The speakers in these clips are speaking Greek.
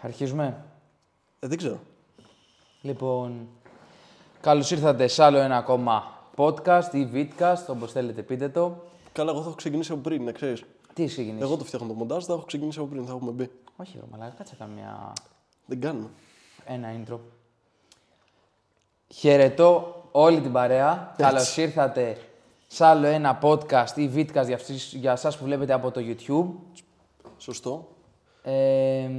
Αρχίζουμε. Ε, δεν ξέρω. Λοιπόν, καλώς ήρθατε σε άλλο ένα ακόμα podcast ή vidcast, όπως θέλετε πείτε το. Καλά, εγώ θα έχω ξεκινήσει από πριν, να ξέρεις. Τι ξεκινήσεις; Εγώ το φτιάχνω το μοντάζ, θα έχω ξεκινήσει από πριν, θα έχουμε μπει. Όχι, ρε μαλάκα, κάτσε να κάνω μια... Δεν κάνουμε. ένα intro. Χαιρετώ όλη την παρέα. Έτσι. Καλώς ήρθατε σε άλλο ένα podcast ή vidcast για, αυτούς- για εσάς που βλέπετε από το YouTube. Σωστό. Ε,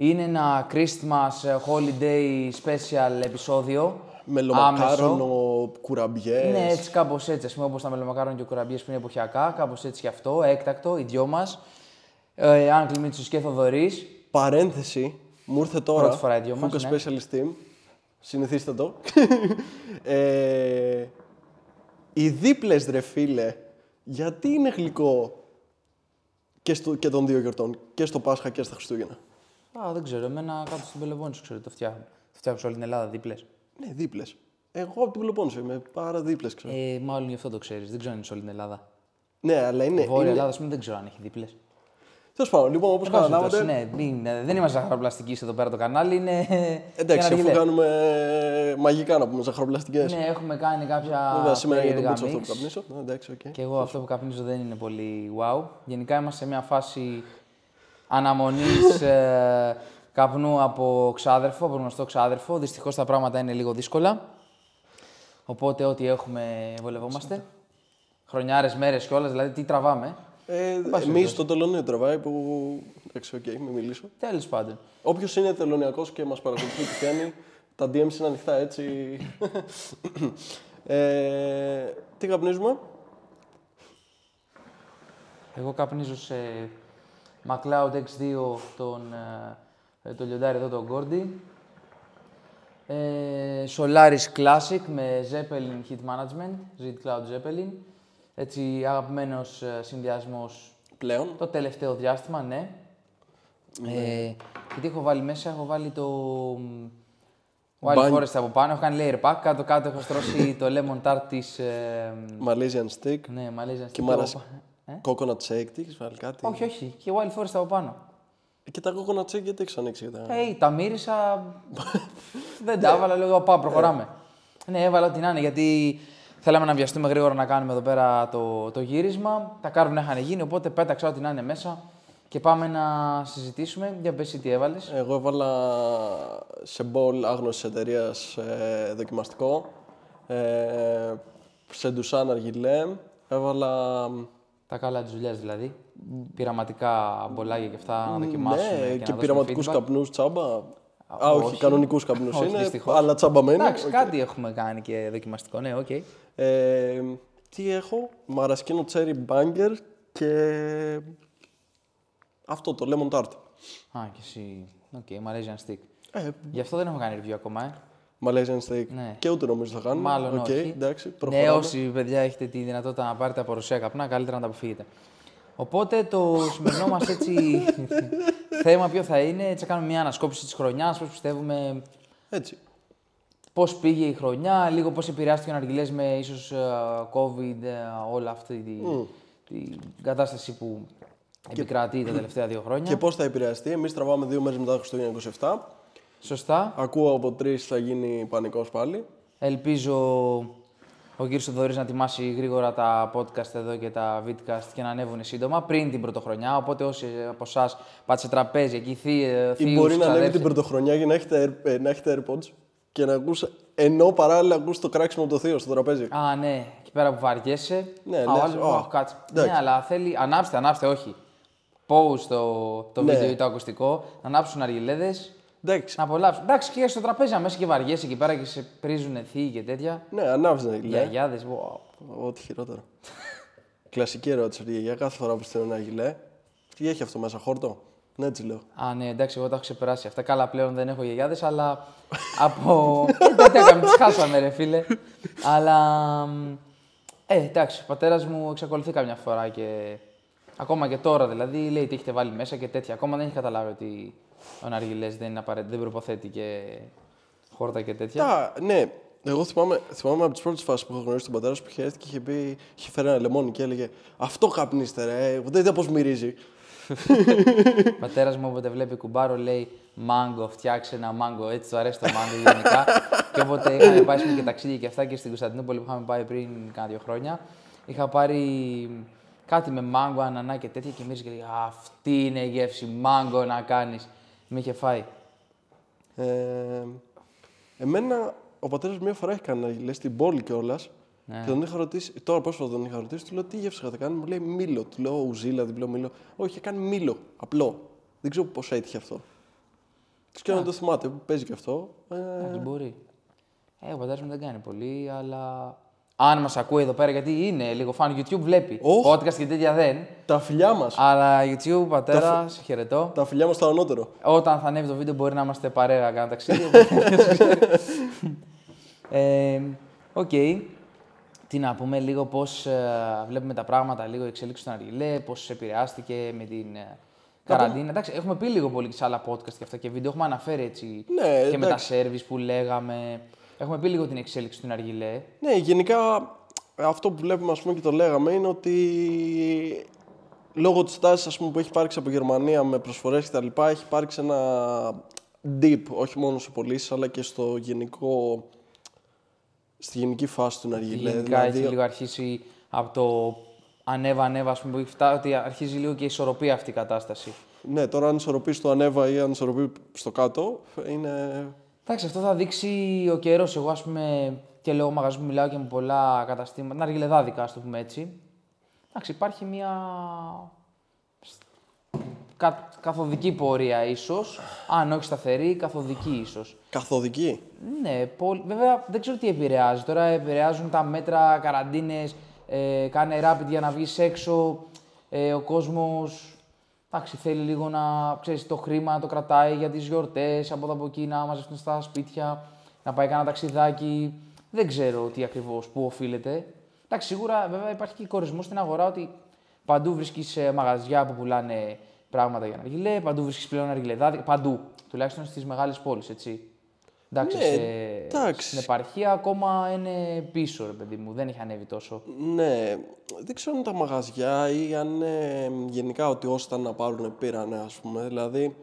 είναι ένα Christmas holiday special επεισόδιο. Μελομακάρονο, κουραμπιές. Ναι, έτσι κάπως έτσι. Α πούμε, όπως τα μελομακάρονο και ο κουραμπιές που είναι εποχιακά, κάπως έτσι και αυτό, έκτακτο, οι δυο μας. Ε, Άγγλοι Μίτσο και Θοδωρής. Παρένθεση, μου ήρθε τώρα. Πρώτη φορά οι δυο μας, Φούκα ναι. Specialist Team. Συνηθίστε το. ε, οι δίπλες ρε φίλε, γιατί είναι γλυκό και, στο, και των δύο γιορτών, και στο Πάσχα και στα Χριστούγεννα; Α, δεν ξέρω, εμένα κάτω στην Πελοπόννησο ξέρω το φτιάχνουν. Το φτιάχνουν σε όλη την Ελλάδα δίπλες. Ναι, δίπλες. Εγώ από την Πελοπόννησο είμαι, πάρα δίπλες ξέρω. Ε, μάλλον γι' αυτό το ξέρεις. Δεν ξέρω αν είναι σε όλη την Ελλάδα. ναι, αλλά είναι... Βόρεια είναι... Ελλάδα, ας πούμε, δεν ξέρω αν έχει δίπλες. Τέλος πάντων, λοιπόν, όπως καταλάβατε. Ναι, μην, ε, δεν είμαστε ζαχαροπλαστικοί εδώ πέρα το κανάλι. Είναι. Εντάξει, ένα αφού αργυλέ. κάνουμε ε, μαγικά να πούμε ζαχαροπλαστικές. Ναι, έχουμε κάνει κάποια. Βέβαια, σήμερα για τον περίεργα κότσο αυτό mix. που καπνίσω. Ναι, εντάξει, οκ. Και εγώ αυτό που καπνίζω δεν είναι πολύ wow. Γενικά είμαστε σε μια φάση αναμονής ε, καπνού από ξάδερφο, από γνωστό ξάδερφο. Δυστυχώς τα πράγματα είναι λίγο δύσκολα. Οπότε ό,τι έχουμε βολευόμαστε. Χρονιάρες, μέρες κιόλας, δηλαδή τι τραβάμε. Ε, Εμείς το τελωνίο τραβάει που. Εντάξει, οκ, μην μιλήσω. Τέλος πάντων. Όποιος είναι τελωνιακός και μας παρακολουθεί και πιάνει, τα DMs είναι ανοιχτά έτσι. ε, τι καπνίζουμε; Εγώ καπνίζω σε MacLeod X2 τον, ε, το λιοντάρι εδώ τον Gordy. Ε, Solaris Classic με Zeppelin Heat Management, Z Cloud Zeppelin. Έτσι αγαπημένος ε, συνδυασμός Πλέον. το τελευταίο διάστημα, ναι. Ε, και τι έχω βάλει μέσα, έχω βάλει το μ, Wild Bang. Forest από πάνω, έχω κάνει layer pack, κάτω κάτω έχω στρώσει το Lemon Tart της ε, μ, Malaysian stick. ναι, Malaysian Και Stick μ' άρεσε. από πα- Ε; Coconut shake, τι έχεις βάλει κάτι; Όχι, όχι. Και Wild Forest από πάνω. Ε, Και τα coconut shake γιατί έχεις ανοίξει. Για τα... Ε, τα μύρισα. δεν τα έβαλα, λέω πάω, προχωράμε. ναι, έβαλα ό,τι να είναι γιατί θέλαμε να βιαστούμε γρήγορα να κάνουμε εδώ πέρα το, το γύρισμα. Τα κάρβουνα είχαν γίνει, οπότε πέταξα ό,τι να είναι μέσα και πάμε να συζητήσουμε. Για πες εσύ τι έβαλες. Εγώ έβαλα σε μπολ άγνωσης εταιρείας ε, δοκιμαστικό. Ε, σε ντουσάν αργιλέ. Έβαλα... Τα καλά της δουλειάς δηλαδή. Πειραματικά μπολάκια και αυτά να δοκιμάσουμε. ναι, και, και, να δώσουμε πειραματικούς feedback. καπνούς τσάμπα. Α, όχι, όχι. κανονικούς καπνούς Όχι, είναι, δυστυχώς. αλλά τσάμπα μένει. Εντάξει, Οκ. κάτι έχουμε κάνει και δοκιμαστικό, ναι, οκ. Ε, τι έχω, μαρασκίνο cherry banger και αυτό το lemon tart. Α, και εσύ. Οκ, Malaysian Stick. Ε, Γι' αυτό δεν έχουμε κάνει review ακόμα, ε. Malaysian steak. Ναι. Και ούτε νομίζω θα κάνουμε. Μάλλον Οκ, όχι. εντάξει, ναι, προχωράμε. όσοι παιδιά έχετε τη δυνατότητα να πάρετε από Ρωσία καπνά, καλύτερα να τα αποφύγετε. Οπότε το σημερινό μας έτσι θέμα ποιο θα είναι, έτσι θα κάνουμε μια ανασκόπηση της χρονιάς, πώς πιστεύουμε, Έτσι. πώς πήγε η χρονιά, λίγο πώς επηρεάστηκε ο αργιλές με ίσως ε, COVID, ε, όλα αυτή τη, τη κατάσταση που επικρατεί τα τελευταία δύο χρόνια. Και πώς θα επηρεαστεί. Εμείς τραβάμε δύο μέρες μετά το Χριστούγεννα 27. Σωστά. Ακούω από τρεις θα γίνει πανικός πάλι. Ελπίζω ο κύριος Θοδωρής να ετοιμάσει γρήγορα τα podcast εδώ και τα vidcast και να ανέβουν σύντομα πριν την πρωτοχρονιά. Οπότε όσοι από εσάς πάτε σε τραπέζι, εκεί θεία, Ή μπορεί να ανέβει την πρωτοχρονιά για να έχετε, Air- ε, να έχετε AirPods και να ακούς, ενώ παράλληλα ακούς το κράξιμο από το θείο στο τραπέζι. Α, ναι, εκεί πέρα που βαριέσαι. Ναι, Α, ο λες, άλλος, «Ω, «Ω, κάτσε». εντάξει. Ναι, αλλά θέλει. Ανάψτε, ανάψτε, όχι. Pause το, το Ναι. βίντεο ή το ακουστικό, να ανάψουν αργιλέδες, Εντάξει. να απολαύσουν. Εντάξει, και στο τραπέζι αμέσως και βαριέσαι εκεί πέρα και σε πρίζουν θείοι και τέτοια. Ναι, ανάβεις να γυλέ. Γιαγιάδες, Ό,τι χειρότερο. Κλασική ερώτηση από τη γιαγιά κάθε φορά που στέλνω ένα γυλέ. Τι έχει αυτό μέσα, χόρτο; Ναι, έτσι λέω. Α, ναι, εντάξει, εγώ τα έχω ξεπεράσει αυτά. Καλά, πλέον δεν έχω γιαγιάδες, αλλά από. ε, τι έκαμε, τις χάσαμε, ρε φίλε. αλλά. μ, Ε, εντάξει, ο πατέρας μου εξακολουθεί καμιά φορά και. Ακόμα και τώρα δηλαδή, λέει τι έχετε βάλει μέσα και τέτοια. Ακόμα δεν έχει καταλάβει ότι ο Ναργιλές δεν, είναι απαραίτητο, δεν προποθέτει και χόρτα και τέτοια. Τα, ναι, εγώ θυμάμαι, θυμάμαι από τις πρώτες φάσεις που έχω γνωρίσει τον πατέρα σου που είχε έρθει και είχε, πει, είχε φέρει ένα λεμόνι και έλεγε Αυτό καπνίστε, ρε. Δεν είδα πώς μυρίζει. Ο πατέρας μου όποτε βλέπει κουμπάρο λέει Μάγκο, φτιάξε ένα μάγκο. Έτσι του αρέσει το μάγκο γενικά. και όποτε είχαμε πάει πούμε, και ταξίδια και αυτά και στην Κωνσταντινούπολη που είχαμε πάει πριν κάνα δύο χρόνια, είχα πάρει κάτι με μάγκο, ανανά και τέτοια και μύριζε και λέει Αυτή είναι η γεύση μάγκο να κάνεις. Με είχε φάει. Ε, εμένα ο πατέρας μία φορά έχει κάνει λέει, στην πόλη κιόλας. Ναι. Και τον είχα ρωτήσει, τώρα πρόσφατα τον είχα ρωτήσει, του λέω τι γεύση είχατε κάνει, μου λέει μήλο. Του λέω ουζίλα, διπλό μήλο. Όχι, είχε κάνει μήλο, απλό. Δεν ξέρω πώς έτυχε αυτό. Τους και να το θυμάται, παίζει και αυτό. Ε, Εντάξει, μπορεί. Ε, ο πατέρας μου δεν κάνει πολύ, αλλά. Αν μας ακούει εδώ πέρα, γιατί είναι λίγο φαν YouTube, βλέπει. Οχ. Podcast και τέτοια δεν. τα φιλιά μας. Αλλά YouTube, πατέρας, σε χαιρετώ. Τα φιλιά μας στο ανώτερο. Όταν θα ανέβει το βίντεο, μπορεί να είμαστε παρέα κάνα ταξίδι. οπότε ποιος ξέρει. Ε, Οκ. Τι να πούμε, λίγο πώς βλέπουμε τα πράγματα, λίγο η εξέλιξη του Αργιλέ, πώς επηρεάστηκε με την ε, καραντίνα. Εντάξει, έχουμε πει λίγο πολύ και σε άλλα podcast και αυτά και βίντεο. Έχουμε αναφέρει έτσι Ναι, και με τα εντάξει. service που λέγαμε. Έχουμε πει λίγο την εξέλιξη του Αργιλέ. Ναι, γενικά αυτό που βλέπουμε ας πούμε, και το λέγαμε είναι ότι λόγω της τάσης ας πούμε, που έχει υπάρξει από Γερμανία με προσφορές και τα λοιπά έχει υπάρξει ένα dip όχι μόνο σε πωλήσεις αλλά και στο γενικό στη γενική φάση του Ναργιλέ. Γενικά έχει λίγο αρχίσει από το ανέβα, ανέβα, ας πούμε, που έχει φτάσει, ότι αρχίζει λίγο και ισορροπεί αυτή η κατάσταση. Ναι, τώρα αν ισορροπείς στο ανέβα ή αν ισορροπεί στο κάτω είναι... Εντάξει, αυτό θα δείξει ο καιρός. Εγώ, ας πούμε, και λόγω μαγαζιού που μιλάω και με πολλά καταστήματα, να αργιλεδάδικα, ας το πούμε έτσι. Εντάξει, υπάρχει μια κα... καθοδική πορεία ίσως. Αν όχι σταθερή, καθοδική ίσως. καθοδική; Ναι, πολύ... βέβαια δεν ξέρω τι επηρεάζει. Τώρα επηρεάζουν τα μέτρα, καραντίνες, ε, κάνε rapid για να βγεις έξω. Ε, ο κόσμος εντάξει, θέλει λίγο να ξέρεις, το χρήμα να το κρατάει για τις γιορτές, από εδώ από εκεί να μαζευτούν στα σπίτια, να πάει κάνα ταξιδάκι. Δεν ξέρω τι ακριβώς, πού οφείλεται. Εντάξει, σίγουρα βέβαια υπάρχει και κορισμό στην αγορά ότι παντού βρίσκεις μαγαζιά που πουλάνε πράγματα για αργιλέ, παντού βρίσκεις πλέον αργιλεδάδικα. Παντού. Τουλάχιστον στις μεγάλες πόλεις, έτσι. Εντάξει, Ναι, σε... εντάξει. στην επαρχία ακόμα είναι πίσω, ρε παιδί μου. Δεν έχει ανέβει τόσο. Ναι, δεν ξέρω αν τα μαγαζιά ή αν είναι γενικά ότι όσοι ήταν να πάρουν πήρανε, ας πούμε. Δηλαδή,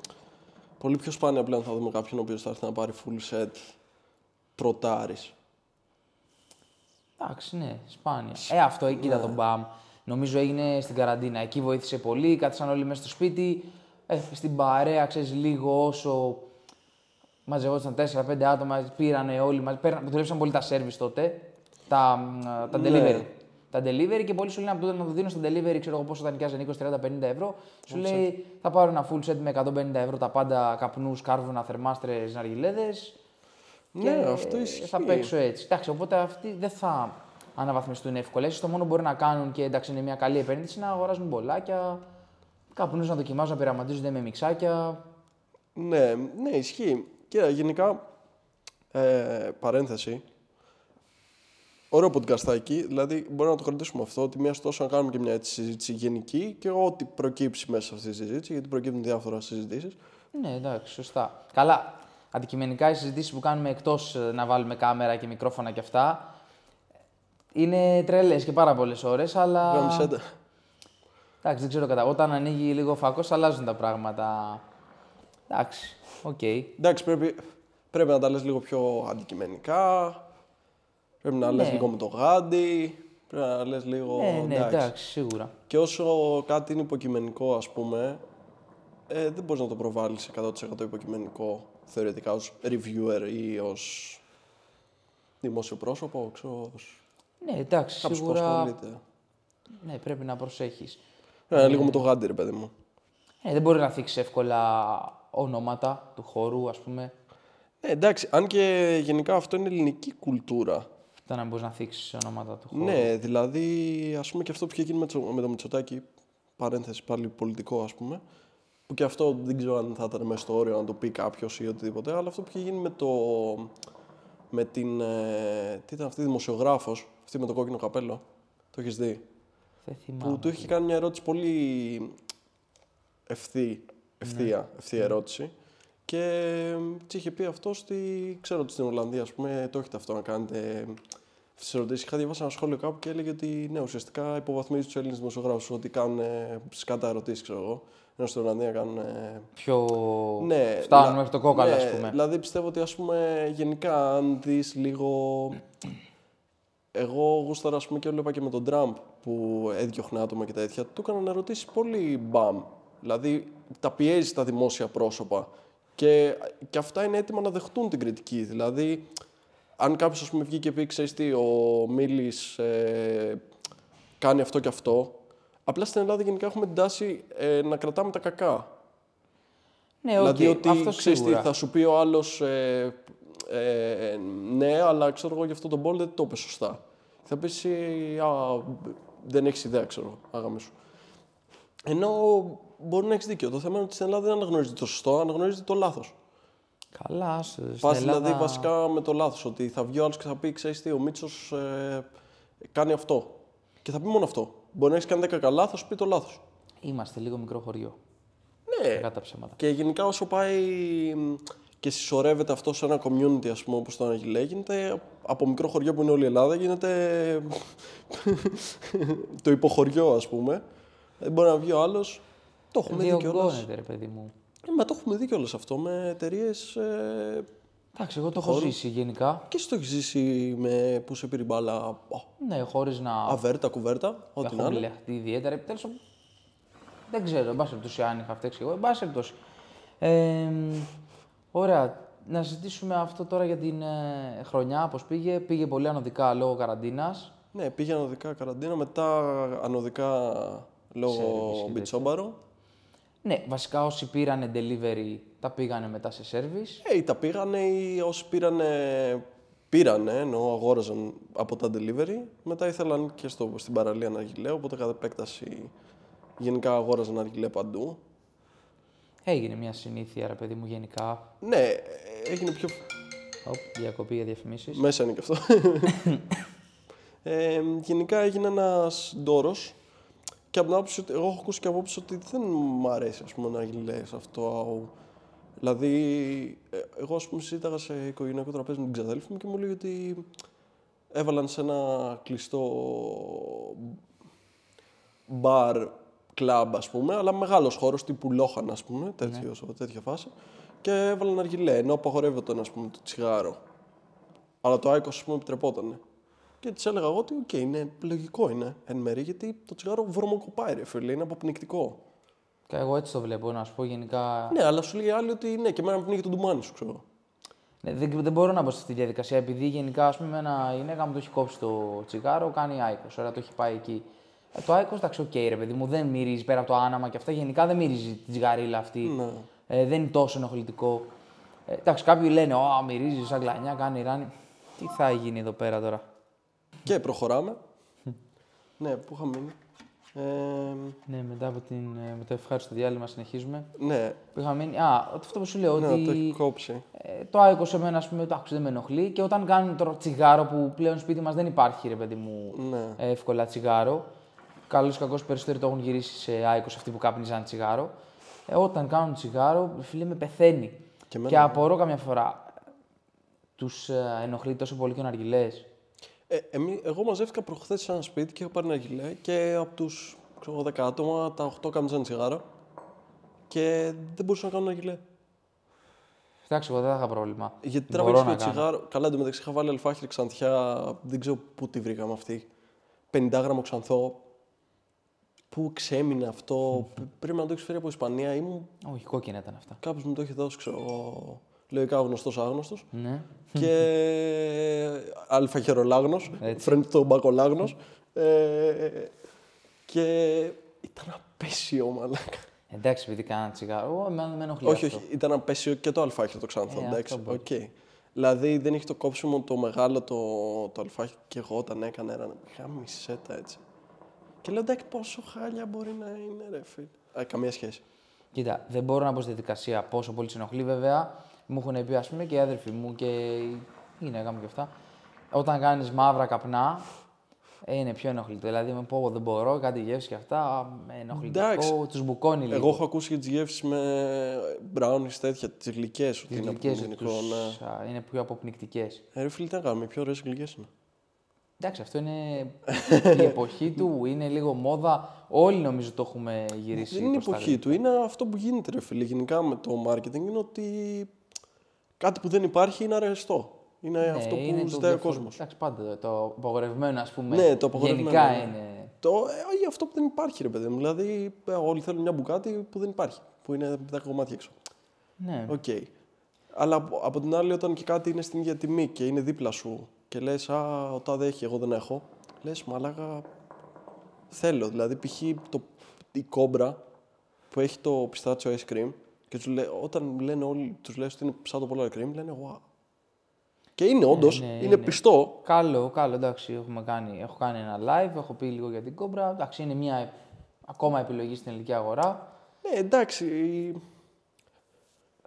πολύ πιο σπάνια πλέον θα δούμε κάποιον ο οποίος θα έρθει να πάρει full set πρωτάρης. Εντάξει, ναι, σπάνια. Ε, αυτό, ε, κοίτα τον μπαμ. Νομίζω έγινε στην καραντίνα. Εκεί βοήθησε πολύ, κάθισαν όλοι μέσα στο σπίτι. Ε, στην παρέα, ξέρεις λίγο όσο μαζευόταν 4-5 άτομα, πήρανε όλοι μαζί. Πέραν, δουλεύσαν πολύ τα service τότε. Τα, μ, τα Ναι. delivery. Τα delivery και πολλοί σου λένε από τότε να το δίνω στο delivery, ξέρω εγώ πόσο θα νοικιάζαν 20-30-50 ευρώ. Σου λέει θα πάρω ένα full set με 150 ευρώ τα πάντα καπνούς, κάρβουνα, θερμάστρες, ναργιλέδες. Ναι, και αυτό ισχύει. Θα παίξω έτσι. Εντάξει, οπότε αυτοί δεν θα αναβαθμιστούν εύκολα. Ίσως το μόνο που μπορεί να κάνουν και εντάξει είναι μια καλή επένδυση να αγοράζουν μπολάκια, καπνούς να δοκιμάζουν, να πειραματίζονται με μιξάκια. Ναι, ναι, ισχύει. Και γενικά, ε, παρένθεση, ωραίο podcastάκι, δηλαδή μπορεί να το κρατήσουμε αυτό, ότι μία τόσο να κάνουμε και μια έτσι συζήτηση γενική και ό,τι προκύψει μέσα σε αυτή τη συζήτηση, γιατί προκύπτουν διάφορα συζητήσεις. Ναι, εντάξει, σωστά. Καλά. Αντικειμενικά οι συζητήσεις που κάνουμε εκτός να βάλουμε κάμερα και μικρόφωνα και αυτά είναι τρελές και πάρα πολλές ώρες, αλλά. Γάμισέ Εντάξει, δεν ξέρω κατά. Όταν ανοίγει λίγο ο φακός, αλλάζουν τα πράγματα. Εντάξει, οκ. Εντάξει, πρέπει, πρέπει να τα λες λίγο πιο αντικειμενικά, πρέπει να λες Ναι. λίγο με το γάντι, πρέπει να λες λίγο... Ναι, ναι, εντάξει. εντάξει, σίγουρα. Και όσο κάτι είναι υποκειμενικό, ας πούμε, ε, δεν μπορείς να το προβάλλεις 100% υποκειμενικό θεωρητικά ως reviewer ή ως δημόσιο πρόσωπο, ξέρω, ως Ναι, εντάξει, κάποιος που σίγουρα. ασχολείται. Ναι, πρέπει να προσέχεις. Πρέπει να είναι λίγο με το γάντι, ρε παιδί μου. Ε, δεν μπορεί να θίξει εύκολα ονόματα του χώρου, ας πούμε. Ε, εντάξει, αν και γενικά αυτό είναι ελληνική κουλτούρα. Το να μπορείς να θίξεις ονόματα του χώρου. Ναι, δηλαδή, ας πούμε και αυτό που είχε γίνει με το, με το Μητσοτάκη, παρένθεση πάλι πολιτικό, ας πούμε, που και αυτό δεν ξέρω αν θα ήταν μέσα στο όριο να το πει κάποιος ή οτιδήποτε, αλλά αυτό που είχε γίνει με το. με την. Ε, τι ήταν αυτή, δημοσιογράφος, αυτή με το κόκκινο καπέλο. Το έχεις δει; Δεν θυμάμαι. Που του είχε κάνει μια ερώτηση πολύ ευθύ, ευθεία, ευθεία ερώτηση. Και τη είχε πει αυτός ότι ξέρω ότι στην Ολλανδία, ας πούμε, το έχετε αυτό να κάνετε στις ερωτήσεις. Είχα διαβάσει ένα σχόλιο κάπου και έλεγε ότι ναι, ουσιαστικά υποβαθμίζει τους Έλληνες δημοσιογράφους ότι κάνουν σκάτα ερωτήσεις, ξέρω εγώ. ενώ στην Ολλανδία κάνουν. ε, Πιο. Ναι, Φτάνουν δηλα- μέχρι το κόκαλο, ναι, ας πούμε. Δηλαδή πιστεύω ότι ας πούμε γενικά αν δεις λίγο... Εγώ γούσταρα ας πούμε και έβλεπα και με τον Τραμπ που έδιωχνε άτομα και τέτοια, του έκαναν ερωτήσεις πολύ μπαμ. Δηλαδή τα πιέζει τα δημόσια πρόσωπα και, και αυτά είναι έτοιμα να δεχτούν την κριτική. Δηλαδή αν κάποιος ας πούμε βγει και πει ξέρεις τι, ο Μίλης ε, κάνει αυτό και αυτό, απλά στην Ελλάδα γενικά έχουμε την τάση ε, να κρατάμε τα κακά. Ναι, οκ, Δηλαδή ότι αυτό ξέρεις τι, σίγουρα. θα σου πει ο άλλος ε, ε, ναι, αλλά ξέρω εγώ γι' αυτό το μπολ δεν το είπε σωστά. Θα πεις εσύ, α, δεν έχεις ιδέα, ξέρω εγώ, άι γαμήσου. Ενώ μπορεί να έχεις δίκιο. Το θέμα είναι ότι στην Ελλάδα δεν αναγνωρίζεται το σωστό, αναγνωρίζεται το λάθος. Καλά, σε- στην Πας Ελλάδα... δηλαδή βασικά με το λάθος. Ότι θα βγει ο άλλος και θα πει, ξέρεις τι, ο Μίτσος ε, κάνει αυτό. Και θα πει μόνο αυτό. Μπορεί να έχεις κάνει 10 καλά, θα σου πει το λάθος. Είμαστε λίγο μικρό χωριό. Ναι, Κακά τα ψέματα. Και γενικά όσο πάει μ, και συσσωρεύεται αυτό σε ένα community, ας πούμε, όπως το Αναγιλέ, γίνεται από μικρό χωριό που είναι όλη η Ελλάδα, γίνεται το υποχωριό, ας πούμε. Δεν μπορεί να βγει ο άλλος. Το έχουμε δει κιόλας. Διωγγώνεται, ρε παιδί μου. Ε, Μα το έχουμε δει κιόλας αυτό με εταιρείες. Ε, Εντάξει, εγώ το έχω ζήσει γενικά. και εσύ το έχεις ζήσει με που σε πήρε η μπάλα. α, Ναι, χωρίς να Αβέρτα, κουβέρτα, ό,τι να έχω είναι. μπλεχτεί ιδιαίτερα. Επιτέλου, δεν ξέρω, εν πάση περιπτώσει, αν είχα φταίξει εγώ. Εν πάση περιπτώσει. Ε, ωραία. Να συζητήσουμε αυτό τώρα για την ε, χρονιά, πώς πήγε. Πήγε πολύ ανωδικά λόγω καραντίνας. Ναι, πήγε ανωδικά καραντίνα, μετά ανωδικά λόγω μπιτσόμπαρο. Ναι, βασικά όσοι πήραν delivery τα πήγανε μετά σε service. Ε, ή τα πήγανε ή όσοι πήρανε, πήρανε, ενώ αγόραζαν από τα delivery. Μετά ήθελαν και στο, στην παραλία να αργιλέ, οπότε κατά επέκταση γενικά αγόραζαν αργιλέ παντού. Έγινε μια συνήθεια, ρε παιδί μου, γενικά. Ναι, ε, έγινε πιο... Οπ, διακοπή για διαφημίσεις. Μέσα είναι και αυτό. ε, γενικά έγινε ένας ντόρος και από την άποψη ότι, εγώ έχω ακούσει και απόψη ότι δεν μου αρέσει ας πούμε, να γυλαίες αυτό. Δηλαδή, ε, εγώ ας πούμε συζήταγα σε οικογενειακό τραπέζι με την ξαδέλφη μου και μου λέει ότι έβαλαν σε ένα κλειστό μπαρ, κλαμπ ας πούμε, αλλά μεγάλος χώρος τύπου Λόχαν ας πούμε, τέτοιος, τέτοια φάση και έβαλαν αργιλέ, ενώ απαγορεύονταν ας πούμε το τσιγάρο. Αλλά το Άικο, ας πούμε, επιτρεπότανε. Και της έλεγα εγώ ότι, οκ, είναι λογικό είναι εν μέρει, γιατί το τσιγάρο βρωμοκοπάει, ρε φίλε, είναι αποπνικτικό. Και εγώ έτσι το βλέπω, να σου πω γενικά. Ναι, αλλά σου λέει άλλη ότι ναι, και εμένα μου πνίγει το ντουμάνι σου, ξέρω. Ναι, δεν, δεν μπορώ να μπω σε αυτή τη διαδικασία επειδή γενικά ας πούμε, ένα γυναίκα μου το έχει κόψει το τσιγάρο, κάνει IQOS. Ωραία, το έχει πάει εκεί. Ε, το IQOS, εντάξει, οκ, ρε παιδί μου, δεν μυρίζει πέρα από το άναμμα και αυτά. Γενικά δεν μυρίζει τη τσιγαρίλα αυτή. Ναι. Ε, δεν είναι τόσο ενοχλητικό. Ε, εντάξει, κάποιοι λένε, Ω, μυρίζει σαν κλανιά, κάνει ράνι. Τι θα γίνει εδώ πέρα τώρα; Και προχωράμε. ναι, πού είχα μείνει; Ε, Ναι, μετά από την, ε, με το ευχάριστο διάλειμμα συνεχίζουμε. ναι, Που είχα μείνει. Α, αυτό που σου λέω, ναι, ότι το έχει κόψει. Ε, το άικο σε μένα, ας πούμε, το άκουσε, δεν με ενοχλεί. Και όταν κάνουν τώρα τσιγάρο που πλέον σπίτι μας δεν υπάρχει, ρε παιδί μου, Ναι. εύκολα τσιγάρο. Καλός ή κακός περισσότεροι το έχουν γυρίσει σε άικο αυτοί που κάπνιζαν τσιγάρο. Ε, όταν κάνουν τσιγάρο, φίλε με πεθαίνει. Και Και, εμένα, ναι. απορώ καμιά φορά. Τους ε, ενοχλεί τόσο πολύ και ο Ναργιλές. Ε, εμεί, εγώ μαζεύτηκα προχθές σε ένα σπίτι και είχα πάρει ένα γυλέ και από τους 10 άτομα, τα 8 κάμιζαν τσιγάρο και δεν μπορούσαν να κάνουν ένα γυλέ. Εντάξει, εγώ δεν θα είχα πρόβλημα. Γιατί Μπορώ τραβήξει να το κάνω. τσιγάρο. Καλά, εντωμεταξύ είχα βάλει αλφάχυρη ξανθιά. Δεν ξέρω πού τη βρήκαμε αυτή. 50 γραμμό ξανθό. Πού ξέμεινε αυτό. Π- Πρέπει να το έχεις φέρει από Ισπανία. Ήμουν Όχι, κόκκινα ήταν αυτά. κάποιο μου το έχει δώσει, ξέρω εγώ. Λογικά γνωστός άγνωστος. Ναι. και αλφαχερολάγνο. Έτσι. Φρέντ το μπακολάγνος. Ε, και ήταν απέσιο, μαλάκα. Εντάξει, επειδή κάνα τσιγάρο, εγώ εμένα δεν με ενοχλεί. Όχι, αυτό. όχι, ήταν απέσιο και το αλφάχυρο το ξανθό. Ε, εντάξει, αυτό μπορεί. οκ. Δηλαδή δεν είχε το κόψιμο το μεγάλο το, το αλφάχυρο και εγώ όταν έκανα ένα μισέτα έτσι. Και λέω εντάξει πόσο χάλια μπορεί να είναι ρε φίλε. Α, καμία σχέση. Κοίτα, δεν μπορώ να μπω στη διαδικασία πόσο πολύ σε ενοχλεί βέβαια. Μου έχουν πει, ας πούμε, και οι αδερφοί μου και η γυναίκα μου και αυτά. Όταν κάνεις μαύρα καπνά, ε, είναι πιο ενοχλητικό. Δηλαδή, με πω, δεν μπορώ, κάτι γεύση και αυτά. με Εντάξει. Ενοχλητικό, τους μπουκώνει λίγο. Εγώ έχω ακούσει και τις γεύσεις με brownies τέτοια, τις γλυκές. Ότι Τις είναι γλυκές απομονικό, τους, ναι. α, είναι πιο αποπνικτικές. Ε, ρε φίλε, τι να κάνουμε, οι πιο ωραίες γλυκές είναι. Εντάξει, αυτό είναι η εποχή του, είναι λίγο μόδα. Όλοι νομίζω το έχουμε γυρίσει. Δεν είναι η προς τα εποχή του. Είναι αυτό που γίνεται, ρε φίλε. Γενικά με το marketing είναι ότι κάτι που δεν υπάρχει είναι αρεστό. Είναι Ναι, αυτό που είναι το ζητάει ο διαφορε- κόσμος. Εντάξει, πάντα το, το απαγορευμένο, ας πούμε. Ναι, το απαγορευμένο, Γενικά ναι. είναι. Το, ε, αυτό που δεν υπάρχει, ρε παιδί μου. Δηλαδή, ε, όλοι θέλουν μια μπουκάτι που δεν υπάρχει. Που είναι 10 κομμάτια έξω. Ναι. Οκ. Αλλά από, από την άλλη, όταν και κάτι είναι στην ίδια τιμή και είναι δίπλα σου και λες, Α, ο τάδε έχει, εγώ δεν έχω. Λες, μαλάκα. Θέλω. Δηλαδή, π.χ. το- η κόμπρα που έχει το πιστάτσιο ice cream και τους λέ, όταν λένε όλοι, τους λες ότι είναι σαν το polar cream, λένε wow. Και είναι όντως, ναι, είναι, είναι. πιστό. Καλό, καλό, εντάξει, έχουμε κάνει, έχω κάνει ένα live, έχω πει λίγο για την κόμπρα. Εντάξει, είναι μια ακόμα επιλογή στην ελληνική αγορά. Ναι, εντάξει.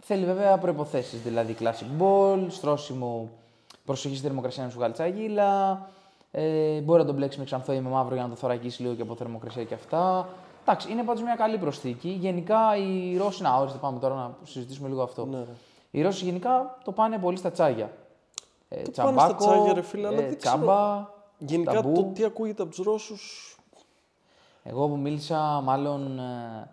Θέλει βέβαια προποθέσει, δηλαδή classic ball, στρώσιμο, προσοχή στη θερμοκρασία να σου βγάλει τσαγίλα. Ε, μπορεί να τον μπλέξεις με ξανθό ή με μαύρο για να το θωρακίσει λίγο και από θερμοκρασία και αυτά. Εντάξει, είναι πάντως μια καλή προσθήκη. Γενικά οι Ρώσοι, να όριστε, πάμε τώρα να συζητήσουμε λίγο αυτό. Ναι. Οι Ρώσοι γενικά το πάνε πολύ στα τσάγια. Ε, Το πάνε στα τσαμπάκο, τσάγια, ρε φίλε, αλλά ε, δεν ξέρω. τσάμπα, Γενικά ταμπού. το τι ακούγεται από τους Ρώσου. Εγώ που μίλησα, μάλλον ε,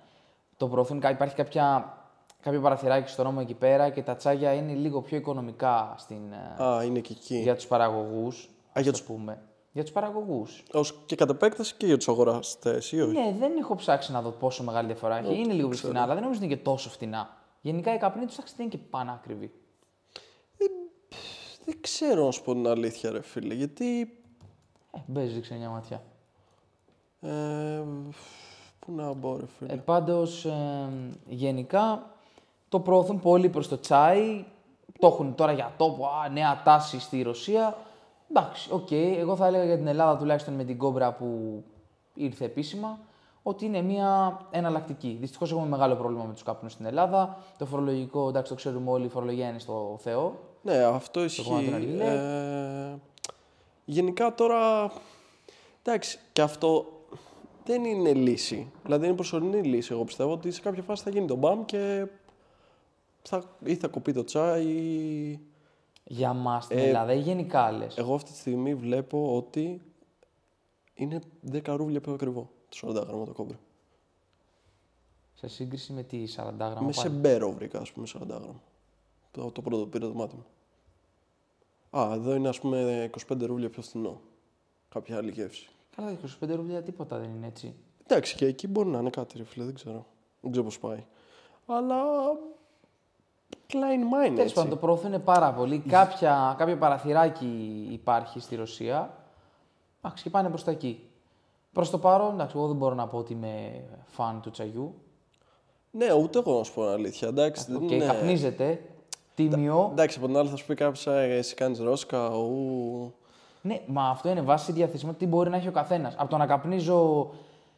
το προωθούν. κα- Υπάρχει κάποια, κάποιο παραθυράκι στο νόμο εκεί πέρα και τα τσάγια είναι λίγο πιο οικονομικά στην, ε, Α, είναι και εκεί. για τους παραγωγούς. Α, για ας το πούμε. Για τους παραγωγούς. Ως και κατ' επέκταση και για τους αγοραστές, ή όχι; Ναι, δεν έχω ψάξει να δω πόσο μεγάλη διαφορά έχει. Είναι λίγο πιο φθηνά, αλλά δεν νομίζω ότι είναι και τόσο φθηνά. Γενικά οι καπνοί τους εντάξει δεν είναι και πανάκριβοι. Δεν ξέρω να σου πω την αλήθεια, ρε φίλε. Γιατί. Ε, μπες, ρίξε μια ματιά. Ε, πού να μπω, ρε φίλε. Ε, πάντως, ε, γενικά, το προωθούν πολύ προς το τσάι. Το έχουν τώρα για τόπο, α, νέα τάση στη Ρωσία. Εντάξει, οκ. Εγώ θα έλεγα για την Ελλάδα, τουλάχιστον με την Cobra που ήρθε επίσημα, ότι είναι μια εναλλακτική. Δυστυχώς έχουμε μεγάλο πρόβλημα με τους καπνούς στην Ελλάδα. Το φορολογικό, εντάξει, το ξέρουμε όλοι, η φορολογία είναι στο Θεό. Ναι, αυτό κομμάτι ισχύει. του αργιλέ. Ε, γενικά τώρα. Εντάξει, και αυτό δεν είναι λύση. Δηλαδή είναι προσωρινή λύση. Εγώ πιστεύω ότι σε κάποια φάση θα γίνει το μπαμ και θα, ή θα κοπεί το τσάι. Ή... Για μας στην Ε, Ελλάδα ή γενικά λε. Εγώ αυτή τη στιγμή βλέπω ότι είναι 10 ρούβλια πιο ακριβό το 40 γράμμα το κόμπρα. Σε σύγκριση με τι 40 γραμμά. Με σε μπέρο βρήκα, ας πούμε, 40 γράμμα. Το, το πρώτο πήρε το μάτι μου. Α, εδώ είναι ας πούμε 25 ρούβλια πιο φθηνό. Κάποια άλλη γεύση. Καλά, 25 ρούβλια τίποτα δεν είναι έτσι. Εντάξει, και εκεί μπορεί να είναι κάτι, ρε φίλε, δεν ξέρω. Δεν ξέρω πώς πάει. Αλλά. Klein mind, Τέλος έτσι. πάντων, το προωθούν πάρα πολύ. Κάποια, κάποιο παραθυράκι υπάρχει στη Ρωσία. Εντάξει, και πάνε προς τα εκεί. Προς το παρόν, εντάξει, εγώ δεν μπορώ να πω ότι είμαι φαν του τσαγιού. Ναι, ούτε εγώ να σου πω την αλήθεια. Εντάξει, δεν Οκ, είναι... καπνίζεται. Τίμιο. Εντάξει, από την άλλη θα σου πει κάποιος, εσύ κάνεις ρώσικα, ου. Ναι, μα αυτό είναι βάση διαθέσιμο. Τι μπορεί να έχει ο καθένας. Από το να καπνίζω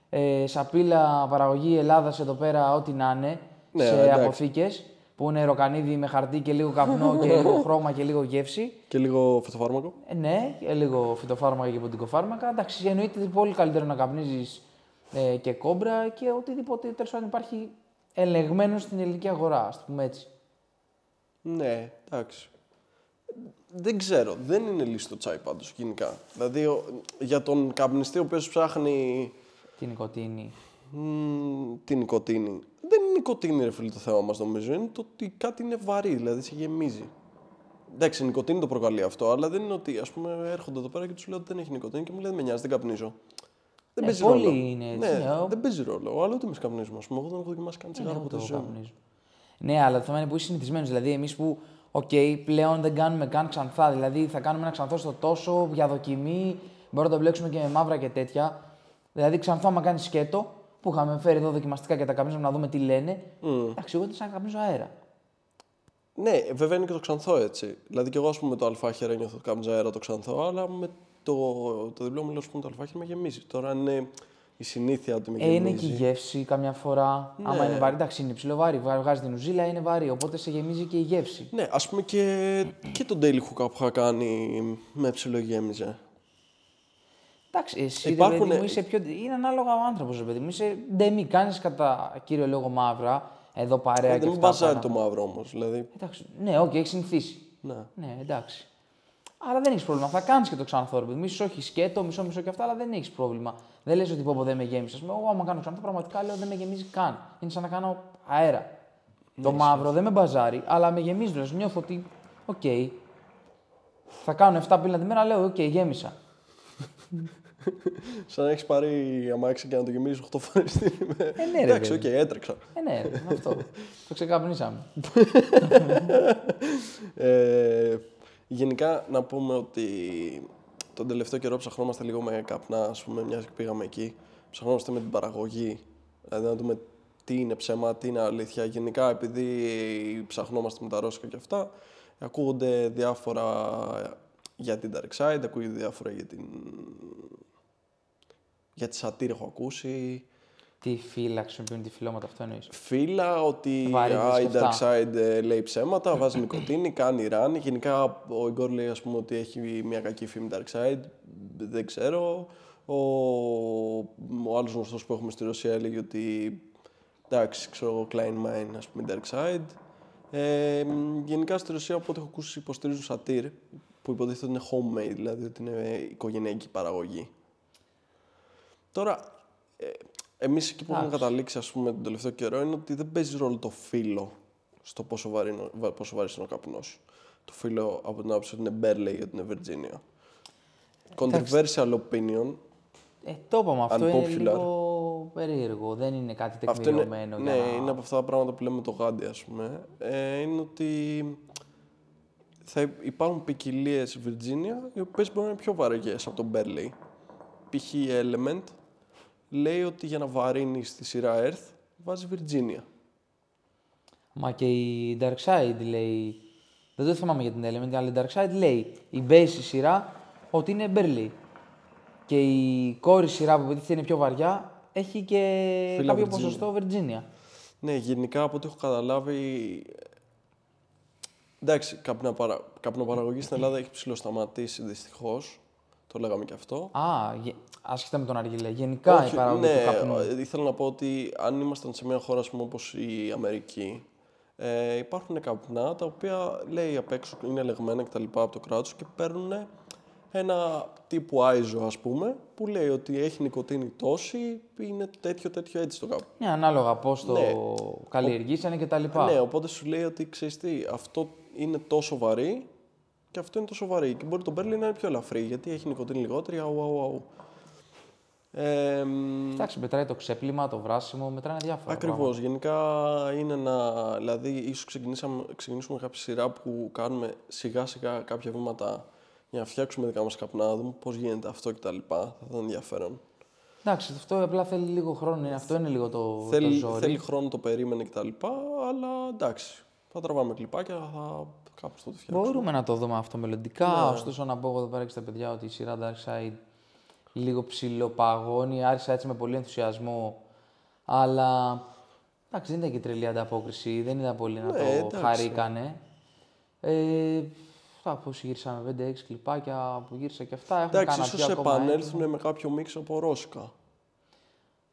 ε, σαπίλα παραγωγή Ελλάδας εδώ πέρα, ό,τι να είναι, Ναι, σε εντάξει. αποθήκες που είναι ροκανίδι με χαρτί και λίγο καπνό και λίγο χρώμα και λίγο γεύση. Και λίγο φυτοφάρμακο. Ε, ναι, και λίγο φυτοφάρμακα και ποντικοφάρμακα. Εντάξει, εννοείται ότι πολύ καλύτερο να καπνίζεις ε, και κόμπρα και οτιδήποτε τέλος πάντων υπάρχει ελεγμένο στην ελληνική αγορά, ας το πούμε έτσι. Ναι, εντάξει. Δεν ξέρω. Δεν είναι λύση το τσάι πάντως γενικά. Δηλαδή ο- για τον καπνιστή ο οποίος ψάχνει Την νοικοτήνη. μ, την νοικοτήνη. Δεν είναι η νοικοτήνη, ρε φίλε, το θέμα μας νομίζω. Είναι το ότι κάτι είναι βαρύ, δηλαδή σε γεμίζει. Εντάξει, η νοικοτήνη το προκαλεί αυτό, αλλά δεν είναι ότι ας πούμε έρχονται εδώ πέρα και τους λέω ότι δεν έχει νοικοτήνη και μου λένε Με νοιάζει, δεν καπνίζω. Δεν Ναι, παίζει πολλοί ρόλο. είναι έτσι, Ναι, ναι, ο- δεν παίζει ρόλο. Αλλά ούτε εμείς καπνίζουμε. Ας πούμε. Εγώ δεν έχω δοκιμάσει καν τσιγάρο Ναι, ποτέ ούτε στη εγώ ζωή μου. καπνίζω. Ναι, αλλά το θέμα είναι που είσαι συνηθισμένος. Δηλαδή, εμείς που, οκ, πλέον δεν κάνουμε καν ξανθά. Δηλαδή, θα κάνουμε ένα ξανθό στο τόσο για δοκιμή. Μπορούμε να το μπλέξουμε και με μαύρα και τέτοια. Δηλαδή, ξανθό, άμα κάνεις σκέτο, που είχαμε φέρει εδώ δοκιμαστικά και τα καπνίζουμε να δούμε τι λένε. Εντάξει, εγώ δεν σαν να καπνίζω αέρα. Ναι, βέβαια είναι και το ξανθό έτσι. Δηλαδή και εγώ, ας πούμε, με το Al Fakher νιώθω ότι κάπνιζα αέρα το ξανθό, αλλά με το, το διπλό μου λέω, ας πούμε, το Al Fakher με γεμίζει. Τώρα είναι η συνήθεια ότι με Ε, είναι γεμίζει. και η γεύση καμιά φορά. Ναι. Άμα είναι βαρύ, εντάξει, είναι ψιλοβαρύ. Βγάζει την ουζίλα, είναι βαρύ. Οπότε σε γεμίζει και η γεύση. Ναι, ας πούμε και, και τον Daily Hookah που είχα κάνει με ψιλογέμιζε. Εντάξει, εσύ Υπάρχουν- ρε παιδί μου, είσαι πιο... είναι ανάλογα ο άνθρωπος, ρε παιδί μου. Είσαι ντεμή, κάνεις κατά κύριο λόγο μαύρα. Εδώ παρέα Ε, και δεν με αυτά. μπαζάρει πάνω. το μαύρο όμως. Δηλαδή, Εντάξει, ναι, οκ, έχεις συνηθίσει. ναι. Ναι, εντάξει. Αλλά δεν έχεις πρόβλημα. Θα κάνεις και το ξανθό ρε μπι. Μισό όχι σκέτο, μισό μισό και αυτά, αλλά δεν έχεις πρόβλημα. Δεν λες ότι πω, πω δεν με γέμισε. Α πούμε, Εγώ, άμα κάνω ξανθό, πραγματικά λέω δεν με γεμίζει καν. Είναι σαν να κάνω αέρα. το μαύρο δεν με μπαζάρει, αλλά με γεμίζει. Δηλαδή, νιώθω ότι, οκ. Θα κάνω 7 πίλα τη μέρα, λέω, οκ, γέμισα. Σαν να έχεις πάρει αμάξι και να το γεμίσει 8 φορές την ημέρα. Ε, ναι, ρε, Εντάξει, οκ, παιδί. έτρεξα. Ε, ναι, ρε, αυτό. το ξεκαπνίσαμε. Ε, γενικά να πούμε ότι τον τελευταίο καιρό ψαχνόμαστε λίγο με καπνά, ας πούμε, μιας και πήγαμε εκεί. Ψαχνόμαστε με την παραγωγή, δηλαδή να δούμε τι είναι ψέμα, τι είναι αλήθεια. Γενικά επειδή ψαχνόμαστε με τα ρώσικα και αυτά, ακούγονται διάφορα για την Dark Side, ακούγονται διάφορα για την... Για τη σατήρ έχω ακούσει. Τι φύλλα χρησιμοποιούν τη φιλώματα, αυτό εννοείς; Φύλλα ότι Βαρύδες α, και η αυτά. Dark Side ε, λέει ψέματα, βάζει νοικοτήνη, κάνει ραν. Γενικά ο Ιγκόρ λέει ας πούμε, ότι έχει μια κακή φήμη Dark Side. Δεν ξέρω. Ο, ο άλλος γνωστός που έχουμε στη Ρωσία έλεγε ότι εντάξει, ξέρω εγώ, Klein Mine, ας πούμε, Dark Side. Ε, μ, γενικά στη Ρωσία, από ό,τι έχω ακούσει, υποστηρίζουν σατήρ, που υποτίθεται ότι είναι homemade, δηλαδή ότι είναι οικογενειακή παραγωγή. Τώρα, ε, εμείς εκεί που έχουμε Εντάξει. καταλήξει, ας πούμε, τον τελευταίο καιρό, είναι ότι δεν παίζει ρόλο το φύλλο στο πόσο, βαρύ, είναι ο- βα- πόσο βαρύς είναι ο καπνός. Το φύλλο από την άποψη ότι είναι Berley ή ότι είναι Virginia. Controversial opinion. Ε, το είπαμε, αυτό είναι Unpopular. λίγο περίεργο. Δεν είναι κάτι Αυτό είναι, τεκμηριωμένο. ναι, για να... είναι από αυτά τα πράγματα που λέμε το γάντι, ας πούμε. Ε, είναι ότι θα υπάρχουν ποικιλίες Virginia, οι οποίες μπορεί να είναι πιο βαριέ από τον Berley. Π.χ. η Element λέει ότι για να βαρύνει στη σειρά Earth βάζει Virginia. Μα και η Dark Side λέει. Δεν το θυμάμαι για την Element, αλλά η Dark Side λέει η base σειρά ότι είναι Berley. Και η κόρη σειρά που υποτίθεται είναι πιο βαριά έχει και Φύλλα κάποιο Virginia. ποσοστό Virginia. Ναι, γενικά από ό,τι έχω καταλάβει. Εντάξει, καπνοπαρα... καπνοπαραγωγή στην Ελλάδα έχει ψηλοσταματήσει δυστυχώς. Το λέγαμε και αυτό. Α, γε- άσχετα με τον Αργυλέ. Γενικά η παραγωγή ναι, του καπνού. ε, ήθελα να πω ότι αν ήμασταν σε μια χώρα ας πούμε, όπως η Αμερική, ε, υπάρχουν καπνά τα οποία λέει απ' έξω είναι ελεγμένα κτλ. από το κράτος και παίρνουν ένα τύπου ISO ας πούμε που λέει ότι έχει νοικοτήνη τόση, είναι τέτοιο τέτοιο έτσι το καπνό. Ναι, ανάλογα πώς το Ναι. καλλιεργήσανε και τα λοιπά. Ναι, οπότε σου λέει ότι ξέρεις τι, αυτό είναι τόσο βαρύ και αυτό είναι τόσο βαρύ. Και μπορεί το Berlin να είναι πιο ελαφρύ γιατί έχει νοικοτήνη λιγότερη. Αου, αου, αου. Ε, μ, Εντάξει, μετράει το ξέπλυμα, το βράσιμο, μετράνε διάφορα. Ακριβώς. Γενικά είναι ένα. Δηλαδή, ίσως ξεκινήσουμε κάποια σειρά που κάνουμε σιγά σιγά κάποια βήματα για να φτιάξουμε δικά μας καπνά, να δούμε πώς γίνεται αυτό κτλ. Θα ήταν ενδιαφέρον. Εντάξει, αυτό απλά θέλει λίγο χρόνο. είναι- Αυτό είναι λίγο το, το θέλει, ζόρι. θέλει χρόνο το περίμενε κτλ. Αλλά εντάξει. Θα τραβάμε κλιπάκια, θα κάπως το φτιάξουμε. Μπορούμε να το δούμε αυτό μελλοντικά. Ναι. Ωστόσο, να πω εγώ εδώ πέρα και στα παιδιά ότι η σειρά Dark Side λίγο ψιλοπαγώνει. Άρχισα έτσι με πολύ ενθουσιασμό. Αλλά εντάξει, δεν ήταν και τρελή ανταπόκριση. Δεν ήταν πολύ να Ναι, το εντάξει. χαρήκανε. Ε, θα πώς γύρισαμε 5-6 κλιπάκια που γύρισα και αυτά. Έχουν Εντάξει, κάνει ίσως δύο ακόμα επανέλθουν με κάποιο μίξ από ρώσικα.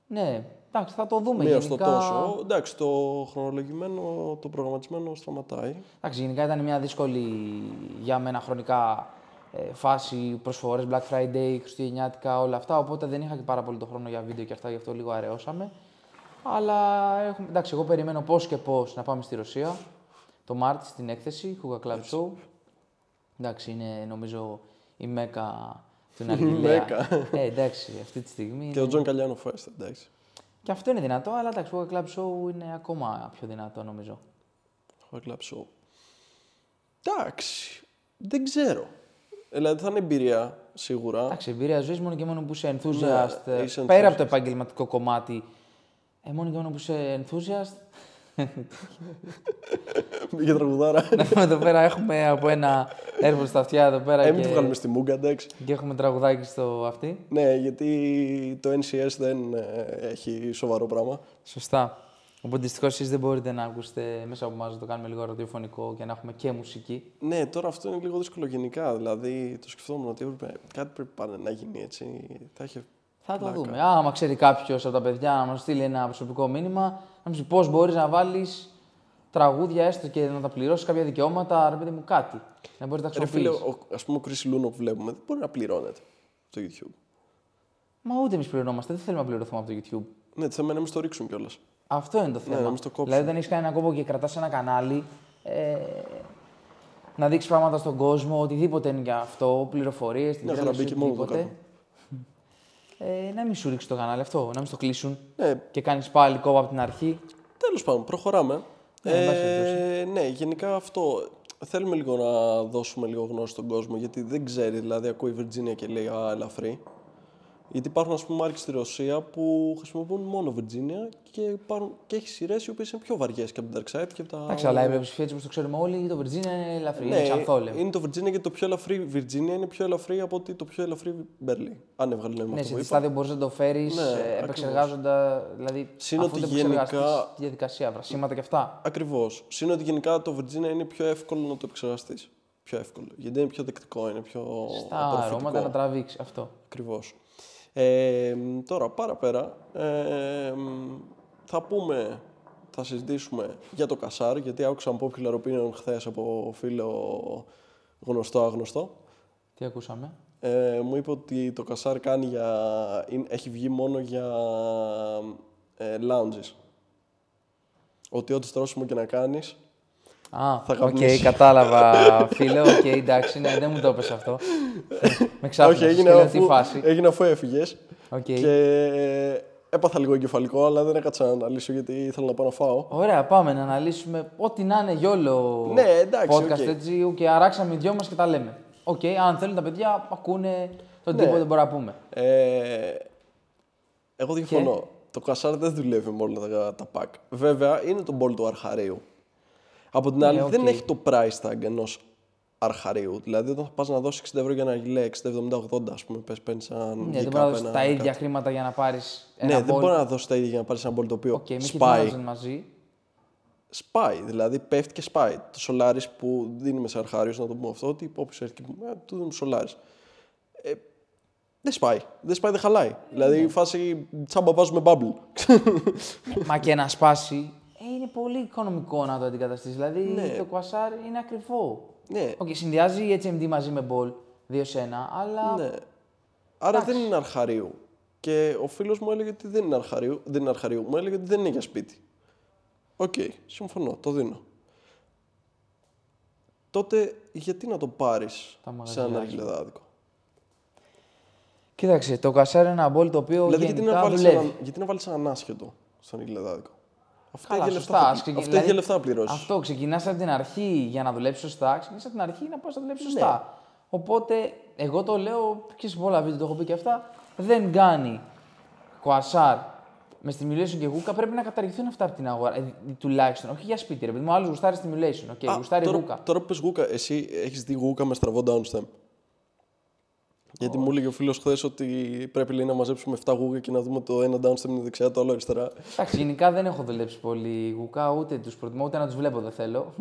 Ναι, εντάξει, θα το δούμε Μία στο γενικά. τόσο. Εντάξει, το χρονολογημένο, το προγραμματισμένο σταματάει. Εντάξει, γενικά ήταν μια δύσκολη για μένα χρονικά ε, φάση, προσφορές Black Friday, Χριστουγεννιάτικα, όλα αυτά. Οπότε δεν είχα και πάρα πολύ το χρόνο για βίντεο και αυτά, γι' αυτό λίγο αραιώσαμε. Αλλά έχουμε, εντάξει, εγώ περιμένω πώς και πώς να πάμε στη Ρωσία το Μάρτι στην έκθεση, Hookah Club Show. Εντάξει, είναι νομίζω η μέκα του Ναργιλέα. μέκα. Ε, εντάξει, αυτή τη στιγμή. Και είναι- ο John Calliano Fest, α, εντάξει. Και αυτό είναι δυνατό, αλλά εντάξει, Huga Club Show είναι ακόμα πιο δυνατό νομίζω. Έχω Club Show. Εντάξει, δεν ξέρω. Δηλαδή θα είναι εμπειρία σίγουρα. Εντάξει, εμπειρία ζωής μόνο και μόνο που είσαι enthusiast. Ναι, ε, είσαι πέρα enthusiast. από το επαγγελματικό κομμάτι. Ε, μόνο και μόνο που είσαι enthusiast. Για τραγουδάρα. να πούμε εδώ πέρα έχουμε από ένα έρβο στα αυτιά εδώ πέρα Ε, μην και, το βγάλουμε στη μούγκα, εντάξει. και έχουμε τραγουδάκι στο αυτή. Ναι, γιατί το NCS δεν ε, έχει σοβαρό πράγμα. Σωστά. Οπότε δυστυχώς εσείς δεν μπορείτε να ακούσετε μέσα από εμάς να το κάνουμε λίγο ραδιοφωνικό και να έχουμε και μουσική. Ναι, τώρα αυτό είναι λίγο δύσκολο γενικά. Δηλαδή το σκεφτόμουν ότι έπρεπε, κάτι πρέπει πάνε να γίνει έτσι. Θα είχε Θα το πλάκα. δούμε. Άμα ξέρει κάποιος από τα παιδιά να μας στείλει ένα προσωπικό μήνυμα, να μας πει πώς μπορείς να βάλεις τραγούδια έστω και να τα πληρώσεις κάποια δικαιώματα, ρε παιδί μου κάτι. Να μπορείς να τα Ρε φίλε, χρησιμοποιήσει. ο, ας πούμε ο Chris Luno που βλέπουμε δεν μπορεί να πληρώνεται στο YouTube. Μα ούτε εμείς πληρωνόμαστε, δεν θέλουμε να πληρωθούμε από το YouTube. Ναι, θέμα είναι να μην στο ρίξουν κιόλας. Αυτό είναι το θέμα. να μην στο κόψουν. δηλαδή, δεν έχεις κάνει ένα κόπο και κρατάς ένα κανάλι. Ε, να δείξεις πράγματα στον κόσμο, οτιδήποτε είναι για αυτό, πληροφορίες, την Μια χαρά τρέλαση, μπήκε μόνο το οτιδήποτε. Ε, να μην σου ρίξει το κανάλι αυτό, να μην στο κλείσουν Ναι, και κάνεις πάλι κόβα από την αρχή. τέλος πάντων, προχωράμε. Ναι, εν πάση ε, ναι, γενικά αυτό. Θέλουμε λίγο να δώσουμε λίγο γνώση στον κόσμο γιατί δεν ξέρει. Δηλαδή, ακούει η Virginia και λέει Α, ελαφρύ. Γιατί υπάρχουν ας πούμε μάρκες στη Ρωσία που χρησιμοποιούν μόνο Virginia και, υπάρχουν, και έχει σειρές οι οποίες είναι πιο βαριές και από την Dark Side και από τα. Εντάξει, αλλά η πλειοψηφία έτσι όπως το ξέρουμε όλοι, το Virginia είναι ελαφρύ, Ναι, είναι ξανθόλεμο. είναι το Virginia γιατί το πιο ελαφρύ Virginia είναι πιο ελαφρύ από ότι το πιο ελαφρύ Berlin. Αν έβγαλε νόημα Ναι, αυτό σε που τι είπα. στάδιο μπορείς να το φέρεις Ναι, επεξεργάζοντα. Δηλαδή, Συν αφού ότι το επεξεργάζεις γενικά- τη διαδικασία, βρασίματα και αυτά. Ακριβώς. Συν ότι γενικά το Virginia είναι πιο εύκολο να το επεξεργαστείς. Πιο εύκολο. Γιατί είναι πιο δεκτικό, είναι πιο. Στα αρώματα να τραβήξει αυτό. Ακριβώς. Ε, μ, τώρα, παραπέρα, ε, μ, θα πούμε, θα συζητήσουμε για το Κασάρ, γιατί άκουσα popular opinion χθες από φίλο γνωστό άγνωστο. Τι ακούσαμε; Ε, μου είπε ότι το Quasar κάνει για, είναι- έχει βγει μόνο για ε, lounges. Ότι ό,τι στρώσιμο και να κάνεις, Α, Θα οκ, καπνίσει. κατάλαβα, φίλε. Οκ, εντάξει, ναι, δεν μου το έπεσε αυτό. Με ξάφνιασες Όχι, έγινε και λέω, αφού, τι φάση. έγινε αφού έφυγες. Οκ. Και έπαθα λίγο εγκεφαλικό, αλλά δεν έκατσα να αναλύσω γιατί ήθελα να πάω να φάω. Ωραία, πάμε να αναλύσουμε ό,τι να είναι YOLO Ναι, εντάξει, podcast OK. έτσι και αράξαμε οι δυο μας και τα λέμε. Οκ, αν θέλουν τα παιδιά, ακούνε το Ναι. τίποτε μπορεί να πούμε. Ε, εγώ διαφωνώ. Το Κασάρ δεν δουλεύει με όλα τα, τα pack. Βέβαια, είναι το μπολ του αρχαρίου. Από την άλλη, Ναι, οκ. δεν έχει το price tag ενός αρχαρίου. Δηλαδή, όταν θα πας να δώσεις 60 ευρώ για ένα γυλέ, 60-70-80, ας πούμε, πες παίρνει σαν. Ναι, geek δεν μπορεί up, να δώσεις ένα τα ίδια κάτι. χρήματα για να πάρεις ένα Ναι, δεν ball. μπορεί να δώσει τα ίδια για να πάρεις ένα μπολ το οποίο Οκ, με σπάει. Hit μαζί. Σπάει, δηλαδή πέφτει και σπάει. Το Solaris που δίνουμε σε αρχάριο, να το πούμε αυτό, ότι όποιο έρθει και πούμε, «Α, του δίνουμε Solaris. Ε, δεν σπάει. Δεν σπάει, δεν χαλάει. Ναι. Δηλαδή η φάση τσάμπα βάζουμε bubble. Μα και να σπάσει, ε, είναι πολύ οικονομικό να το αντικαταστήσεις. Δηλαδή Ναι. το Quasar είναι ακριβό. ναι, Οκ, συνδυάζει η HMD μαζί με bowl 2 σε 1, αλλά ναι. Άρα δεν είναι αρχαρίου. Και ο φίλος μου έλεγε ότι δεν είναι αρχαρίου. Δεν είναι αρχαρίου. Μου έλεγε ότι δεν είναι για σπίτι. Οκ, συμφωνώ, το δίνω. Τότε γιατί να το πάρεις Τα σε ένα μαγαζιά. αργυλεδάδικο. Κοίταξε, το Quasar είναι ένα ball το οποίο Δηλαδή, γιατί να, γενικά βάλεις δουλεύει. έναν, γιατί να βάλεις έναν άσχετο στον αργυλεδάδικο. Αυτό Καλά, για σωστά. λεφτά, Ας θα, ξεκι- αυτό δηλαδή, για λεφτά θα πληρώσεις. Αυτό ξεκινάς από την αρχή για να δουλέψεις σωστά. Ξεκινάς από την αρχή να πας να δουλέψεις Ναι. σωστά. Οπότε, εγώ το λέω και σε πολλά βίντεο το έχω πει και αυτά. Δεν κάνει Quasar με stimulation και γούκα. Πρέπει να καταργηθούν αυτά από την αγορά. Ε, τουλάχιστον. Όχι για σπίτι, ρε παιδί μου. Άλλος γουστάρει stimulation. Okay, Α, γουστάρει τώρα, Wookah. τώρα που πες Wookah, εσύ έχεις δει Wookah με στραβό downstem. Γιατί μου έλεγε ο φίλος χθες ότι πρέπει λέει, να μαζέψουμε 7 Wookah και να δούμε το ένα downstem είναι δεξιά, το άλλο αριστερά. Εντάξει, γενικά δεν έχω δουλέψει πολύ Wookah, ούτε τους προτιμώ, ούτε να τους βλέπω δεν θέλω.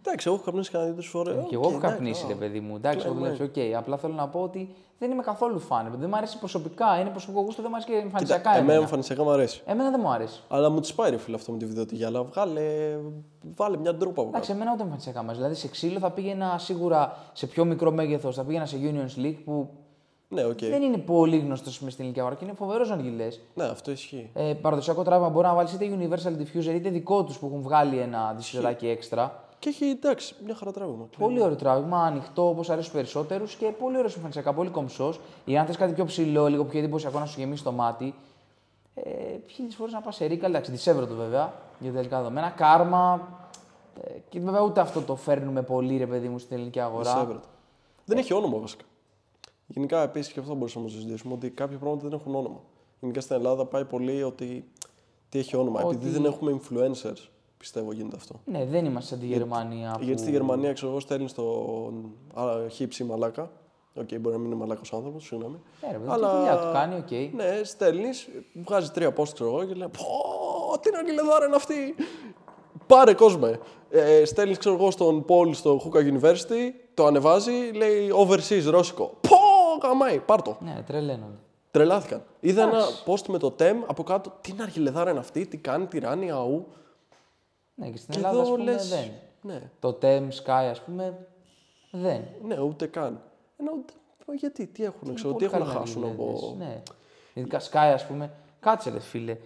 Εντάξει, εγώ έχω καπνίσει κανένα δύο φορές. και εγώ έχω καπνίσει, ρε παιδί μου. Εντάξει, έχω δουλέψει, οκ. Απλά θέλω να πω ότι δεν είμαι καθόλου φαν. Δεν μου αρέσει προσωπικά, είναι προσωπικό γούστο, δεν μου αρέσει και εμφανισιακά. Κοίτα, εμένα εμένα. εμφανισιακά μου αρέσει. Εμένα δεν μου αρέσει. Αλλά μου της πάει ρε φίλε αυτό με τη βιντεοτή, αλλά βγάλε. Βάλε μια ντρόπα από Εντάξει, κάτω. εμένα ούτε εμφανισιακά μα. Δηλαδή σε ξύλο θα πήγαινα σίγουρα σε πιο μικρό μέγεθος, θα πήγαινα σε Unions League που Ναι, οκ. δεν είναι πολύ γνωστός μες στην ηλικία αγορά και είναι φοβερός αργυλέ. Ναι, αυτό ισχύει. Ε, παραδοσιακό τράβημα μπορεί να βάλεις είτε Universal Diffuser είτε δικό τους που έχουν βγάλει ένα diffuserάκι έξτρα. Και έχει εντάξει, μια χαρά τράβημα. Πολύ ωραίο τράβημα, ανοιχτό όπως αρέσει στους περισσότερους και πολύ ωραίο εμφανισιακά, πολύ κομψός. Ή αν θες κάτι πιο ψηλό, λίγο πιο εντυπωσιακό να σου γεμίσει το μάτι. Ε, Ποιε φορές να πας σε ρίκα, εντάξει, δισεύρω το βέβαια για τα τελικά δεδομένα. Κάρμα. Ε, και βέβαια ούτε αυτό το φέρνουμε πολύ ρε παιδί μου στην ελληνική αγορά. Σέβρετο. Δεν έχει όνομα βασικά. Γενικά επίσης και αυτό μπορούσαμε να συζητήσουμε ότι κάποια πράγματα δεν έχουν όνομα. Γενικά στην Ελλάδα πάει πολύ ότι τι έχει όνομα. Ότι- Επειδή δεν έχουμε influencers, πιστεύω γίνεται αυτό. Ναι, δεν είμαστε σαν τη Γερμανία. Γιατί στη που- Γερμανία, ξέρω εγώ, στέλνεις τον χύψη μαλάκα. Οκ, μπορεί να μην είναι μαλάκα ο άνθρωπος, συγγνώμη. Ναι, ρε παιδί, τη δουλειά του κάνει, οκ. Ναι, στέλνεις, βγάζει τρία post, ξέρω εγώ, και λέει Πω, τι ναργιλεδάρα είναι αυτή. Πάρε κόσμο. Ε, στέλνεις, ξέρω εγώ, στον Paul στο Hookah University, το ανεβάζει, λέει overseas ρώσικο. Πω, γαμάει, πάρ το. Ναι, τρελαίνονται. Τρελάθηκαν. Είδα ένα Εντάξει. post με το TEM από κάτω. Τι να γυλεδάρα είναι αυτή, τι κάνει, τι ράνει, αού. Ναι, και στην Και Ελλάδα, ας εδώ πούμε, λες, δεν. ναι, Το TEM Sky, ας πούμε, δεν. ναι, ούτε καν. Ενώ, ούτε- γιατί, τι έχουν, Είναι ξέρω, τι πολύ έχουν να καλά χάσουν ναργιλέδες, από... Ναι. Ειδικά Sky, ας πούμε. Κάτσε ρε φίλε.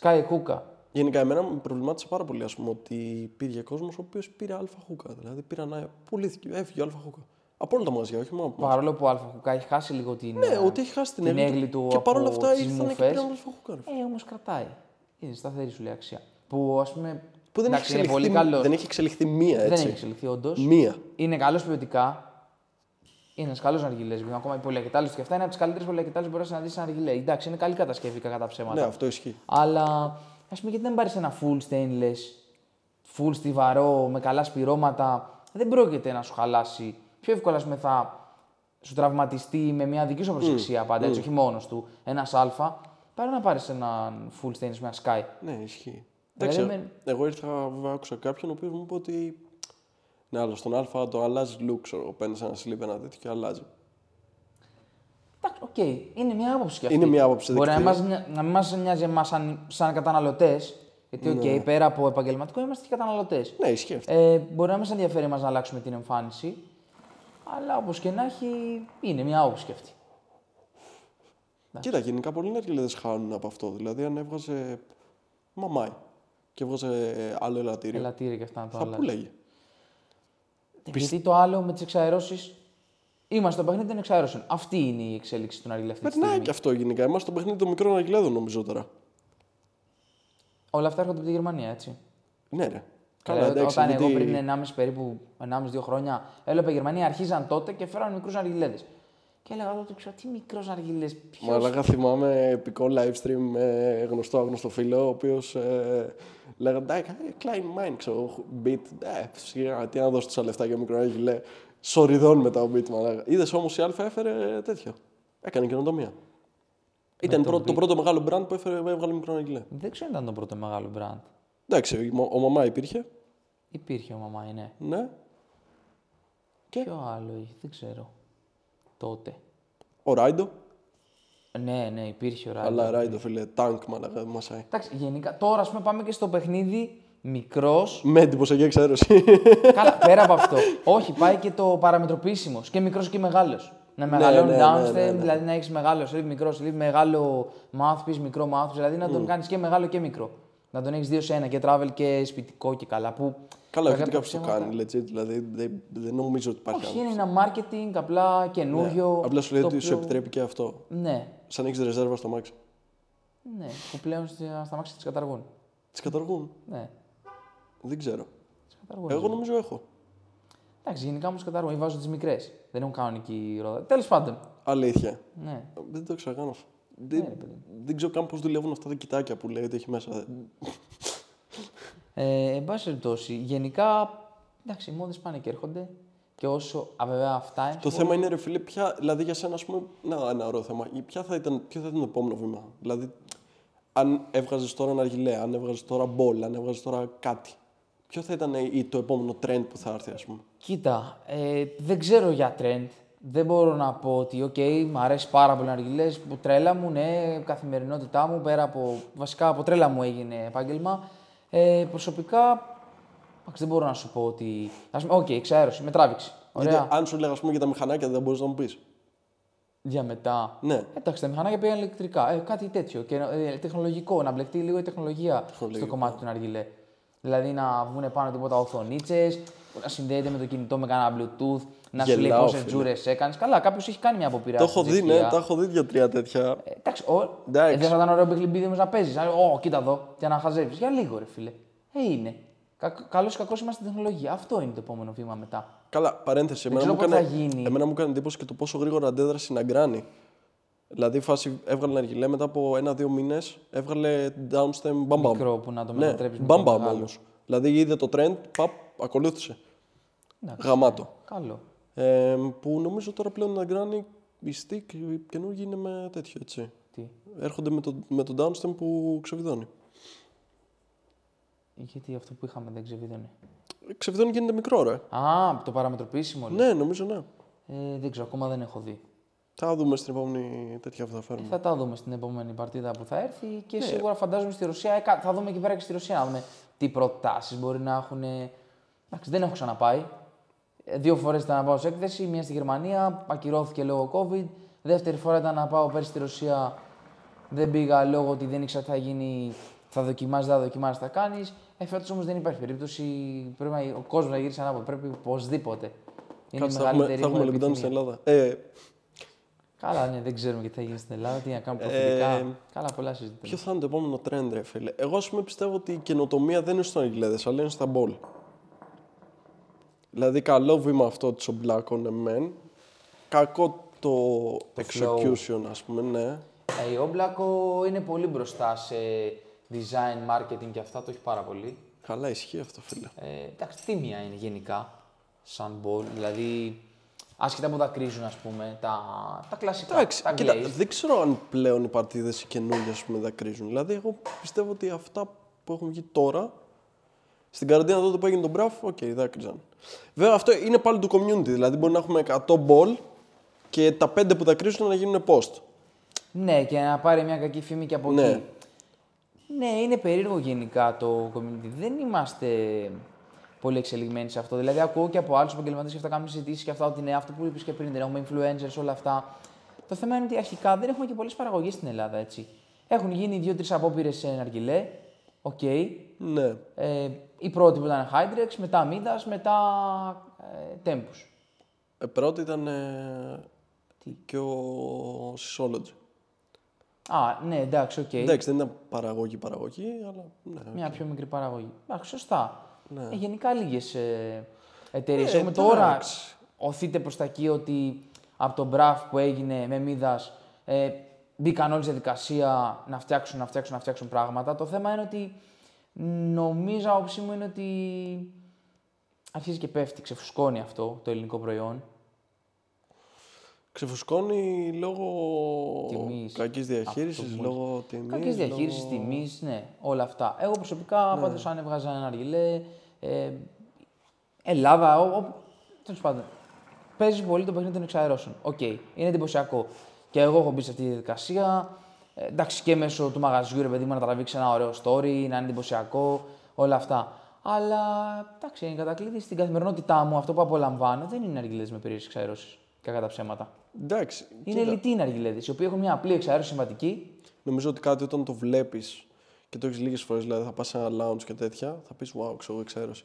Sky Hookah. Γενικά, εμένα με προβλημάτισε πάρα πολύ ας πούμε, ότι υπήρχε κόσμος ο οποίος πήρε αλφα χούκα. Δηλαδή, πήραν, α- πουλήθηκε, έφυγε αλφα χούκα. Από όλα τα μαγαζιά, όχι μόνο από εμάς. Παρόλο που ο Αλφα Hookah έχει χάσει λίγο την, Ναι, ε, ότι έχει χάσει την, την έγκλη έγκλη του Και από παρόλα αυτά τις ήρθαν και μουφές. πήραν αλφα χούκα. ρε φίλε. Ε, όμως κρατάει. Είναι σταθερή σου λέει αξία. Που ας πούμε. Που δεν έχει, εντάξει, είναι πολύ εξελιχθεί, καλός. δεν έχει εξελιχθεί μία Δεν έτσι. έχει εξελιχθεί όντως. Μία. Είναι καλός ποιοτικά. Είναι ένας καλός αργιλέ. Ακόμα οι πολυακετάλιστοι και αυτά είναι από τις καλύτερες πολυακετάλιστοι που μπορείς να δεις σε αργιλέ. Εντάξει, είναι καλή κατασκευή κατά τα ψέματα. Ναι, αυτό ισχύει. Αλλά ας πούμε, γιατί δεν πάρεις ένα full stainless, full στιβαρό, με καλά σπυρώματα. Δεν πρόκειται να σου χαλάσει. Πιο εύκολα, ας πούμε, θα σου τραυματιστεί με μια δική σου προσεξία πάντα, έτσι, όχι μόνος του. Ένας Α, παρά να πάρεις έναν full stainless με ένα sky. Ναι, ισχύει. Δηλαδή, Εντάξει, με- εγώ ήρθα, βέβαια, άκουσα κάποιον ο οποίος μου είπε ότι. Ναι, αλλά στον Α το αλλάζει look, ξέρω. Παίρνεις ένα sleeve, ένα τέτοιο και αλλάζει. Εντάξει, οκ, είναι μια άποψη κι αυτή. Είναι μια άποψη Μπορεί να, δεκτή. μας, να μην μας νοιάζει εμάς σαν, σαν καταναλωτές. Γιατί, οκ, πέρα από επαγγελματικό, είμαστε και καταναλωτές. Ναι, ισχύει αυτό. Ε, μπορεί να μην σε ενδιαφέρει εμάς να αλλάξουμε την εμφάνιση, αλλά όπως και να έχει, είναι μια άποψη κι αυτή. Κοίτα, γενικά πολλοί νερκελέδε χάνουν από αυτό. Δηλαδή, αν έβγαζε μαμάι και έβγαζε άλλο ελαττήριο, Ελαττήρια και αυτά να το θα αλλάζει. πουλέγε. Γιατί το άλλο με τις εξαερώσεις. Είμαστε στο παιχνίδι των εξαερώσεων. Αυτή είναι η εξέλιξη του Ναργιλέ αυτή τη Περνάει στιγμή. και αυτό γενικά. Είμαστε στο παιχνίδι των μικρών νερκελέδων, νομίζω τώρα. Όλα αυτά έρχονται από τη Γερμανία, έτσι. Ναι, ρε. Δηλαδή, εντάξει, όταν γιατί- εγώ πριν 1,5 περίπου 1,5-2 χρόνια έβλεπα η Γερμανία αρχίζαν τότε και φέραν μικρούς αργιλέδες. Και έλεγα τότε, ξέρω, τι μικρός αργιλέ. Μαλάκα θυμάμαι επικό live stream με γνωστό άγνωστο φίλο, ο οποίος ε, λέγανε Εντάξει, Klein Mind, ξέρω, beat. Ε, σιγά, τι να δώσω τόσα λεφτά για μικρό γυλέ. Σοριδών μετά ο beat, μαλάκα. Είδες όμως η Αλφα έφερε τέτοιο. Έκανε καινοτομία. Ήταν το πρώτο, το beat. πρώτο μεγάλο brand που έφερε, έβγαλε μικρό γυλέ. Δεν ξέρω αν ήταν το πρώτο μεγάλο brand. Εντάξει, ο, ο μαμά υπήρχε. Υπήρχε ο μαμά, ναι. Ναι. Και; Ποιο άλλο είχε, δεν ξέρω. Τότε. Ο Ράιντο. Ναι, ναι, υπήρχε ο Ράιντο. Αλλά Ράιντο, φίλε, τάγκ, μαλάκα, μασάει. Εντάξει, γενικά τώρα ας πούμε πάμε και στο παιχνίδι μικρός. Με εντυπωσιακή εξαίρεση. Καλά, πέρα από αυτό. Όχι, πάει και το παραμετροποιήσιμο. Και μικρός και μεγάλος. Να μεγαλώνει ναι, ναι, downstem, ναι, ναι. δηλαδή να έχεις μεγάλο sleeve, μικρό sleeve, μεγάλο mouthpiece, μικρό mouthpiece. Δηλαδή να τον κάνεις και μεγάλο και μικρό. Να τον έχεις δύο σε ένα και travel και σπιτικό και καλά. Που Καλά, κακά όχι τα κάποιος το ψέματα- κάνει, legit, δηλαδή δεν, δεν νομίζω ότι υπάρχει Όχι, άλλος. είναι ένα marketing απλά καινούριο. Απλά σου λέει το ότι σου οποίο- επιτρέπει και αυτό. Ναι, Σαν έχεις ρεζέρβα στο μάξι. ναι, που πλέον στα στα μάξια τι καταργούν. Τι καταργούν; Ναι, Δεν ξέρω. τι καταργούν. Εγώ νομίζω έχω. Εντάξει, γενικά όμως καταργούν ή βάζουν τις μικρές. Δεν έχουν κανονική ρόδα. Τέλος πάντων. Αλήθεια. Ναι. Δεν το ξέρω καν αυτό. Δεν, δεν ξέρω καν πώς δουλεύουν αυτά τα κοιτάκια που λέει ότι έχει μέσα. Δεν- Ε, εν πάση περιπτώσει, γενικά εντάξει, οι μόδες πάνε και έρχονται. Και όσο α, βέβαια αυτά είναι. Το θέμα είναι, ρε φίλε, ποια, δηλαδή για σένα, ας πούμε, να, ένα ωραίο θέμα. Ποια θα ήταν, ποιο θα ήταν το επόμενο βήμα; Δηλαδή, αν έβγαζες τώρα ένα αργιλέ, αν έβγαζες τώρα μπολ, αν έβγαζες τώρα κάτι. Ποιο θα ήταν η- το επόμενο trend που θα έρθει, ας πούμε; Κοίτα, ε, δεν ξέρω για trend. Δεν μπορώ να πω ότι, οκ, μου αρέσει πάρα πολύ ναργιλές, που τρέλα μου, ναι, καθημερινότητά μου, πέρα από, βασικά από τρέλα μου έγινε επάγγελμα. Ε, προσωπικά, εντάξει, δεν μπορώ να σου πω ότι, ας πούμε, οκ, εξαέρωση, με τράβηξη. Ωραία. Γιατί αν σου λέγα, ας πούμε, για τα μηχανάκια, δεν μπορείς να μου πεις. Για μετά. Ναι. Εντάξει, τα μηχανάκια πήγαν ηλεκτρικά. Ε, κάτι τέτοιο. Και, ε, τεχνολογικό, να μπλεχτεί λίγο η τεχνολογία στο Τεχνολογικό. κομμάτι του Ναργιλέ. Δηλαδή να βγουν πάνω τίποτα οθονίτσε, να συνδέεται με το κινητό με κανένα Bluetooth, να σου λέει Γελάω, πόσες φίλε. τζούρες έκανες. Καλά, κάποιος έχει κάνει μια αποπειρά. Το στην έχω δει, ναι, Τσεχία. τα έχω δει δύο-τρία τέτοια. Ε, εντάξει, ο... Εντάξει. ε, δεν θα ήταν ωραίο παιχνίδι όμως να παίζεις. Ω, κοίτα εδώ, και να χαζεύει. Για λίγο, ρε φίλε. Ε, είναι. Κα... Καλός ή κακός είμαστε στην τεχνολογία. Αυτό είναι το επόμενο βήμα μετά. Καλά, παρένθεση. Εμένα ξέρω μου, πότε έκανε, θα γίνει. εμένα μου έκανε εντύπωση και το πόσο γρήγορα αντέδρασε η Ναγκράνη. Δηλαδή, η φάση έβγαλε ένα αργιλέ μετά από ένα-δύο μήνες, έβγαλε downstem bam bam. Μικρό που να το Ναι, μετατρέψει. bam bam όμως. Δηλαδή, είδε το trend, παπ, ακολούθησε. Εντάξει. Γαμάτο. Καλό. Ε, που νομίζω τώρα πλέον η Ναγκράνη, η stick, η καινούργια είναι με τέτοιο έτσι. Τι; Έρχονται με το, με το downstem που ξεβιδώνει. Γιατί αυτό που είχαμε δεν ξεβίδωνε. Ξεβιδώνει γίνεται μικρό, ρε. Α, το παραμετροποιήσιμο. λέει. Ναι, νομίζω ναι. Ε, δεν ξέρω, ακόμα δεν έχω δει. Θα δούμε στην επόμενη τέτοια που θα φέρουμε. Θα τα δούμε στην επόμενη παρτίδα που θα έρθει Ναι. και σίγουρα φαντάζομαι στη Ρωσία. ε, κα- θα δούμε εκεί πέρα και στη Ρωσία. Να δούμε τι προτάσεις μπορεί να έχουν. Εντάξει, δεν έχω ξαναπάει. Ε, Δύο φορές ήταν να πάω σε έκθεση, μία στη Γερμανία, ακυρώθηκε λόγω COVID. Δεύτερη φορά ήταν να πάω πέρσι στη Ρωσία, δεν πήγα λόγω ότι δεν ήξερα τι θα γίνει, θα δοκιμάσει, δεν θα δοκιμάσει, θα κάνεις. Ε, φέτος όμως δεν υπάρχει περίπτωση. Πρέπει να- ο κόσμος να γυρίσει ανάποδα. Πρέπει οπωσδήποτε. Είναι η Κάτσε, θα έχουμε, μεγαλύτερη θα μου έχουμε lockdown επιθυμία. στην Ελλάδα. Ε, Καλά, ναι, δεν ξέρουμε και τι θα γίνει στην Ελλάδα, τι να κάνουμε Ε, προθετικά. Καλά, πολλά συζητήματα. ποιο θα είναι το επόμενο trend, ρε φίλε. Εγώ, ας πούμε, πιστεύω ότι η καινοτομία δεν είναι στου αργιλέδε, αλλά είναι στα μπολ. Δηλαδή, καλό βήμα αυτό της ομπλάκων, ναι, μεν. Κακό το, execution, ας πούμε, ναι. Ε, η Όμπλακο είναι πολύ μπροστά σε design, marketing και αυτά, το έχει πάρα πολύ. Καλά, ισχύει αυτό, φίλε. Ε, εντάξει, τίμια είναι γενικά σαν ball, δηλαδή άσχετα που δακρύζουν ας πούμε, τα, τα κλασικά, Εντάξει, τα κοίτα, glazed. δεν ξέρω αν πλέον οι παρτίδες οι καινούργιες ας πούμε, δακρύζουν. Δηλαδή, εγώ πιστεύω ότι αυτά που έχουν βγει τώρα, στην καραντίνα τότε που έγινε τον μπραφ, οκ, δάκρυζαν. Βέβαια, αυτό είναι πάλι του community. Δηλαδή, μπορεί να έχουμε 100 μπολ και τα 5 που δακρύζουν να γίνουν post. Ναι, και να πάρει μια κακή φήμη και από Ναι. εκεί. Ναι, είναι περίεργο γενικά το community. Δεν είμαστε πολύ εξελιγμένοι σε αυτό. Δηλαδή, ακούω και από άλλους επαγγελματίες και αυτά κάνουν συζητήσεις και αυτά ότι ναι, αυτό που είπες και πριν, δεν έχουμε influencers, όλα αυτά. Το θέμα είναι ότι αρχικά δεν έχουμε και πολλές παραγωγές στην Ελλάδα, έτσι. Έχουν γίνει δύο-τρεις απόπειρες σε ναργιλέ. Οκ. Ναι. Ε, η πρώτη που ήταν Hydrex, μετά Midas, μετά ε, Tempus. Ε, πρώτη ήταν ε, και ο Synology. Α, ναι, εντάξει, οκ. Εντάξει, δεν ήταν παραγωγή παραγωγή, αλλά ναι. Μια πιο μικρή παραγωγή. Εντάξει, σωστά. Ναι. Ε, γενικά λίγες ε, εταιρείες. Ε, Έχουμε τώρα εντάξει. οθείτε προς τα εκεί ότι από τον μπραφ που έγινε με μίδας ε, μπήκαν όλη στη διαδικασία να φτιάξουν, να φτιάξουν, να φτιάξουν πράγματα. Το θέμα είναι ότι νομίζω, άποψή μου είναι ότι αρχίζει και πέφτει, ξεφουσκώνει αυτό το ελληνικό προϊόν. Ξεφουσκώνει λόγω Τιμής, κακής διαχείρισης, αυτό που λόγω τιμής. Κακής διαχείρισης, λόγω... τιμής, ναι, όλα αυτά. Εγώ προσωπικά Ναι. πάντως αν έβγαζα ένα αργιλέ. Ε, Ελλάδα, ο, ο, τέλος πάντων. Παίζει πολύ το παιχνίδι των εξαερώσεων. Οκ, είναι εντυπωσιακό. Και εγώ έχω μπει σε αυτή τη διαδικασία. Ε, εντάξει, και μέσω του μαγαζιού, ρε παιδί μου, να τραβήξει ένα ωραίο story, να είναι εντυπωσιακό, όλα αυτά. Αλλά εντάξει, εν κατακλείδι στην καθημερινότητά μου, αυτό που απολαμβάνω δεν είναι αργιλέ με περίεργες εξαερώσεις. Κακά τα ψέματα. Εντάξει, Είναι κοίτα, λιτοί αργιλέδες, οι οποίοι έχουν μια απλή εξαέρωση συμβατική νομίζω ότι κάτι όταν το βλέπεις και το έχεις λίγες φορές, δηλαδή θα πας σε ένα lounge και τέτοια, θα πεις wow, ξέρω, εξαίρωση.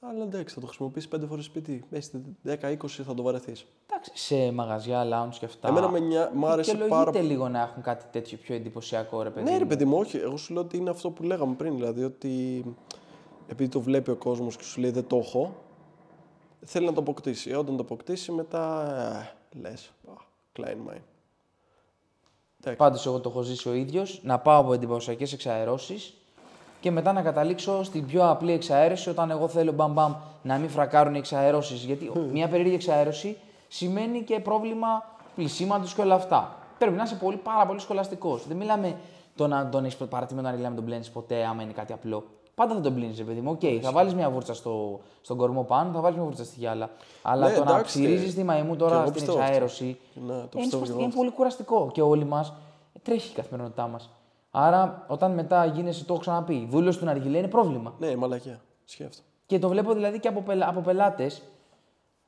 Αλλά εντάξει, θα το χρησιμοποιήσεις πέντε φορές σπίτι. Μέσα 10-20 θα το βαρεθείς. Εντάξει, σε μαγαζιά, lounge και αυτά. Εμένα με νιά- μ' άρεσε Δικαιολογείται πάρα λίγο να έχουν κάτι τέτοιο πιο εντυπωσιακό, ρε παιδί. Ναι, ρε μου. παιδί μου, όχι. Εγώ σου λέω ότι είναι αυτό που λέγαμε πριν. Δηλαδή ότι επειδή το βλέπει ο κόσμος και σου λέει δεν το έχω, θέλει να το αποκτήσει. Ε, Όταν το αποκτήσει, μετά ε, λες. Klein mine. Πάντως, εγώ το έχω ζήσει ο ίδιος να πάω από εντυπωσιακές εξαερώσεις και μετά να καταλήξω στην πιο απλή εξαέρωση όταν εγώ θέλω μπαμ μπαμ να μην φρακάρουν οι εξαερώσεις. Γιατί μια περίεργη εξαέρωση σημαίνει και πρόβλημα πλυσίματος και όλα αυτά. Πρέπει να είσαι πολύ, πάρα πολύ σχολαστικός. Δεν μιλάμε το να τον έχεις παρατημένο να μιλάμε τον πλένει ποτέ άμα είναι κάτι απλό. Πάντα θα τον πλύνεις, ρε παιδί μου. Οκ, θα βάλεις μια βούρτσα στο, στον κορμό πάνω, θα βάλεις μια βούρτσα στη γυάλα. Αλλά Ναι, το να εντάξει, ψειρίζεις τη μαϊμού και τώρα εγώ στην πιστεύω αυτό. εξαέρωση. Ναι, το είναι, πιστεύω σπαστικό, και εγώ είναι πολύ κουραστικό και όλοι μας τρέχει η καθημερινότητά μας. Άρα, όταν μετά γίνεσαι, το έχω ξαναπεί, δούλος του Ναργιλέ είναι πρόβλημα. Ναι, μαλακία. Ισχύει αυτό. Και το βλέπω δηλαδή και από, πελα... από πελάτες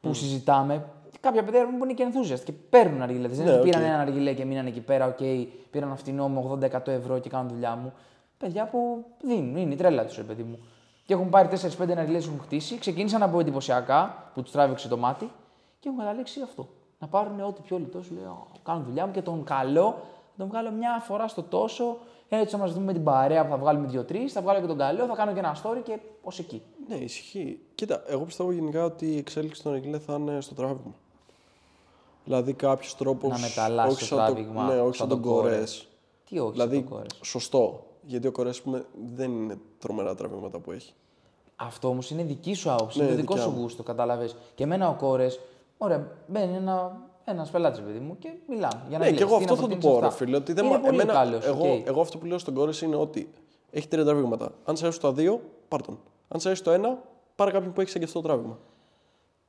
που συζητάμε. Κάποια παιδιά που είναι και enthusiast και παίρνουν αργιλέ. Δεν είναι Ναι, ότι πήραν οκ. ένα αργιλέ και μείναν εκεί πέρα, οκ, πήραν ένα φτηνό με 80% ευρώ και κάνουν δουλειά μου. Παιδιά που δίνουν, είναι η τρέλα τους, παιδί μου. Και έχουν πάρει 4-5 αργιλέ που έχουν χτίσει, ξεκίνησαν από εντυπωσιακά που τους τράβηξε το μάτι και έχουν καταλήξει αυτό. Να πάρουν ό,τι πιο λιτός σου λέει, «Α, κάνω δουλειά μου και τον καλό, θα τον βγάλω μια φορά στο τόσο. Έτσι θα μας δούμε με την παρέα που θα βγάλουμε δύο-τρεις, θα βγάλω και τον καλό, θα κάνω και ένα story και ως εκεί. Ναι, ισχύει. Κοίτα, εγώ πιστεύω γενικά ότι η εξέλιξη των Αγγλέ θα είναι στο τράβηγμα. Δηλαδή κάποιος τρόπος. Να μεταλλάσσει το σαν τράβηγμα, Ναι, όχι σαν σαν τον τον Κόρες. κορέ. Τι όχι, Δηλαδή, σαν τον Κόρες. σωστό. Γιατί ο κορέ δεν είναι τρομερά τραβήγματα που έχει. Αυτό όμως είναι δική σου άποψη, Ναι, είναι το δικό δικιά σου μου. γούστο, κατάλαβε. Και εμένα ο κόρε, ωραία, μπαίνει ένα ένας πελάτης, παιδί μου, και μιλάμε. Για να Ναι, και λες, εγώ τι αυτό να θα του προτείνεις πω, ρε αυτά. φίλε. Ότι δεν είναι μα- πολύ εμένα, καλός, εγώ, οκ. εγώ αυτό που λέω στον κόρε είναι ότι έχει τρία τραβήγματα. Αν σε αρέσει τα δύο, πάρ τον. Αν σε αρέσει το ένα, πάρε κάποιον που έχει σαν και αυτό το τράβηγμα.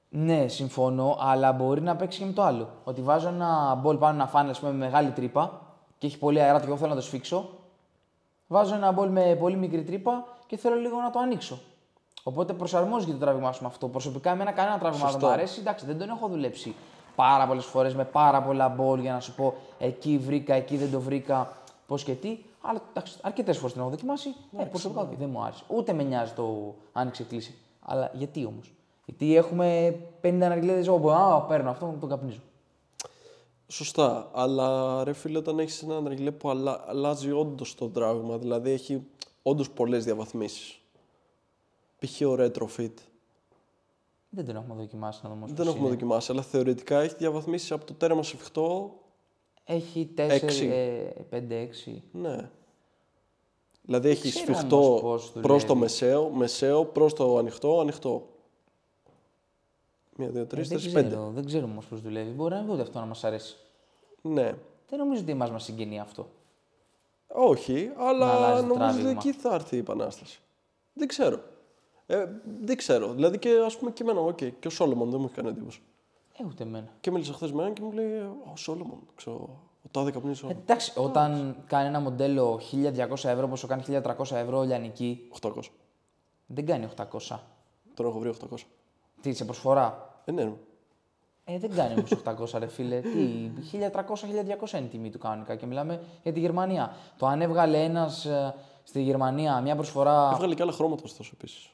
Ναι, συμφωνώ, αλλά μπορεί να παίξει και με το άλλο. Ότι βάζω ένα μπολ πάνω να φάνε, ας πούμε, με μεγάλη τρύπα και έχει πολύ αέρα και εγώ θέλω να το σφίξω. Βάζω ένα μπολ με πολύ μικρή τρύπα και και θέλω λίγο να το ανοίξω. Οπότε προσαρμόζει και το τράβηγμά σου με αυτό. Προσωπικά, εμένα κανένα τράβηγμα δεν Σωστό. μου αρέσει. Εντάξει, δεν τον έχω δουλέψει πάρα πολλές φορές με πάρα πολλά μπολ για να σου πω εκεί βρήκα, εκεί δεν το βρήκα, πώς και τι. Αλλά εντάξει, αρκετές φορές την έχω δοκιμάσει. Ε, προσωπικά όχι, δεν μου άρεσε. Ούτε με νοιάζει το άνοιξε κλείσει. Αλλά γιατί όμως; Γιατί έχουμε 50 αναγκαίε όπου α, παίρνω αυτό, τον καπνίζω. Σωστά, αλλά ρε φίλε, όταν έχεις ένα ναργιλέ που αλλα... αλλάζει όντως το τράβημα, δηλαδή έχει όντως πολλές διαβαθμίσεις. Π.χ. ο retrofit. Δεν τον έχουμε δοκιμάσει να δούμε. Δεν έχουμε δοκιμάσει, αλλά θεωρητικά έχει διαβαθμίσεις από το τέρμα σε φιχτό. Έχει 4, Έξι. 5, 6. Ναι. Δηλαδή έχεις Ξέρω όμως σφιχτό πώς προς το δουλεύει. μεσαίο, μεσαίο προς το ανοιχτό, ανοιχτό. Μία, δύο, τρεις, Ε, δεν τέσσερις, πέντε. ξέρω, δεν ξέρω όμως πώς δουλεύει. Μπορεί να μην ούτε αυτό να μας αρέσει. Ναι. Δεν νομίζω ότι εμάς μας συγκινεί αυτό. Όχι, Να αλλά αλλάζει το νομίζω ότι τράβηγμα. εκεί θα έρθει η επανάσταση. Δεν ξέρω. Ε, δεν ξέρω. Δηλαδή και ας πούμε και εμένα, οκ, και ο Σόλομον δεν μου έχει κάνει εντύπωση. Ε, ούτε εμένα. Και μίλησα χθες με έναν και μου λέει: Ο Σόλομον, ξέρω. Ο τάδε καπνίζει Ε, Σόλομον. εντάξει, όταν κάνει ένα μοντέλο 1200 ευρώ, πόσο κάνει 1300 ευρώ λιανική, 800. δεν κάνει 800. Τον έχω βρει 800. Τι σε προσφορά; Ε, ναι, ναι. Ε, δεν κάνει όμως 800 ρε φίλε. Τι, 1300-1200 είναι η τιμή του κανονικά και μιλάμε για τη Γερμανία. Το αν έβγαλε ένας στη Γερμανία μια προσφορά. Έβγαλε και άλλα χρώματα ωστόσο επίση.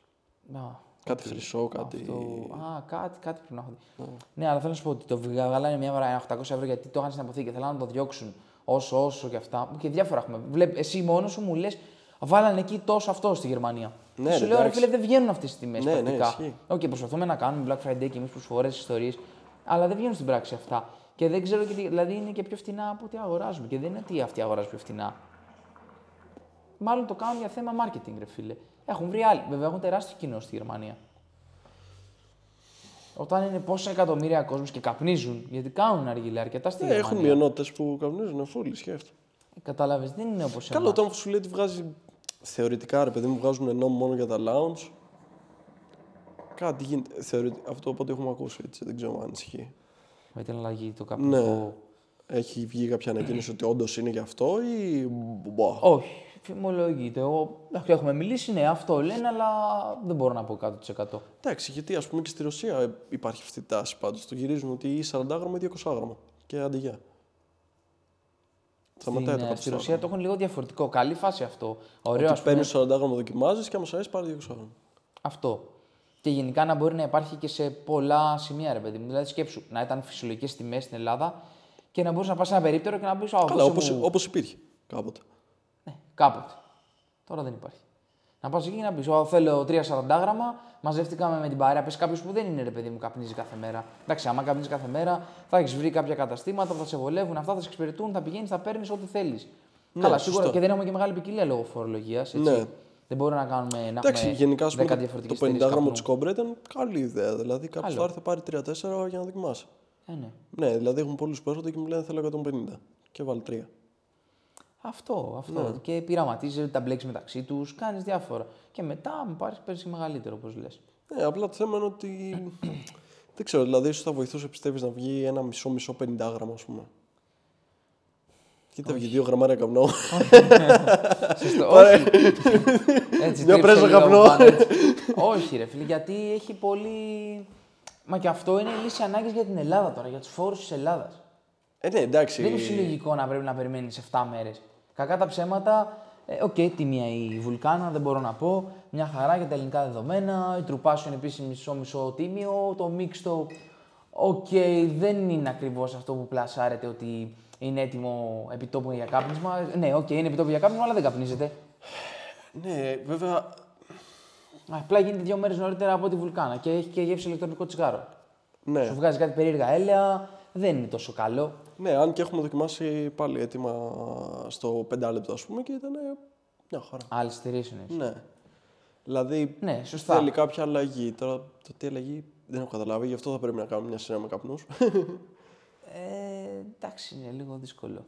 Α, Κάτι χρυσό, κάτι. Αυτό... Α, κάτι, κάτι πρέπει να έχω δει. Ναι, αλλά θέλω να σου πω ότι το βγάλανε μια φορά ένα 800 ευρώ γιατί το είχαν στην αποθήκη και θέλανε να το διώξουν όσο, όσο και αυτά. Και διάφορα έχουμε. Βλέπ, εσύ μόνος σου μου λες, βάλανε εκεί τόσο αυτό στη Γερμανία. Ναι, Και σου ρε, λέω, ρε εντάξει. φίλε, δεν βγαίνουν αυτές τι τιμές. Ναι, ναι, πρακτικά. ισχύει. Οκ, προσπαθούμε να κάνουμε Black Friday και εμείς προσφορές, ιστορίες, αλλά δεν βγαίνουν στην πράξη αυτά. Και δεν ξέρω γιατί, δηλαδή είναι και πιο φτηνά από ό,τι αγοράζουμε. Και δεν είναι ότι αυτοί αγοράζουν πιο φτηνά. Μάλλον το κάνουν για θέμα marketing, ρε φίλε. Έχουν βρει άλλοι. Βέβαια, έχουν τεράστιο κοινό στη Γερμανία. Όταν είναι πόσα εκατομμύρια κόσμος και καπνίζουν, γιατί κάνουν αργιλέ αρκετά στη Ε, Γερμανία. έχουν μειονότητες που καπνίζουν φούλη, σκέφτεται. Κατάλαβες, δεν είναι όπως Καλό, όταν σου λέει ότι βγάζει. Θεωρητικά, ρε παιδί μου, βγάζουν νόμο μόνο για τα lounge. Κάτι γίνεται. Θεωρητικά, αυτό οπότε έχουμε ακούσει έτσι, δεν ξέρω αν ισχύει. Με την αλλαγή του καπνικού. Ναι. Έχει βγει κάποια ανακοίνωση ότι όντως είναι γι' αυτό ή. Μπα. Όχι, φημολογείται. Εγώ, εντάξει, έχουμε μιλήσει, ναι, αυτό λένε, αλλά δεν μπορώ να πω 100%. Εντάξει, γιατί α πούμε και στη Ρωσία υπάρχει αυτή η τάση πάντω. Το γυρίζουν ότι ή 40 γραμμα ή 200 γραμμα. Και άντε γεια. Σταματάει Στην, το ε, στη 100 Ρωσία το έχουν λίγο διαφορετικό. Καλή φάση αυτό. Ωραίο, Ότι ας πούμε, παίρνεις 40 γραμμα, δοκιμάζεις και άμα σου αρέσει πάρει 200 γραμμα. αυτό. Και γενικά να μπορεί να υπάρχει και σε πολλά σημεία, ρε παιδί μου. Δηλαδή, σκέψου να ήταν φυσιολογικές τιμές στην Ελλάδα και να μπορούσε να πας σε ένα περίπτερο και να πεις: Α, Καλά, δώσε όπως μου- όπως υπήρχε κάποτε. Ναι, κάποτε. Τώρα δεν υπάρχει. Να πας εκεί και να πεις: Ω, θέλω 3-40 γραμμα, μαζεύτηκαμε με την παρέα. Πες κάποιος που δεν είναι ρε παιδί μου, καπνίζει κάθε μέρα. Εντάξει, άμα καπνίζει κάθε μέρα, θα έχεις βρει κάποια καταστήματα που θα σε βολεύουν, αυτά θα σε εξυπηρετούν, θα πηγαίνεις, θα παίρνεις ό,τι θέλεις. Καλά, σωστό. σίγουρα και δεν έχουμε και μεγάλη ποικιλία λόγω φορολογίας. Ναι. Δεν μπορούμε να κάνουμε να Εντάξει, έχουμε γενικά ας πούμε, 10 το- διαφορετικές το 50 γραμμο της κόμπρα ήταν καλή ιδέα. Δηλαδή κάποιος θα έρθει θα πάρει 3-4 για να δοκιμάσει. Ε, ναι. Ναι, δηλαδή έχουν πολλούς που έρχονται και μου λένε θέλω 150 και βάλει 3. Αυτό, αυτό. Ναι. Και πειραματίζει, τα μπλέξει μεταξύ τους, κάνεις διάφορα. Και μετά με πάρει παίρνει μεγαλύτερο, όπως λες. Ναι, απλά το θέμα είναι ότι. δεν ξέρω, δηλαδή ίσως θα βοηθούσε πιστεύεις να βγει ένα μισό-μισό 50 γραμμα, ας πούμε. Κοίτα, βγει δύο γραμμάρια καπνό. Σωστό. Όχι. Έτσι, Μια τρίψε πρέζα λίγο καπνό. πάνω, έτσι. Όχι, ρε φίλε, γιατί έχει πολύ. Μα και αυτό είναι η λύση ανάγκης για την Ελλάδα τώρα, για τους φόρους της Ελλάδας. ε, ναι, εντάξει. Δεν είναι συλλογικό να πρέπει να περιμένεις 7 μέρες. Κακά τα ψέματα, ε, οκ, τιμία η Βουλκάνα, δεν μπορώ να πω. Μια χαρά για τα ελληνικά δεδομένα. Η True Passion είναι επίσης μισό-μισό τίμιο. Το μίξτο, οκ, δεν είναι ακριβώς αυτό που πλασάρεται ότι είναι έτοιμο επιτόπου για κάπνισμα. Ναι, οκ, είναι επιτόπου για κάπνισμα, αλλά δεν καπνίζεται. Ναι, βέβαια. Απλά γίνεται δύο μέρες νωρίτερα από τη Βουλκάνα και έχει και γεύση ηλεκτρονικό τσιγάρο. Ναι. Σου βγάζει κάτι περίεργα έλαια, δεν είναι τόσο καλό. Ναι, αν και έχουμε δοκιμάσει πάλι έτοιμα στο 5 λεπτό, ας πούμε, και ήταν μια χαρά. Άλλη στηρίσουν. Ναι. Δηλαδή Ναι, σωστά. θέλει κάποια αλλαγή. Τώρα το τι αλλαγή δεν έχω καταλάβει, γι' αυτό θα πρέπει να κάνουμε μια σειρά με καπνούς. Ε, εντάξει, είναι λίγο δύσκολο.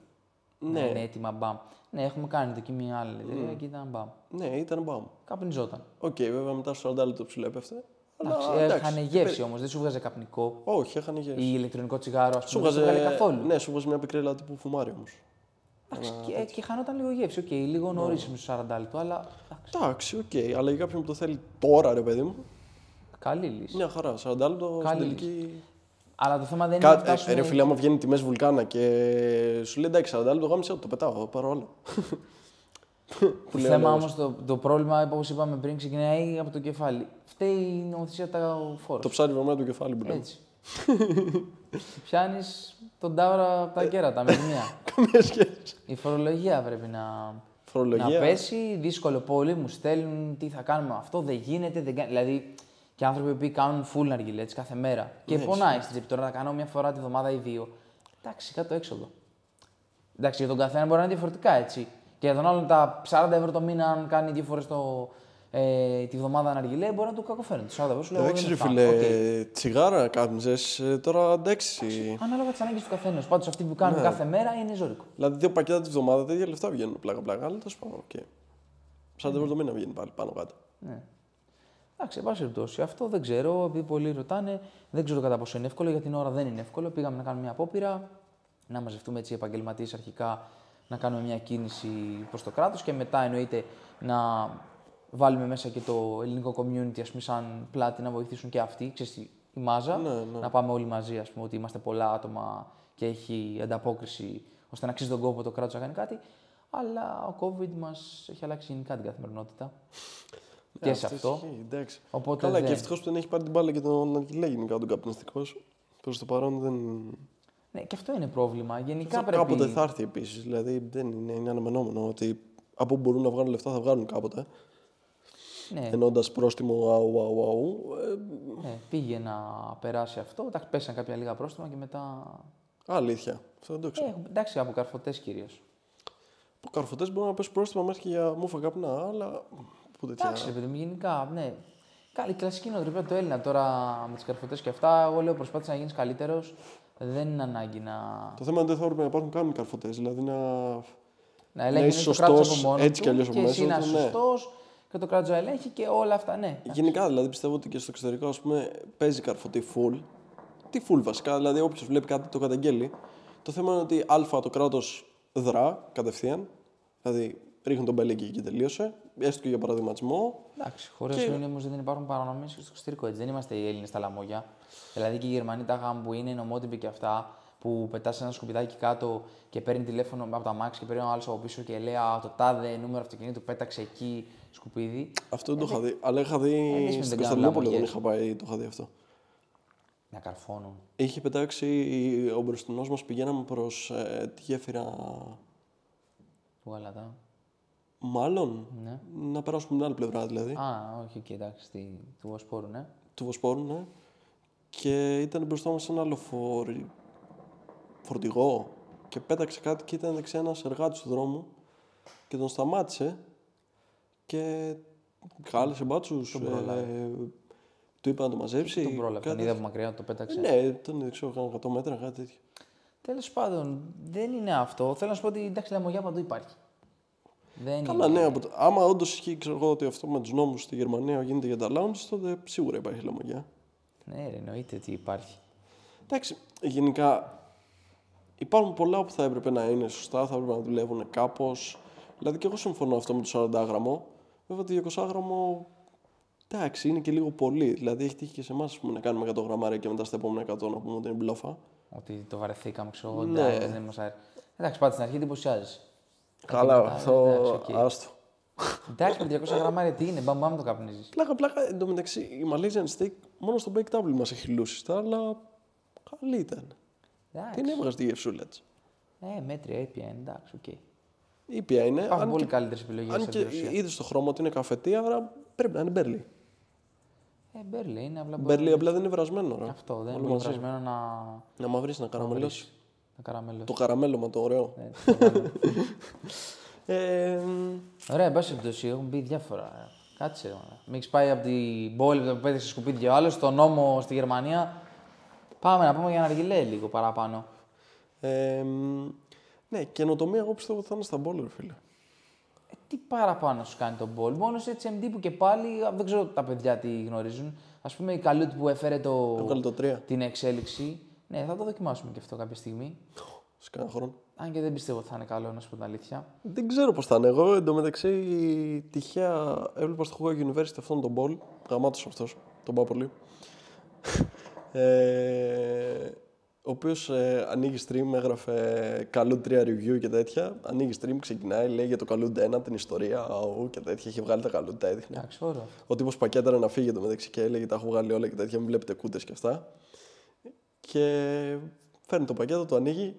Ναι. Να είναι έτοιμα μπαμ. Ναι, έχουμε κάνει δοκιμή άλλη εταιρεία και ήταν μπαμ. ναι, ήταν μπαμ. Καπνιζόταν. Οκ, βέβαια μετά στο 40 λεπτό ψηλό έπεφτε. Αλλά, Εντάξει, εντάξει, είχαν γεύση όμως, δεν σου βγάζε καπνικό Όχι, έχανε γεύση. ή ηλεκτρονικό τσιγάρο, ας Σου πούμε. Δεν σου βγάλε καθόλου. Ναι, σου βγάζει μια πικρέλα τύπου φουμάρι όμως. Εντάξει, και, και χανόταν λίγο γεύση. Οκ, λίγο νωρίς okay. στο 40 λεπτό, αλλά. εντάξει. Εντάξει. Εντάξει, οκ, αλλά για κάποιον που το θέλει τώρα, ρε παιδί μου, Καλή λύση. μια χαρά. 40 λεπτό στην Καλή τελική. Αλλά το θέμα δεν είναι να Κάτι, φτάσουμε... ε, ρε φίλε, άμα βγαίνει τίμια Βουλκάνα και σου λέει εντάξει, 40 λεπτό γάμισε, το πετάω, πάρω άλλο. Το Που λέει ο θέμα λόγος. όμως, το, το πρόβλημα, όπως είπαμε πριν, ξεκινάει από το κεφάλι. Φταίει η νομοθεσία τα φόρους. Το ψάρι βρωμάει το κεφάλι που λέμε. Έτσι. Πιάνεις τον τάβρα από τα κέρατα με τη μία. Καμία σχέση. Η φορολογία πρέπει να, να Φορολογία. πέσει. Δύσκολο πολύ. Μου στέλνουν τι θα κάνουμε με αυτό. Δεν γίνεται. Δεν... κα- Δηλαδή και άνθρωποι που κάνουν full ναργιλέ έτσι κάθε μέρα. Και Ναι, πονάει στην τσέπη. Τώρα θα κάνω μια φορά τη βδομάδα ή δύο. Εντάξει, κάτω έξοδο. Εντάξει, για τον καθένα μπορεί να είναι διαφορετικά έτσι. Και για τον άλλον τα 40 ευρώ το μήνα, αν κάνει δύο φορές το, ε, τη βδομάδα ναργιλέ, μπορεί να του κακοφέρουν. Τους 40 ευρώ σου λέω. Εντάξει, ρε δεν φίλε, φίλε. τσιγάρα κάπνιζε, τώρα εντάξει. Ανάλογα τις ανάγκες του καθενό. Πάντως αυτοί που κάνουν Ναι. κάθε μέρα είναι ζώρικο. Δηλαδή, δύο πακέτα τη βδομάδα, τέτοια λεφτά βγαίνουν πλάκα-πλάκα. Αλλά τέλος πάντων, οκ. 40 ευρώ το μήνα βγαίνει πάλι πάνω κάτω. Ναι. Εντάξει, εν πάση περιπτώσει, αυτό δεν ξέρω, επειδή πολλοί ρωτάνε, δεν ξέρω κατά πόσο είναι εύκολο, για την ώρα δεν είναι εύκολο. Πήγαμε να κάνουμε μια απόπειρα, να μαζευτούμε έτσι οι επαγγελματίες αρχικά, να κάνουμε μια κίνηση προς το κράτος και μετά εννοείται να βάλουμε μέσα και το ελληνικό community, ας πούμε, σαν πλάτη να βοηθήσουν και αυτοί, ξέρεις, τι, η μάζα. Ναι, ναι. Να πάμε όλοι μαζί, ας πούμε, ότι είμαστε πολλά άτομα και έχει ανταπόκριση ώστε να αξίζει τον κόπο το κράτος να κάνει κάτι. Αλλά ο COVID μας έχει αλλάξει γενικά την καθημερινότητα. και Ε, σε αυτός αυτό. ισχύει, εντάξει. Οπότε Καλά, δεν... και ευτυχώς που δεν έχει πάρει την μπάλα και τον Αργιλέ γενικά τον καπνιστικό. Προς το παρόν δεν. Ναι, και αυτό είναι πρόβλημα. Γενικά Αυτό πρέπει. Κάποτε θα έρθει επίσης. Δηλαδή δεν είναι, είναι αναμενόμενο ότι από όπου μπορούν να βγάλουν λεφτά θα βγάλουν κάποτε. Ναι, Ενώντας πρόστιμο αου, αου, αου. Ε, ναι, πήγε να περάσει αυτό. Εντάξει, πέσαν κάποια λίγα πρόστιμα και μετά. αλήθεια. Αυτό δεν το ξέρω. Ε, εντάξει, από καρφωτέ κυρίως. Από καρφωτέ μπορεί να πέσει πρόστιμα μέχρι και για μούφα καπνά, αλλά. Που τέτοια. Εντάξει, ρε παιδί μου, γενικά, ναι. Καλή κλασική νοοτροπία του Έλληνα τώρα με τις καρφωτές και αυτά. Εγώ λέω προσπάθησε να γίνεις καλύτερος. Δεν είναι ανάγκη να, Το θέμα είναι ότι δεν θα έπρεπε να υπάρχουν καν καρφωτές. Δηλαδή να. να ελέγχει είσαι το κράτος από σωστός μόνος έτσι του κι αλλιώς από και μέσα εσύ να του, είσαι ναι. σωστός και το κράτος να ελέγχει και όλα αυτά, ναι. Γενικά δηλαδή πιστεύω ότι και στο εξωτερικό ας πούμε, παίζει καρφωτή full. Τι full βασικά, δηλαδή όποιος βλέπει κάτι το καταγγέλει. Το θέμα είναι ότι α το κράτος δρά κατευθείαν. Δηλαδή ρίχνουν τον μπέλεκι και τελείωσε. Έστω και για παραδειγματισμό. Εντάξει, χωρί Και- και... όμως δεν υπάρχουν παρανομίες και στο εξωτερικό. Έτσι. Δεν είμαστε οι Έλληνες στα λαμόγια. Δηλαδή και οι Γερμανοί τα είχαν που είναι νομότυποι και αυτά, που πετάς ένα σκουπιδάκι κάτω και παίρνει τηλέφωνο από τα μάξι και παίρνει ο άλλος από πίσω και λέει Α, το τάδε νούμερο αυτοκινήτου πέταξε εκεί σκουπίδι. Αυτό δεν το είχα δει. Αλλά είχα δει δεν στην κάνουν Κωνσταντινούπολη δεν λαμογιές. είχα πάει, το είχα δει αυτό. Να καρφώνουν. Είχε πετάξει ο μπροστινός μας πηγαίναμε προς ε, τη γέφυρα. Του Γαλατά. Μάλλον Ναι. να περάσουμε την άλλη πλευρά δηλαδή. Α, όχι, okay, εντάξει, στη, του Βοσπόρου, ναι. του Βοσπόρου, ναι. Και ήταν μπροστά μας ένα άλλο φορ... φορτηγό και πέταξε κάτι και ήταν δεξιά ένας εργάτης του δρόμου και τον σταμάτησε και κάλεσε μπάτσους, Τον πρόλαβε. ε, του είπα να το μαζέψει. Τον πρόλαβε, τον κάτι- είδε από μακριά, το πέταξε. Ναι, τον είδε, ξέρω, κάνα 100 μέτρα, κάτι τέτοιο. Τέλος πάντων, δεν είναι αυτό. Θέλω να σου πω ότι εντάξει, λαμογιά παντού υπάρχει. Δεν Καλά, είναι... ναι, από το... άμα όντως ισχύει ξέρω εγώ, ότι αυτό με τους νόμους στη Γερμανία γίνεται για τα lounge, τότε σίγουρα υπάρχει λαμογιά. Ναι, ρε, εννοείται ότι υπάρχει. Εντάξει, γενικά υπάρχουν πολλά που θα έπρεπε να είναι σωστά, θα έπρεπε να δουλεύουν κάπως. Δηλαδή και εγώ συμφωνώ αυτό με το 40γραμμο. Βέβαια το 200γραμμο εντάξει, είναι και λίγο πολύ. Δηλαδή έχει τύχει και σε εμάς να κάνουμε 100 γραμμάρια και μετά στα επόμενα 100 να πούμε ότι είναι μπλόφα. Ότι το βαρεθήκαμε, ξέρω εγώ. Ναι. εντάξει, δεν μας άρεσε. Εντάξει, πάτε στην αρχή εντυπωσιάζει. Καλά, μετά, αυτό εντάξει, οκ. άστο. Εντάξει, με 200 γραμμάρια τι είναι, μπαμ, μπαμ το καπνίζεις. Πλάκα, πλάκα, εν τω μεταξύ η Malaysian steak μόνο στο Bake Table μας έχει λούσεις, αλλά καλή ήταν. Την έβγαζε τη γευσούλα της. Ε, μέτρια, έπια, είναι, εντάξει, οκ. Ήπια είναι. Υπάρχουν αν πολύ και- καλύτερες επιλογές Αν στην και Ρωσία. είδες το χρώμα ότι είναι καφετή, άρα πρέπει να είναι μπέρλι. Ε, μπέρλι είναι, απλά μπορεί Μπέρλι απλά δεν είναι βρασμένο. Ρε. Αυτό δεν Όλο είναι μαζί. βρασμένο να. Να μαυρίσει, να καραμελώσει. Να καραμέλο. Το καραμέλωμα το ωραίο. Ε, το καραμέλο. Ε, Ωραία, εν πάση περιπτώσει, έχουν πει διάφορα. ε. Κάτσε. ρε, μάνα. Μην έχεις πάει από την πόλη που πέτυχε σκουπίδια ο άλλος, στον νόμο στη Γερμανία. Πάμε να πούμε για να αργιλέ λίγο παραπάνω. ε, ναι, καινοτομία εγώ πιστεύω ότι θα είναι στα μπόλ, ρε φίλε. Ε, τι παραπάνω σου κάνει τον μπολ. Μόνο σε HMD που και πάλι α, δεν ξέρω τα παιδιά τι γνωρίζουν. Α πούμε η Καλούτη που έφερε το, Έβγαλε το 3. την εξέλιξη. Ναι, θα το δοκιμάσουμε και αυτό κάποια στιγμή. σε κανένα χρόνο. Αν και δεν πιστεύω ότι θα είναι καλό, να σου πω την αλήθεια. Δεν ξέρω πώς θα είναι. Εγώ εντωμεταξύ τυχαία έβλεπα στο Hookah University αυτόν τον Μπολ. Γαμάτος αυτός. Τον πάω πολύ. ε, ο οποίος ε, ανοίγει stream, έγραφε Kaloud 3 review και τέτοια. Ανοίγει stream, ξεκινάει, λέει για το Kaloud 1, την ιστορία αου, και τέτοια. Είχε βγάλει τα Kaloud, τα έδειχνε. Εντάξει, ωραίο. Ο τύπος πακέταρε να φύγει το μεταξύ και έλεγε Τα έχω βγάλει όλα και τέτοια. Μην βλέπετε κούτες και αυτά. Και φέρνει το πακέτο, το ανοίγει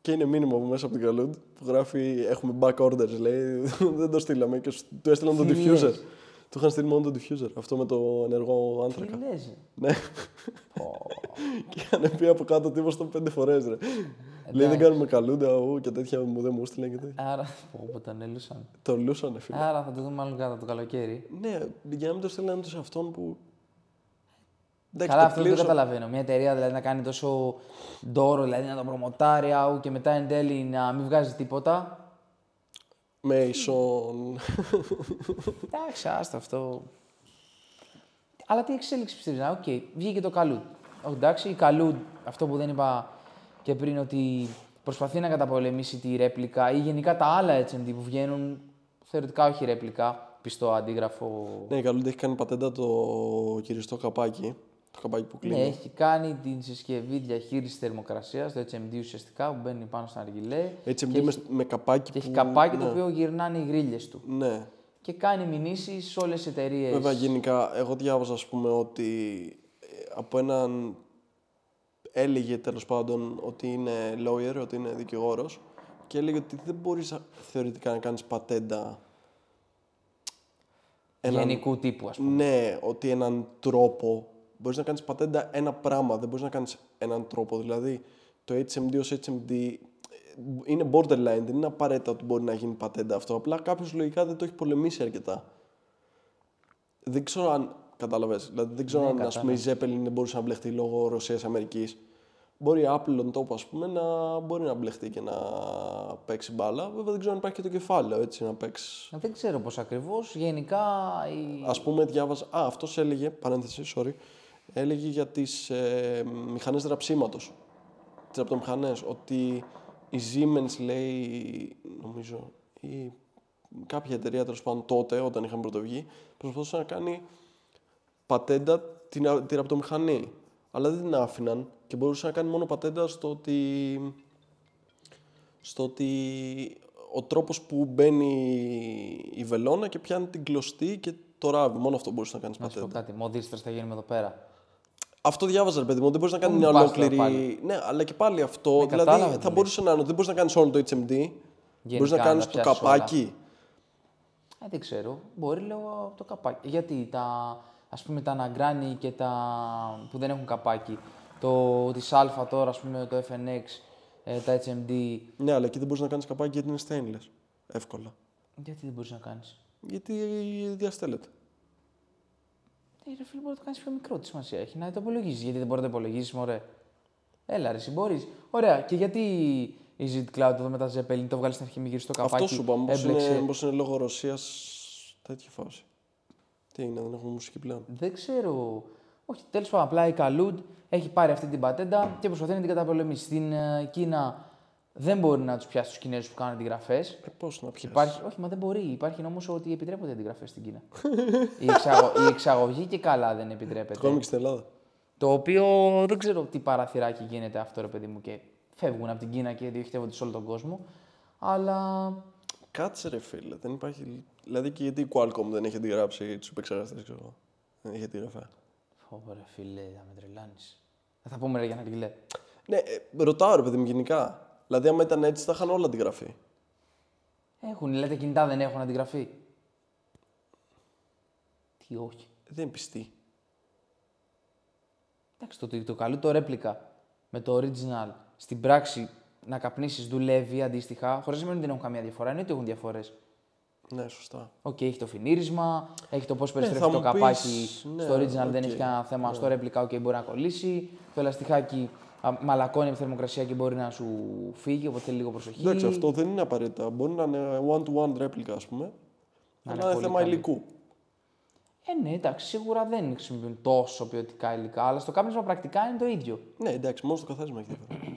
και είναι μήνυμα από μέσα από την Καλούντ που γράφει Έχουμε back orders, λέει. Δεν το στείλαμε και σου- του έστειλαν τον Τι diffuser. λες; Του είχαν στείλει μόνο τον diffuser. Αυτό με το ενεργό άνθρακα. Τι λες. Ναι. και είχαν πει από κάτω τύπο στο πέντε φορές. Ρε. Λέει δεν κάνουμε καλούντα αού και τέτοια μου δεν μου έστειλαν και τέτοια. Άρα, πω, πω, τον έλουσαν. Το λούσανε φίλε. Άρα θα το δούμε μάλλον κάτω το καλοκαίρι. Ναι, για να μην το στείλανε τους σε αυτόν που. Εντάξει, Καλά, το αυτό δεν το πλήρωσα- καταλαβαίνω. Μια εταιρεία δηλαδή να κάνει τόσο ντόρο, δηλαδή να το προμοτάρει αου, και μετά εν τέλει να μην βγάζει τίποτα. Mason. Εντάξει, άστα αυτό. Αλλά τι εξέλιξη πιστεύεις, να, οκ, βγήκε το Kaloud. Όχι, εντάξει, η Kaloud, αυτό που δεν είπα και πριν, ότι προσπαθεί να καταπολεμήσει τη ρέπλικα ή γενικά τα άλλα HMD που βγαίνουν, θεωρητικά όχι ρέπλικα, πιστό αντίγραφο. ναι, η Καλούντα έχει κάνει πατέντα το κυριστό καπάκι. Το καπάκι που κλείνει. Ναι, έχει κάνει την συσκευή διαχείρισης θερμοκρασίας, το HMD ουσιαστικά που μπαίνει πάνω στο αργυλέ. Έτσι και, με, έχει, με καπάκι και έχει που... καπάκι ναι. το οποίο γυρνάνε οι γρίλες του. Ναι. Και κάνει μηνύσεις σε όλες τις εταιρείες. Βέβαια, γενικά, εγώ διάβαζα, ας πούμε, ότι ε, από έναν έλεγε τέλος πάντων ότι είναι lawyer, ότι είναι δικηγόρος και έλεγε ότι δεν μπορείς α- θεωρητικά να κάνεις πατέντα έναν- Γενικού τύπου, ας πούμε. Ναι, ότι έναν τρόπο. Μπορείς να κάνεις πατέντα ένα πράγμα, δεν μπορείς να κάνεις έναν τρόπο. Δηλαδή, το HMD ως HMD ε, είναι borderline, δεν είναι απαραίτητα ότι μπορεί να γίνει πατέντα αυτό. Απλά κάποιος λογικά δεν το έχει πολεμήσει αρκετά. Δεν ξέρω αν κατάλαβες. Δηλαδή, δεν ξέρω Ναι, αν ας πούμε, η Zeppelin δεν μπορούσε να μπλεχτεί λόγω Ρωσίας-Αμερικής. Μπορεί η Apple on top, ας πούμε, να μπορεί να μπλεχτεί και να παίξει μπάλα. Βέβαια, δεν ξέρω αν υπάρχει και το κεφάλαιο, έτσι, να παίξει Δεν ξέρω πώς ακριβώς. Γενικά. Η... Α πούμε, διάβαζα. Α, αυτός έλεγε, παρένθεση, sorry, έλεγε για τις ε, μηχανές δραψίματο. Τις ραπτομηχανέ. Ότι η Siemens λέει, νομίζω, ή κάποια εταιρεία τέλος πάντων τότε, όταν είχαν πρωτοβγεί, προσπαθούσε να κάνει πατέντα την, α- τη ραπτομηχανή. Αλλά δεν την άφηναν και μπορούσε να κάνει μόνο πατέντα στο ότι στο ότι ο τρόπος που μπαίνει η βελόνα και πιάνει την κλωστή και το ράβει. Μόνο αυτό μπορούσε να κάνεις Να σου πω πατέντα. κάτι. Μοντίστρα θα γίνουμε εδώ πέρα. Αυτό διάβαζα, ρε παιδί μου. Δεν μπορείς να κάνει Πού μια πας ολόκληρη. τώρα πάλι; Ναι, αλλά και πάλι αυτό. Ναι, δηλαδή κατάλαβα τι θα λες. μπορούσε να είναι ότι δεν μπορείς να κάνεις όλο το HMD. Μπορείς να να κάνεις τα το πιάσεις καπάκι. Ε, δεν ξέρω. Μπορεί λέω το καπάκι. Γιατί τα, ας πούμε, τα αναγκράνει και τα που δεν έχουν καπάκι. Το της Α τώρα, ας πούμε, το FNX, ε, τα HMD. Ναι, αλλά εκεί δεν μπορείς να κάνεις καπάκι γιατί είναι stainless. Εύκολα. Γιατί δεν μπορείς να κάνεις; Γιατί διαστέλλεται. Ε, ρε φίλε, μπορεί να το κάνεις πιο μικρό. Τι σημασία έχει να το υπολογίσεις. Γιατί δεν μπορεί να το υπολογίσεις, μωρέ. Έλα, ρε, εσύ μπορείς. Ωραία. Και γιατί η ZT Cloud εδώ με τα Zeppelin το βγάλει στην αρχή μικρή στο καπάκι. Αυτό σου είπα. Μήπως έμπλεξε. είναι, μήπως είναι λόγω Ρωσίας τέτοια φάση. Τι είναι, δεν έχουμε μουσική πλέον. Δεν ξέρω. Όχι, τέλος πάντων, απλά η Καλούντ έχει πάρει αυτή την πατέντα και προσπαθεί να την καταπολεμήσει. Στην ε, Κίνα δεν μπορεί να τους πιάσει τους Κινέζους που κάνουν αντιγραφές. Ε, πώς να πιάσει; Υπάρχει, όχι, μα δεν μπορεί. Υπάρχει νόμος ότι επιτρέπονται αντιγραφές στην Κίνα. η, εξαγω, η εξαγωγή και καλά δεν επιτρέπεται. Ακόμη και στην Ελλάδα. Το οποίο δεν ξέρω τι παραθυράκι γίνεται αυτό, ρε παιδί μου, και φεύγουν από την Κίνα και διοχετεύονται σε όλο τον κόσμο. Αλλά Κάτσε ρε φίλε, δεν υπάρχει. Δηλαδή και γιατί η Qualcomm δεν έχει αντιγράψει τους επεξεργαστές, ξέρω εγώ. Δεν έχει αντιγραφέα. Φόβο, ρε φίλε, θα με τρελάνεις. Θα τα πούμε ρε για να γυλέ. Ναι, ε, ρωτάω ρε παιδί μου γενικά. Δηλαδή, άμα ήταν έτσι, θα είχαν όλα αντιγραφεί. Έχουν, λέτε κινητά δεν έχουν αντιγραφή. Τι όχι. Δεν είναι πιστή. Εντάξει, το, το καλό το ρέπλικα με το original στην πράξη να καπνίσεις δουλεύει αντίστοιχα, χωρίς να σημαίνει ότι δεν έχουν καμία διαφορά. Εννοείται ότι έχουν διαφορές. Ναι, σωστά. Οκ, έχει το φινίρισμα, έχει το πώς θα περιστρέφει το μου πεις, καπάκι. ναι, στο original δεν οκ, έχει κανένα θέμα. Στο ρέπλικα, οκ, μπορεί να κολλήσει. Το ελαστιχάκι α, μαλακώνει με θερμοκρασία και μπορεί να σου φύγει, οπότε θέλει λίγο προσοχή. Εντάξει, αυτό δεν είναι απαραίτητα. Μπορεί να είναι one-to-one replica, ας πούμε. Να αλλά είναι είναι πολύ θέμα καλή. υλικού. Ε, ναι, εντάξει, σίγουρα δεν χρησιμοποιούν τόσο ποιοτικά υλικά, αλλά στο κάπνισμα πρακτικά είναι το ίδιο. Ναι, εντάξει, μόνο στο καθάρισμα έχει διαφορά.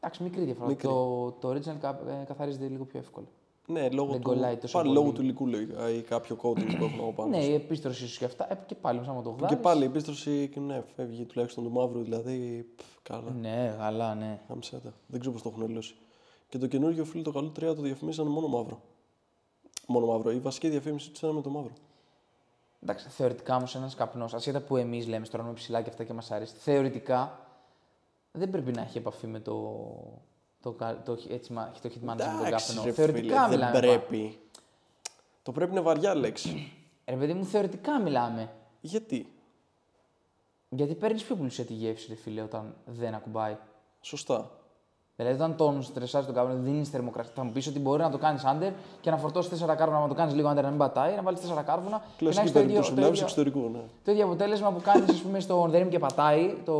Εντάξει, μικρή διαφορά. Μικρή. Το, το original κα- ε, καθαρίζεται λίγο πιο εύκολα. Ναι, λόγω Δεν του, κολλάει τόσο πάλι πολύ. λόγω του υλικού λογικά ή κάποιο coating που έχουν από πάνω. Ναι, η επίστρωση σου και αυτά. Ε, και πάλι, άμα το Και βγάλεις. πάλι η επίστρωση ναι, φεύγει τουλάχιστον του μαύρου, δηλαδή. Πφ, καλά. Ναι, καλά, ναι. Αμψέτα. Δεν ξέρω πώς το έχουν λύσει. Και το καινούργιο φίλο το καλό 3 το διαφημίσανε μόνο μαύρο. Μόνο μαύρο. Η βασική διαφήμιση του ήταν με το μαύρο. Εντάξει, θεωρητικά όμως ένας καπνός, ασχετά που εμείς λέμε, στρώνουμε ψηλά και αυτά και μας αρέσει, θεωρητικά δεν πρέπει να έχει επαφή με το. Το, κα- το, έτσι, μα- το hit management με τον καπνό. ρε Θεωρητικά φίλε, μιλάμε. δεν πρέπει. Το πρέπει είναι βαριά λέξη. Ρε παιδί μου, θεωρητικά μιλάμε. Γιατί; Γιατί παίρνεις πιο πλούσια τη γεύση, ρε φίλε, όταν δεν ακουμπάει. Σωστά. Δηλαδή, όταν τον στρεσάζει τον καπνό, δίνεις θερμοκρασία. Θα μου πεις ότι μπορεί να το κάνεις άντερ και να φορτώσεις 4 κάρβουνα, να το κάνεις λίγο άντερ, να μην πατάει, να βάλεις 4 κάρβουνα και να Κλασική έχεις το ίδιο, περίπτωση. το, Μιλάμε ίδιο, εξωτερικού, ναι. το ίδιο αποτέλεσμα που κάνεις, ας πούμε, στο δεν και πατάει το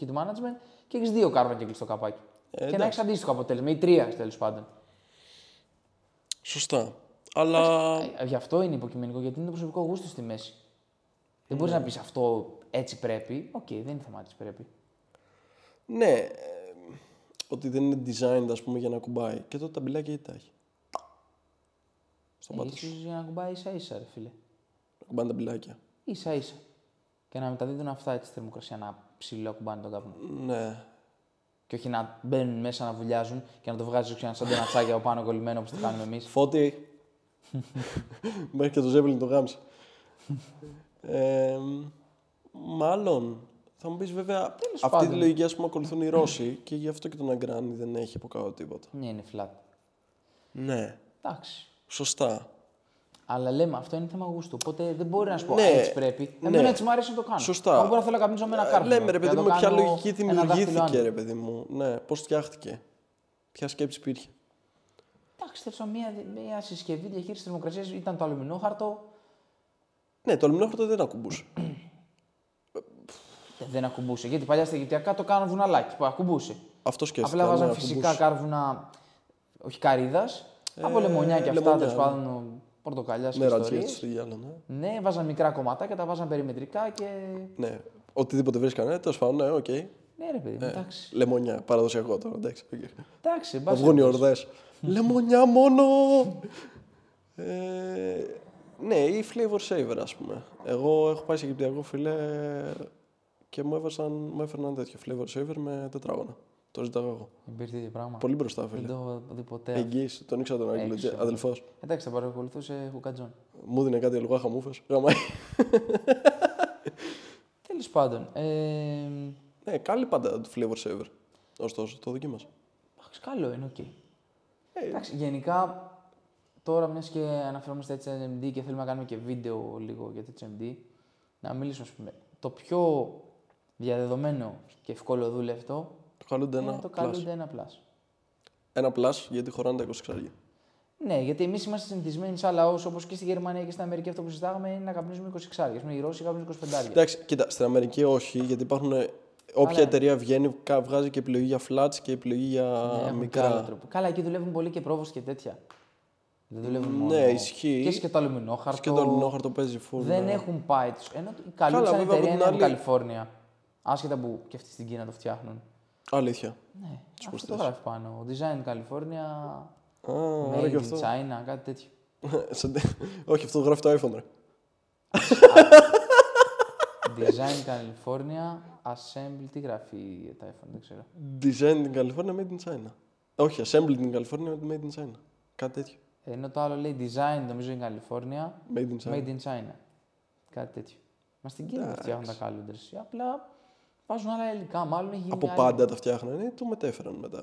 hit management και έχεις δύο κάρβουνα και κλείσει το καπάκι. Ε, και να εντάξει. έχει αντίστοιχο αποτέλεσμα, ή τρία τέλος πάντων. Σωστά. Αλλά. Ε, Γι' αυτό είναι υποκειμενικό, γιατί είναι το προσωπικό γούστο στη μέση. Δεν μπορείς να πεις αυτό έτσι πρέπει. Οκ, δεν είναι θέμα έτσι πρέπει. Ναι. ε, ότι δεν είναι designed, ας πούμε, για να κουμπάει. Και τότε τα μπιλάκια γιατί τα έχει; Στον πάτος σου. σω για να κουμπάει ίσα ίσα, ρε φίλε. Να κουμπάνε τα μπιλάκια. σα ίσα. Και να μεταδίδουν αυτά έτσι στη θερμοκρασία, να ψηλό κουμπάνε τον καπνό. Ναι. Και όχι να μπαίνουν μέσα να βουλιάζουν και να το βγάζει ξανά σαν ένα τσάκι από πάνω κολλημένο όπως το κάνουμε εμείς. Φώτη. Μέχρι και το Ζέμπελιν το γάμισε. ε, μάλλον. Θα μου πεις βέβαια, αυτή πάντων. τη λογική ας πούμε ακολουθούν οι Ρώσοι και γι' αυτό και τον Αγκράνη δεν έχει από κάτω τίποτα. Ναι, είναι flat. Ναι, Εντάξει. σωστά. Αλλά λέμε αυτό είναι θέμα γούστου. Οπότε δεν μπορεί να σου πω Ναι, έτσι πρέπει. ναι. Εμένα έτσι μου αρέσει να το κάνω. Σωστά. Αν μπορώ να θέλω να καπνίζω με ένα Ε, κάρβουνο. Λέμε ρε και παιδί να μου, το με ποια κάνω λογική ένα δάχτυλο δημιουργήθηκε άντερ. ρε παιδί μου. Ναι, πώς φτιάχτηκε. Ποια σκέψη υπήρχε. Εντάξει, θέλω μια, μια συσκευή διαχείρισης θερμοκρασίας ήταν το αλουμινόχαρτο. Ναι, το αλουμινόχαρτο δεν ακουμπούσε. Ε, Δεν ακουμπούσε. Γιατί παλιά στα Αιγυπτιακά το κάνουν βουναλάκι που ακουμπούσε. Αυτό σκέφτηκα. Απλά βάζαν ναι, φυσικά ακουμπούσε. κάρβουνα, όχι καρύδας, από Ε, λεμονιά και αυτά, λεμονιά, τέλος πάντων πορτοκαλιάς και Ναι, ιστορίες. ρατσιέ στο γυάλο, ναι. Ναι, βάζαν μικρά κομματάκια, τα βάζαν περιμετρικά και. Ναι. Οτιδήποτε βρίσκανε, ναι, τέλος πάντων, ναι, οκ. Ναι, ρε παιδί, μου, εντάξει. Λεμονιά, παραδοσιακό τώρα, εντάξει. οκ. Εντάξει, Θα μπας βγουν οι περιπτώσει. ορδές. Λεμονιά μόνο! ε, ναι, ή flavor saver, ας πούμε. Εγώ έχω πάει σε Αιγυπτιακό φιλέ και μου, έβασαν, μου έφερναν τέτοιο flavor saver με τετράγωνα. Το ζητάω εγώ. Υπήρχε τέτοιο πράγμα. Πολύ μπροστά, Δεν φίλε. το έχω δει ποτέ. Εγγύηση, τον ήξερα τον Άγγελο, Έξω. αδελφός. Εντάξει, θα παρακολουθούσε χουκατζόν. Μου δίνει κάτι αυγά χαμούφες. Γαμάει. Τέλος πάντων. Ε, Ναι, καλή πάντα το flavor saver. Ωστόσο, το δοκίμασα. εντάξει, καλό είναι, οκ. Ε, Εντάξει, γενικά τώρα μιας και αναφερόμαστε έτσι σε HMD και θέλουμε να κάνουμε και βίντεο λίγο για το HMD, να μιλήσουμε, ας πούμε. Το πιο διαδεδομένο και ευκολοδούλευτο το Kaloud είναι ένα το plus. Kaloud ένα plus. Ένα plus γιατί χωράνε τα 26άρια. Ναι, γιατί εμείς είμαστε συνηθισμένοι σαν λαός, όπως και στη Γερμανία και στην Αμερική, αυτό που συζητάγαμε είναι να καπνίζουμε 26άρια. Οι Ρώσοι καπνίζουν 25. Εντάξει, κοίτα, στην Αμερική όχι, γιατί υπάρχουν. ε, Όποια Αλλά- εταιρεία βγαίνει, κα- βγάζει και επιλογή για flats και επιλογή για Ναι, έχουν και άλλο μικρά. τρόπο. Καλά, εκεί δουλεύουν πολύ και πρόβος και τέτοια. Δεν δουλεύουν μόνο. Ναι, ισχύει. Και και το αλουμινόχαρτο. Και το αλουμινόχαρτο παίζει full. Δεν ναι. έχουν πάει τους. Ενώ η καλή σαν βέβαια, από εταιρεία την είναι από άλλη- Καλιφόρνια. Άσχετα που και αυτοί στην Κίνα το φτιάχνουν. Αλήθεια. Ναι, αυτό προσθέσεις. το γράφει πάνω. Design California, Α, άρα Made και in αυτό. China, κάτι τέτοιο. Σαν τε- όχι, αυτό το γράφει το iPhone. Ρε. Design California, Assemble, τι γράφει το iPhone, δεν ξέρω. Design in California, made in China. Όχι, assembled in California, made in China. Κάτι τέτοιο. Ενώ το άλλο λέει Design, νομίζω, in California, Made in China. Made in China. Κάτι τέτοιο. Μα στην Κίνα δεν φτιάχνουν τα Εντάξει. calendars. Απλά βάζουν άλλα υλικά. Μάλλον έχει γίνει. Από άλλη- πάντα τα φτιάχνανε ή το μετέφεραν μετά;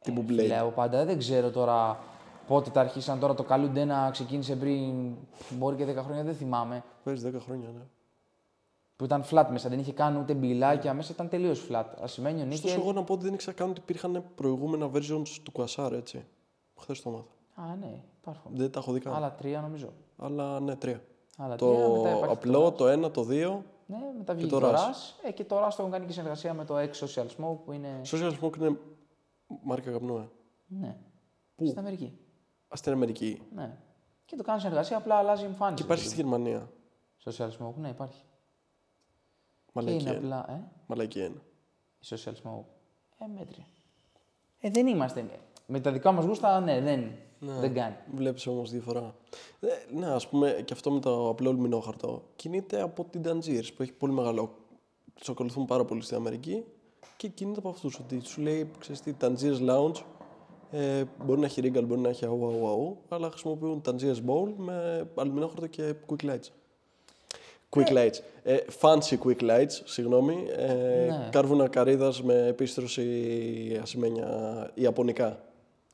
Τύπου Ε, φίλε, Blade. από πάντα δεν ξέρω τώρα πότε τα αρχίσαν. Τώρα το Calundena να ξεκίνησε πριν. Μπορεί και 10 χρόνια, δεν θυμάμαι. Παίζει 10 χρόνια, ναι. Που ήταν flat μέσα, δεν είχε καν ούτε μπιλάκια μέσα, ήταν τελείως flat. Ασημένιο Ωστόσο, νίκελ. εγώ να πω ότι δεν ήξερα καν ότι υπήρχαν προηγούμενα versions του Quasar, έτσι. Χθες το μάθα. Α, ναι, υπάρχουν. Δεν τα έχω δει καν. Άλλα τρία νομίζω. Αλλά ναι, τρία. Άλλα Το τρία, μετά υπάρχει απλό, το το ένα, το δύο. Ναι, μετά βγήκε το το RAS. RAS. Ε, και το RAS το έχουν κάνει και συνεργασία με το X Social Smoke που είναι. Social Smoke είναι μάρκα καπνού, ε. Ναι. Πού; Στην Αμερική. Α, στην Αμερική. Ναι. Και το κάνουν συνεργασία, απλά αλλάζει η εμφάνιση. Και υπάρχει στη Γερμανία. Social Smoke, ναι, υπάρχει. Μαλακή και είναι είναι. απλά. Ε, Μαλακή είναι. η Social Smoke. Ε, μέτρια. Ε, δεν είμαστε. Με τα δικά μας γούστα, ναι, δεν, δεν κάνει. Βλέπεις όμως διαφορά. Ε, ναι, ας πούμε και αυτό με το απλό λουμινόχαρτο κινείται από την Tangiers που έχει πολύ μεγάλο. Τους ακολουθούν πάρα πολύ στην Αμερική και κινείται από αυτούς. Ότι σου λέει, ξέρεις τι, Tangiers Lounge ε, μπορεί να έχει Regal, μπορεί να έχει αου, αου, αου, αλλά χρησιμοποιούν Tangiers Bowl με αλουμινόχαρτο και quick lights. Quick lights. Ε, fancy quick lights, συγγνώμη. Ε, Ναι. Κάρβουνα καρύδας με επίστρωση ασημένια ιαπωνικά.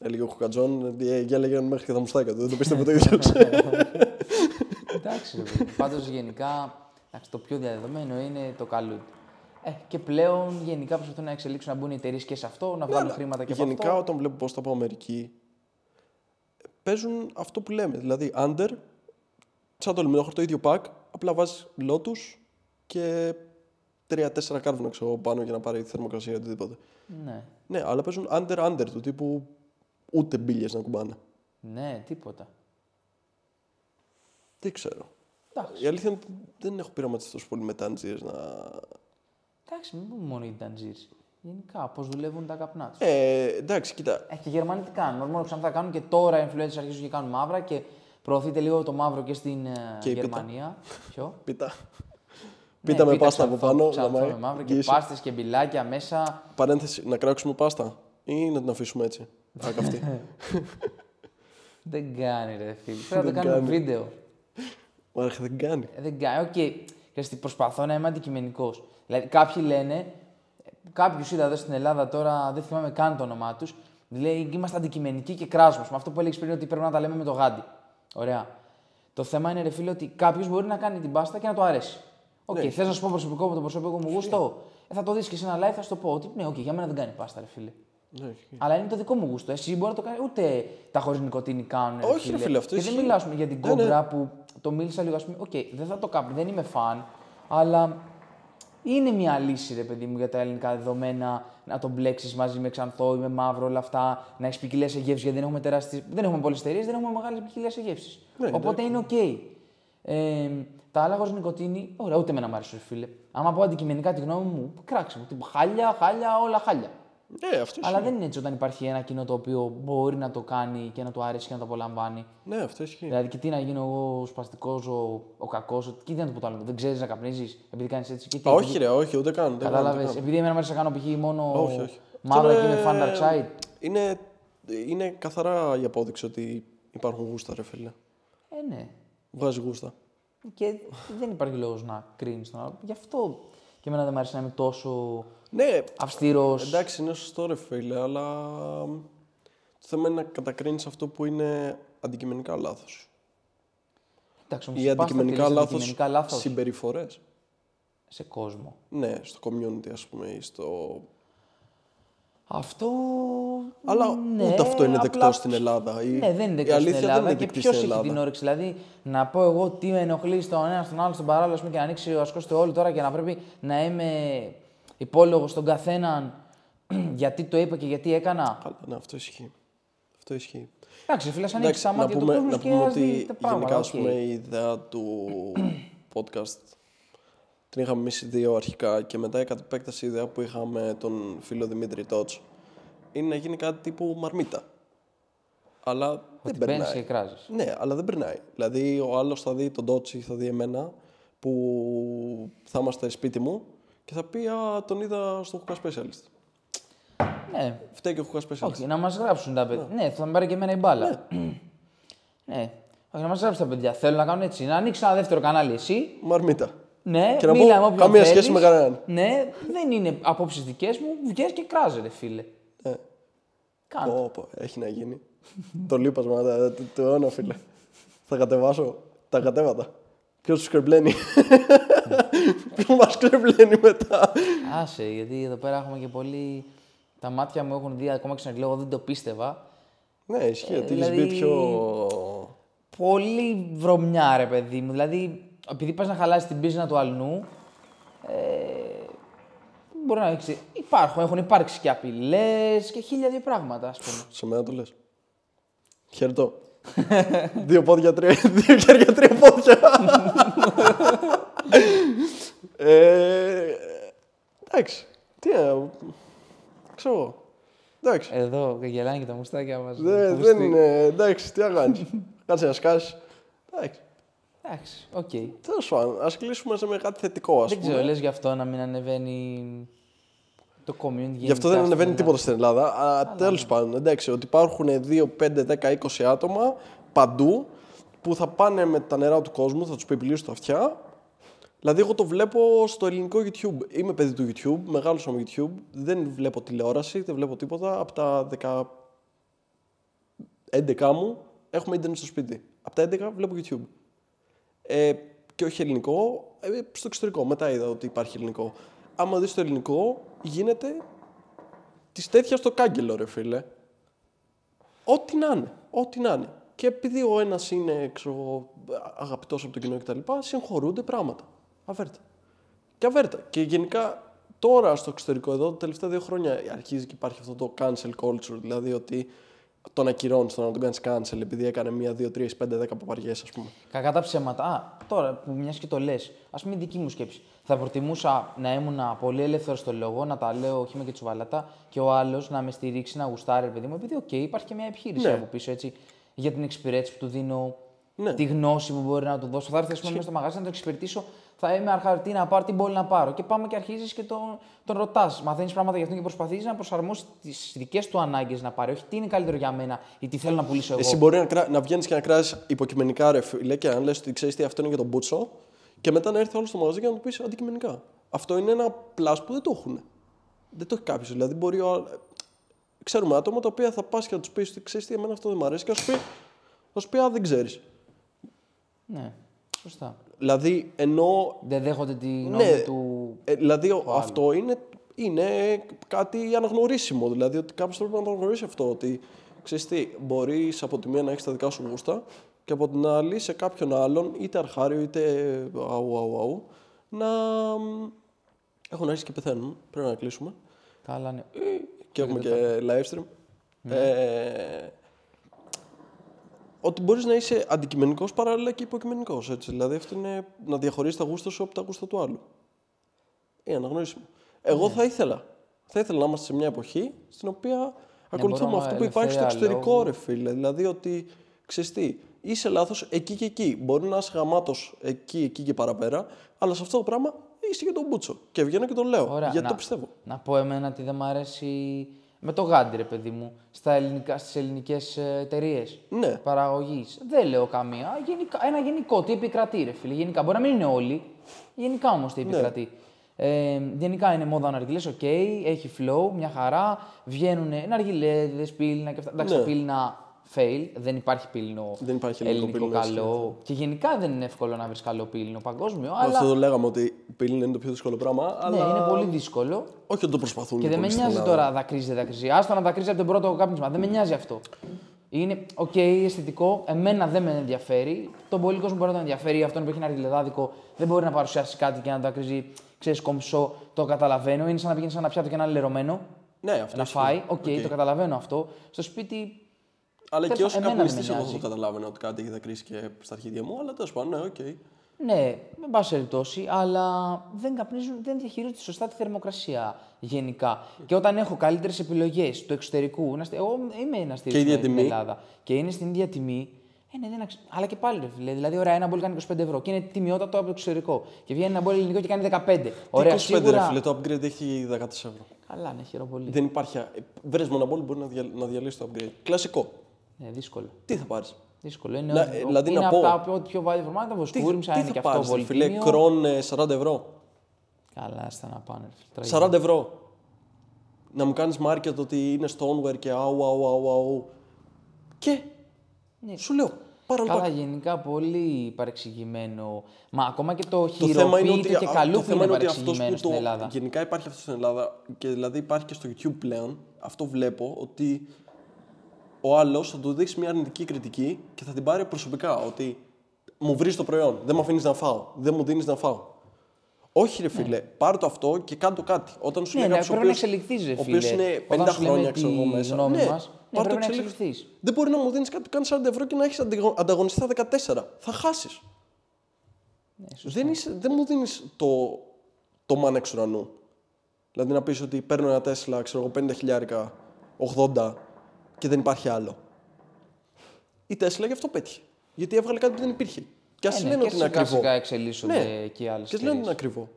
Έλεγε ο Χουκατζόν, ε, γέλεγαν μέχρι και τα μουστάκια του. Δεν το πίστευε το ίδιο. Εντάξει, πάντως γενικά εντάξει, το πιο διαδεδομένο είναι το καλούδι. Ε, και πλέον γενικά προσπαθούν να εξελίξουν να μπουν οι εταιρείες και σε αυτό, να βγάλουν χρήματα και από Γενικά, αυτό. όταν βλέπω πώς τα από Αμερική, παίζουν αυτό που λέμε. Δηλαδή, under, σαν το αλουμινόχαρτο, το ίδιο pack, απλά βάζεις λότου και τρία-τέσσερα κάρβουνα ξέρω, πάνω για να πάρει τη θερμοκρασία ή οτιδήποτε. Ναι, Ναι, αλλά παίζουν under-under του τύπου ούτε μπύλε να κουμπάνε. ναι, τίποτα. Δεν ξέρω. Εντάξει, Η αλήθεια είναι ότι δεν έχω πειραματιστεί τόσο πολύ με τάντζιες να. εντάξει μην πούμε μόνο οι Tangiers. Γενικά, πώς δουλεύουν τα καπνά τους. Ε, εντάξει, κοίτα. Ε, και οι Γερμανοί τι κάνουν; Μόνο ξανά θα κάνουν και τώρα οι influencers αρχίζουν και κάνουν μαύρα και προωθείται λίγο το μαύρο και στην ε, Και η πίτα. Γερμανία. Ποιο; Πίτα. Πίτα με πάστα από πάνω. Ξανά να με μαύρα και γύρισε. πάστες και μπιλάκια μέσα. Παρένθεση, να κράξουμε πάστα ή να την αφήσουμε έτσι; Θα κοπεί. Δεν κάνει ρε φίλε. Πρέπει να το Δεν κάνουμε κάνει. βίντεο. Μα δεν κάνει. Ε, Δεν κάνει. Οκ. Okay. Προσπαθώ να είμαι αντικειμενικός. Δηλαδή, κάποιοι λένε, κάποιους είδα εδώ στην Ελλάδα τώρα, δεν θυμάμαι καν το όνομά τους, λέει είμαστε αντικειμενικοί και κράζουμε. Με αυτό που έλεγες πριν ότι πρέπει να τα λέμε με το γάντι. Ωραία. Το θέμα είναι, ρε φίλε, ότι κάποιος μπορεί να κάνει την πάστα και να του αρέσει. Οκ, okay, Ναι. θες να σου πω προσωπικό από το προσωπικό μου γούστο. Ε, θα το δεις και σε ένα live, θα σου το πω ότι ναι, οκ, για μένα δεν κάνει πάστα, ρε φίλε. Ναι, ισχύει. Αλλά είναι το δικό μου γούστο. Εσύ μπορεί να το κάνεις. Ούτε τα χωρίς νικοτίνη κάνουν. Όχι, ρε φίλε, αυτό Και δεν ισχύει. μιλάω ας πούμε, για την Ναι, ναι. κόμπρα που το μίλησα λίγο. Α πούμε, οκ, δεν θα το κάνω, δεν είμαι φαν, αλλά είναι μια λύση, ρε παιδί μου, για τα ελληνικά δεδομένα να το μπλέξεις μαζί με ξανθό ή με μαύρο, όλα αυτά. Να έχεις ποικιλία σε γεύση, γιατί δεν έχουμε, τεράστιες... δεν έχουμε πολλές εταιρείες, δεν έχουμε μεγάλη ποικιλία σε γεύσεις. Ναι, Οπότε είναι οκ. Ε, τα άλλα χωρίς νοικοτήνη, ωραία, ούτε με να μ' αρέσει, ρε φίλε. Άμα πω αντικειμενικά τη γνώμη μου, κράξε μου. Τύπου χάλια, χάλια, όλα χάλια. Ναι, αυτό Αλλά ισχύει. δεν είναι έτσι όταν υπάρχει ένα κοινό το οποίο μπορεί να το κάνει και να του αρέσει και να το απολαμβάνει. Ναι, αυτό ισχύει. Δηλαδή, και τι να γίνω εγώ ο σπαστικός, ο, ο κακός, και τι να το πω το άλλο. Δεν ξέρεις να καπνίζεις επειδή κάνεις έτσι. Και τι, Α, όχι, ρε, όχι, ούτε καν. δεν κάνω, Κατάλαβες. δεν κάνω. Επειδή εμένα μου αρέσει να κάνω π.χ. μόνο Όχι, όχι. μαύρα Αυτό και με είναι- fan dark side. Είναι, είναι καθαρά η απόδειξη ότι υπάρχουν γούστα, ρε φίλε. Ε, ναι. Βγάζει γούστα. Και δεν υπάρχει λόγος να κρίνεις τον άλλο. Γι' αυτό και εμένα δεν μου αρέσει να είμαι τόσο Ναι, αυστηρός. εντάξει, είναι σωστό, ρε φίλε, αλλά το θέμα είναι να κατακρίνεις αυτό που είναι αντικειμενικά λάθος. Εντάξει, όμως Ή η πάστα αντικειμενικά τελείως λάθος αντικειμενικά λάθος συμπεριφορές. σε κόσμο. Ναι, στο community, ας πούμε, ή στο. Αυτό. Αλλά ναι, ούτε αυτό είναι απλά- δεκτό στην Ελλάδα. Η... Ναι, δεν είναι η δεκτό στην αλήθεια Ελλάδα. δεν είναι και δεκτή ποιος στην έχει Ελλάδα. την όρεξη; Δηλαδή, να πω εγώ τι με ενοχλεί στον ένα, στον άλλο, στον παράλληλο ας πούμε, και να ανοίξει ο ασκός του Αιόλου τώρα και να πρέπει να είμαι υπόλογος στον καθέναν γιατί το είπα και γιατί έκανα. Καλά, ναι, αυτό ισχύει. Αυτό ισχύει. Εντάξει, φίλε, ανοίξει Εντάξει, τα να μάτια του πούμε, κόσμου να και πούμε ας δει ότι τα πράγματα. γενικά ας οκ. πούμε, η ιδέα του podcast την είχαμε εμείς οι δύο αρχικά και μετά η κατ' επέκταση η ιδέα που είχαμε τον φίλο Δημήτρη Τότς είναι να γίνει κάτι τύπου μαρμίτα. Αλλά δεν Ότι μπαίνεις περνάει. και κράζεις. Ναι, αλλά δεν περνάει. Δηλαδή ο άλλος θα δει τον Τότσι, θα δει εμένα που θα είμαστε σπίτι μου και θα πει «Α, τον είδα στο Hookah Specialist». Ναι, Φταίει και ο Hookah Specialist. όχι, να μας γράψουν τα παιδιά. Ναι, θα με πάρει και εμένα η μπάλα. Ναι. Όχι, να μας γράψουν τα παιδιά. Θέλω να κάνουν έτσι. Να ανοίξει ένα δεύτερο κανάλι εσύ. Μαρμίτα. Ναι, Και να μίλα πω, με όποιον καμία θέλεις. σχέση με κανέναν. Ναι, δεν είναι απόψεις δικές μου. Βγες και κράζε, ρε φίλε. Ε. Κάντε. Πω, πω, έχει να γίνει. το λείπασμα τα- του του αιώνα, φίλε. Θα κατεβάσω τα κατέβατα. Ποιος τους κρεμπλένει. Ποιος μας κρεμπλένει μετά; Άσε, γιατί εδώ πέρα έχουμε και πολύ. Τα μάτια μου έχουν δει ακόμα και στον εγώ δεν το πίστευα. ναι, ισχύει ότι έχεις δηλαδή- μπει πιο. Πολύ βρωμιά, ρε παιδί μου. Δηλαδή, επειδή πας να χαλάσεις την πίσνα του αλλού, ε, μπορεί να έχει. Υπάρχουν, έχουν υπάρξει και απειλές και χίλια δύο πράγματα, ας πούμε. Σε μένα το λες. Χαιρετώ. δύο πόδια, τρία, δύο χέρια, τρία πόδια. ε, εντάξει. Τι να. Ξέρω εγώ. Εντάξει. Εδώ γελάνε και τα μουστάκια μας. Δεν, δεν είναι. Εντάξει, τι να κάνεις. Κάτσε να σκάσεις. Εντάξει. Εντάξει, οκ. Τέλος πάντων, ας κλείσουμε με κάτι θετικό, ας Δεν πούμε. ξέρω, λες γι' αυτό να μην ανεβαίνει το community. Γι' αυτό δεν γενικά ανεβαίνει στην τίποτα στην Ελλάδα. Α, Τέλος πάντων, εντάξει, ότι υπάρχουν 2, 5, 10, 20 άτομα παντού που θα πάνε με τα νερά του κόσμου, θα τους πιπιλήσουν τα αυτιά. Δηλαδή, εγώ το βλέπω στο ελληνικό YouTube. Είμαι παιδί του YouTube, μεγάλωσα με YouTube. Δεν βλέπω τηλεόραση, δεν βλέπω τίποτα. Από τα 10... 11 μου έχουμε ίντερνετ στο σπίτι. Από τα 11 βλέπω YouTube. Ε, και όχι ελληνικό, ε, στο εξωτερικό. Μετά είδα ότι υπάρχει ελληνικό. Άμα δεις το ελληνικό, γίνεται της τέτοιας στο κάγκελο, ρε φίλε. Ό,τι να είναι. Ό,τι να είναι. Και επειδή ο ένας είναι αγαπητός από το κοινό κτλ., συγχωρούνται πράγματα. Αβέρτα. Και αβέρτα. Και γενικά τώρα στο εξωτερικό εδώ, τα τελευταία δύο χρόνια αρχίζει και υπάρχει αυτό το cancel culture. Δηλαδή ότι τον ακυρώνει, τον να τον κάνει cancel επειδή έκανε μία, δύο, τρεις, πέντε, δέκα παπαριές, ας πούμε. Κακά τα ψέματα. Α, τώρα που μιας και το λες, ας πούμε η δική μου σκέψη. Θα προτιμούσα να ήμουν πολύ ελεύθερος στο λόγο, να τα λέω όχι με και τσουβαλάτα, και ο άλλος να με στηρίξει, να γουστάρει, ρε παιδί μου, επειδή οκ, υπάρχει και μια επιχείρηση Ναι. από πίσω έτσι, για την εξυπηρέτηση που του δίνω, Ναι. τη γνώση που μπορεί να του δώσω. Θα έρθει ας πούμε, μέσα στο μαγαζί να το εξυπηρετήσω, θα είμαι αρχαρτή να πάρω, τι μπορεί να πάρω. Και πάμε και αρχίζεις και τον, τον ρωτάς. Μαθαίνεις πράγματα για αυτόν και προσπαθείς να προσαρμόσεις τις δικές του ανάγκες να πάρει. Όχι τι είναι καλύτερο για μένα ή τι θέλω να πουλήσω εγώ. Εσύ μπορεί να, κρά... να βγαίνεις και να κράζεις υποκειμενικά, ρε φίλε, και να λες ότι ξέρεις τι αυτό είναι για τον Μπούτσο, και μετά να έρθει όλος στο μαγαζί και να του πεις αντικειμενικά. Αυτό είναι ένα plus που δεν το έχουν. Δεν το έχει κάποιος. Δηλαδή, μπορεί ο... Ξέρουμε άτομα τα οποία θα πας και να τους πεις ότι ξέρεις τι, εμένα αυτό δεν μου αρέσει και θα σου πει, θα σου πει Α, δεν ξέρεις. Ναι, σωστά. Δηλαδή, ενώ. Δεν δέχονται τη γνώμη Ναι, του. ε, δηλαδή, ο- αυτό είναι, είναι κάτι αναγνωρίσιμο. Δηλαδή, ότι κάποιος πρέπει να το αναγνωρίσει αυτό. Ότι ξέρεις τι, μπορείς από τη μία να έχεις τα δικά σου γούστα και από την άλλη σε κάποιον άλλον, είτε αρχάριο είτε αου, αου, αου, να. μ, Έχουν αρχίσει και πεθαίνουν. Πρέπει να κλείσουμε. Καλά, ναι. Και έχουμε και live stream. Ε, ότι μπορείς να είσαι αντικειμενικός παράλληλα και υποκειμενικό. Δηλαδή, αυτό είναι να διαχωρίσει τα γούστα σου από τα γούστα του άλλου. Είναι αναγνωρίσιμο. Εγώ θα ήθελα. Θα ήθελα να είμαστε σε μια εποχή στην οποία ακολουθούμε μπορούμε αυτό που υπάρχει στο ελευθερία εξωτερικό, λόγου. ρε φίλε. Δηλαδή ότι ξέρεις τι, είσαι λάθος εκεί και εκεί. Μπορεί να είσαι γαμάτος εκεί, εκεί και παραπέρα, αλλά σε αυτό το πράγμα είσαι και τον Μπούτσο. Και βγαίνω και τον λέω. Ωραία, γιατί να- το πιστεύω. Να πω εμένα τι δεν μ' αρέσει με το γάντι, ρε παιδί μου, στα ελληνικά, στις ελληνικές εταιρείες Ναι. παραγωγής. Δεν λέω καμία. Γενικά, ένα γενικό, τι επικρατεί, ρε φίλε. Γενικά, μπορεί να μην είναι όλοι. Γενικά όμως τι επικρατεί. Ε, γενικά είναι μόδα ναργιλές, οκ, έχει flow, μια χαρά. Βγαίνουν ναργιλέδες, πήλινα και αυτά. Εντάξει, Ναι. τα πήλινα fail, δεν υπάρχει πήλινο Δεν υπάρχει ελληνικό ελληνικό πήλινο, έτσι, καλό. Και γενικά δεν είναι εύκολο να βρεις καλό πήλινο παγκόσμιο. Αυτό Αλλά το λέγαμε ότι οι πηλοί είναι το πιο δύσκολο πράγμα. ναι, αλλά... είναι πολύ δύσκολο. Όχι ότι το προσπαθούν. Και δεν με πολύ στην νοιάζει Ελλάδα. τώρα δακρύζει, δεν δακρύζει. Άστο να δακρύζει από τον πρώτο κάπνισμα. Δεν με νοιάζει αυτό. Είναι οκ, αισθητικό. Εμένα δεν με ενδιαφέρει. Τον πολύ κόσμο μπορεί να τον ενδιαφέρει. Αυτόν που έχει ένα ναργιλεδάδικο δεν μπορεί να παρουσιάσει κάτι και να το δακρύζει, ξέρεις, κομψό. Το καταλαβαίνω. Είναι σαν να πηγαίνει σε ένα πιάτο και ένα λερωμένο. Ναι, αυτό Να ισχύει. φάει. Οκ, Οκ. το καταλαβαίνω αυτό. Στο σπίτι. Αλλά και Τέλος ως πάντων, εμένα δεν καπνιστή, με εγώ θα νοιάζει. το καταλάβαινα ότι κάτι έχει δακρύσει και στα αρχίδια μου. Αλλά τέλος πάντων, ναι, οκ. Ναι, με πάση περιπτώσει, αλλά δεν καπνίζουν, δεν διαχειρίζονται σωστά τη θερμοκρασία γενικά. Και όταν έχω καλύτερες επιλογές του εξωτερικού, να στε- εγώ είμαι ένας Και ίδια στην τιμή. Ελλάδα και είναι στην ίδια τιμή. Ε, ναι, δεν αξ... Αλλά και πάλι, ρε φίλε. Δηλαδή, ωραία, ένα μπολ κάνει 25 ευρώ και είναι τιμιότατο από το εξωτερικό. Και βγαίνει ένα μπολ ελληνικό και κάνει 15. Ωραία, 25 σίγουρα. ρε φίλε, το upgrade έχει 14 ευρώ. Καλά, ναι, χαίρομαι πολύ. Δεν υπάρχει. Βρες μονοπόλη μπορεί να, δια... να διαλύσεις το upgrade. Κλασικό. Ναι, δύσκολο. Τι θα πάρεις; Δύσκολο. Είναι, Να- ότι- ε, δηλαδή είναι να από πω- τα πιο- πιο βάδια φορμάτα. Τι, Βοσκούριμσα τι είναι θα και αυτό πάρεις, ρε πολύ φίλε, τίμιο. κρόν ε, 40 ευρώ. Καλά, στα να πάνε. ρε φίλε, 40 ευρώ. Να μου κάνεις market ότι είναι stoneware και αου, αου, αου, αου. Και. Σου λέω, πάρα Ναι. Καλά, πολύ. γενικά πολύ παρεξηγημένο. Μα ακόμα και το Το θέμα είναι ότι, χειροποίητο και α, καλό το που θέμα είναι είναι ότι αυτός παρεξηγημένο που στην το, Ελλάδα. γενικά υπάρχει αυτός στην Ελλάδα και δηλαδή υπάρχει και στο YouTube πλέον. Αυτό βλέπω ότι ο άλλος θα του δείξει μια αρνητική κριτική και θα την πάρει προσωπικά. Ότι μου βρεις το προϊόν, δεν με αφήνεις να φάω, δεν μου δίνεις να φάω. Όχι, ρε φίλε, πάρε το αυτό και κάνε το κάτι. Όταν σου Ναι, λέει ναι, κάποιος ο πρέπει να οποίος- εξελιχθείς, ρε Ο οποίος φίλε. είναι 50 Όταν σου λέμε χρόνια, ξέρω τη εγώ μέσα. γνώμη ναι, μας, ναι, πάρε το πρέπει να εξελίχ. εξελιχθείς. Δεν μπορεί να μου δίνεις κάτι που κάνει 40 ευρώ και να έχεις ανταγωνιστεί τα 14. Θα χάσεις. Ναι, δεν, είσαι, δεν μου δίνεις το, το μάνα εξ ουρανού. Δηλαδή να πεις ότι παίρνω ένα Τέσλα, ξέρω εγώ, 50 χιλιάρικα 80 και δεν υπάρχει άλλο. Η Τέσλα γι' αυτό πέτυχε. Γιατί έβγαλε κάτι που δεν υπήρχε. Και ας Ε, ναι, λένε και ότι είναι σιγά ακριβό. σιγά εξελίσσονται Ναι. και οι άλλες Και ας λένε ότι είναι ακριβό.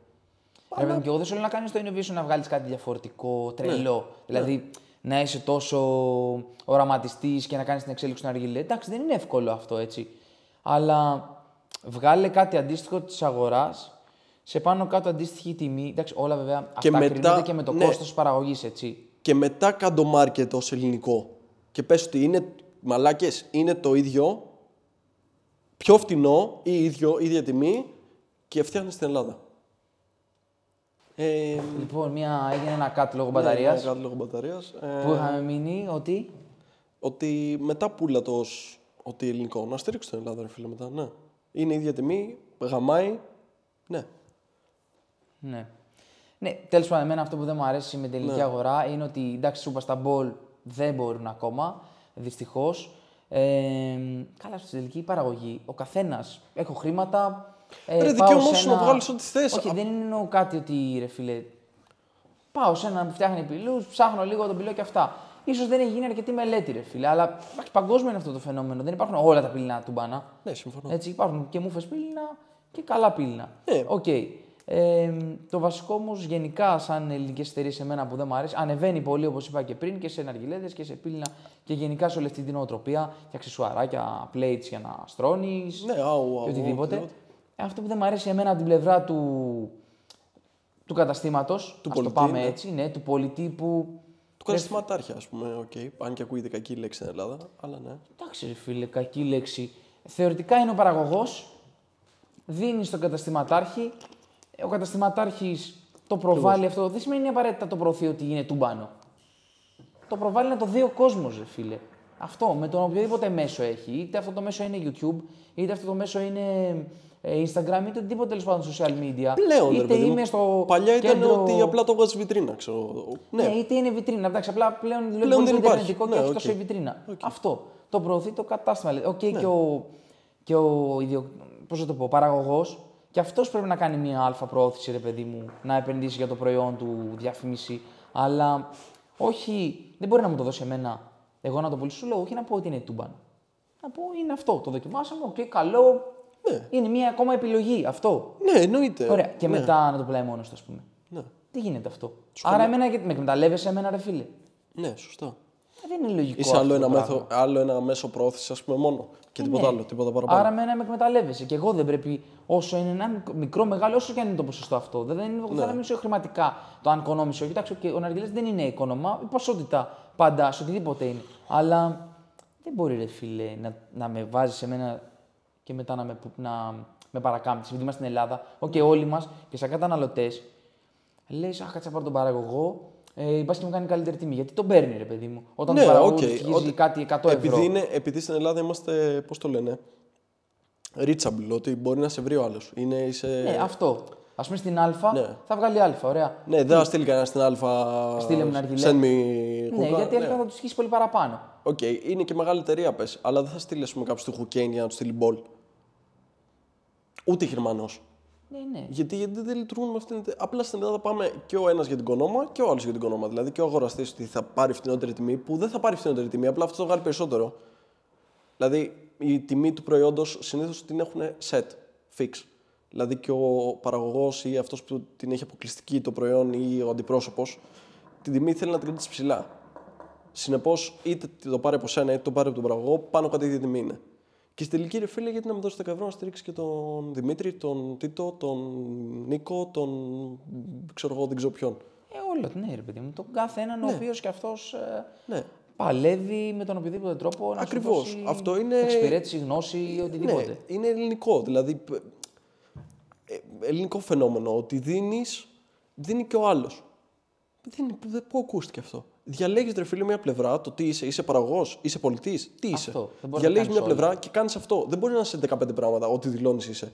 Ρε παιδί μου, και εγώ δεν σου λέω να κάνεις το innovation να βγάλεις κάτι διαφορετικό, τρελό. Ναι. Δηλαδή να είσαι τόσο οραματιστής και να κάνεις την εξέλιξη του αργυλέ. Εντάξει, δεν είναι εύκολο αυτό έτσι. Αλλά βγάλε κάτι αντίστοιχο της αγοράς σε πάνω κάτω αντίστοιχη τιμή. Εντάξει, όλα βέβαια Και αυτά μετά- κρίνονται και με το ναι. κόστος παραγωγής, έτσι. Και μετά κάντο market ως ελληνικό. Και πες ότι είναι μαλάκες, είναι το ίδιο, πιο φτηνό ή ίδιο, ίδια τιμή και φτιάχνει στην Ελλάδα. Ε, Λοιπόν, μια, έγινε ένα cut λόγω ναι, μπαταρίας. ναι, κάτι λόγω μπαταρίας. Ε, που είχαμε μείνει ότι; ότι μετά πουλα το ως ότι ελληνικό. Να στηρίξει την Ελλάδα, ρε φίλε, μετά. Ναι. Είναι η ίδια τιμή, γαμάει. Ναι. Ναι. Ναι, τέλος πάντων, εμένα αυτό που δεν μου αρέσει με την ελληνική Ναι. αγορά είναι ότι εντάξει, σου είπα στα μπολ δεν μπορούν ακόμα. Δυστυχώς. Ε, καλά, στην τελική παραγωγή, ο καθένας. Έχω χρήματα. Ε, Ρε, πάω δικαίωμά σε σου να ένα- βγάλεις ό,τι θες. Όχι, δεν εννοώ κάτι ότι ρε φίλε. Πάω σε έναν που φτιάχνει πυλούς, ψάχνω λίγο τον πυλό και αυτά. σω δεν έχει γίνει αρκετή μελέτη, ρε φίλε. Αλλά εντάξει, παγκόσμιο είναι αυτό το φαινόμενο. Δεν υπάρχουν όλα τα πύληνα του μπάνα. Ναι, συμφωνώ. Έτσι, υπάρχουν και μούφε πύληνα και καλά πήλινα. Ναι. Οκ. Ε, το βασικό όμως γενικά, σαν ελληνικές εταιρείες, σε μένα που δεν μου αρέσει, ανεβαίνει πολύ όπως είπα και πριν και σε ναργιλέδες και σε πήλινα και γενικά σε όλη αυτή την νοοτροπία και αξεσουαράκια, plates για να στρώνεις Ναι, άου, άου, και οτιδήποτε. οτιδήποτε. Ε, Αυτό που δεν μου αρέσει εμένα από την πλευρά του, του καταστήματος, Του το πωλητή, πάμε ναι. έτσι, ναι, του πωλητή που. Του καταστηματάρχη, ας πούμε, οκ. Αν και ακούγεται κακή λέξη στην Ελλάδα, αλλά ναι. Εντάξει, ρε φίλε, κακή λέξη. Θεωρητικά είναι ο παραγωγός, δίνει στον καταστηματάρχη, ο καταστηματάρχης το προβάλλει αυτό. Δεν σημαίνει απαραίτητα το προωθεί ότι είναι τούμπανο. Το προβάλλει να το δει ο κόσμος, ρε φίλε. Αυτό με τον οποιοδήποτε μέσο έχει. Είτε αυτό το μέσο είναι YouTube, είτε αυτό το μέσο είναι ε, Instagram, είτε οτιδήποτε τέλος πάντων social media. Πλέον, ρε είτε παιδί μου, είμαι στο. Παλιά ήταν κέντρο... ότι απλά το βγάζει βιτρίνα, ξέρω. εγώ. Ναι, Ναι, είτε είναι βιτρίνα. Εντάξει, απλά πλέον δουλεύει Πλέον πολύ δεν πιο υπάρχει. ιντερνετικό και Ναι, όχι οκ. τόσο η βιτρίνα. Οκ. Αυτό. Το προωθεί το κατάστημα. λέει. Οκ, Ναι. και ο, και ο ιδιο... πώς να το πω, παραγωγός, και αυτός πρέπει να κάνει μια αλφα προώθηση, ρε παιδί μου, να επενδύσει για το προϊόν του, διαφήμιση, αλλά όχι, δεν μπορεί να μου το δώσει εμένα, εγώ να το πουλήσω, σου λέω, όχι να πω ότι είναι τούμπανο. Να πω είναι αυτό, το δοκιμάσαμε, οκ, καλό, Ναι. είναι μια ακόμα επιλογή, αυτό. ναι, εννοείται. Ωραία, και ναι. μετά να το πουλάει μόνος του, ας πούμε. Ναι, Τι γίνεται αυτό. Άρα εμένα, γιατί με εκμεταλλεύεσαι εμένα, ρε φίλε. ναι, σωστά. Ε, Δεν είναι λογικό. Είσαι αυτό άλλο το ένα, πράγμα. μέθο, άλλο ένα μέσο πρόθεση, ας πούμε, μόνο. Και Ε, τίποτα ναι. άλλο, τίποτα παραπάνω. Άρα, εμένα με εκμεταλλεύεσαι. Και εγώ δεν πρέπει, όσο είναι ένα μικ- μικρό, μεγάλο, όσο και αν είναι το ποσοστό αυτό. Δεν είναι, Ναι. θέλω να μιλήσω χρηματικά το αν οικονόμησε. Κοιτάξτε, και ο Ναργιλές δεν είναι οικονομά, η ποσότητα πάντα, σε οτιδήποτε είναι. Αλλά δεν μπορεί, ρε φίλε, να, να με βάζεις εμένα και μετά να με, που- να με παρακάμπτεις. Επειδή είμαστε στην Ελλάδα, οκ, όλοι μας και σαν καταναλωτές, λες, Αχ, κάτσε να πάρω τον παραγωγό. Ε, μπας και μου κάνει καλύτερη τιμή. Γιατί τον παίρνει, ρε παιδί μου. Όταν ναι, το παραγωγό οκ, του στοιχίζει ότι- κάτι 100 ευρώ. Επειδή, είναι, επειδή στην Ελλάδα είμαστε, πώς το λένε, reachable, ότι μπορεί να σε βρει ο άλλος. Είναι, είσαι... Ναι, αυτό. Α πούμε στην Α Ναι. θα βγάλει Α, ωραία. Ναι, δεν θα στείλει κανένα στην Α. Στείλε μου ένα ναργιλέ. Send me Ναι, hookah. γιατί αρχικά θα του στοιχίσει πολύ παραπάνω. Οκ, είναι και μεγάλη εταιρεία πες, αλλά δεν θα στείλει ας πούμε, κάποιος του Hookane για να του στείλει μπολ. Ούτε Γερμανός. Ναι, ναι. Γιατί, γιατί δεν λειτουργούν με αυτήν την. Απλά στην Ελλάδα πάμε και ο ένας για την κονόμα και ο άλλος για την κονόμα. Δηλαδή και ο αγοραστής ότι θα πάρει φθηνότερη τιμή, που δεν θα πάρει φθηνότερη τιμή, απλά αυτός θα βγάλει περισσότερο. Δηλαδή η τιμή του προϊόντος συνήθως την έχουν set, fix. Δηλαδή και ο παραγωγός ή αυτός που την έχει αποκλειστική το προϊόν ή ο αντιπρόσωπος, την τιμή θέλει να την κρατήσει ψηλά. Συνεπώς, είτε το πάρει από σένα είτε το πάρει από τον παραγωγό, πάνω κάτω η ίδια τιμή είναι. Και στην τελική ρε φίλε, γιατί να μου δώσει 10 ευρώ να στηρίξει και τον Δημήτρη, τον Τίτο, τον Νίκο, τον. ξέρω εγώ, δεν ξέρω ποιον. Ε, όλο, ναι, ρε παιδί μου. Τον κάθε έναν ο οποίος και αυτός Ναι. παλεύει με τον οποιοδήποτε τρόπο να Ακριβώς. σου δώσει Αυτό είναι- εξυπηρέτηση, γνώση ή οτιδήποτε. Ναι, είναι ελληνικό. Δηλαδή, π- ε, ελληνικό φαινόμενο. Ότι δίνεις, δίνει και ο άλλος. Δεν, δεν, πού ακούστηκε αυτό. Διαλέγεις ρε φίλε μια πλευρά, το τι είσαι, είσαι παραγωγός, είσαι πολιτής, τι είσαι. Αυτό. Δεν μπορεί να Διαλέγεις κάνεις μια πλευρά και κάνεις αυτό. Δεν μπορεί να είσαι 15 πράγματα, ό,τι δηλώνεις είσαι.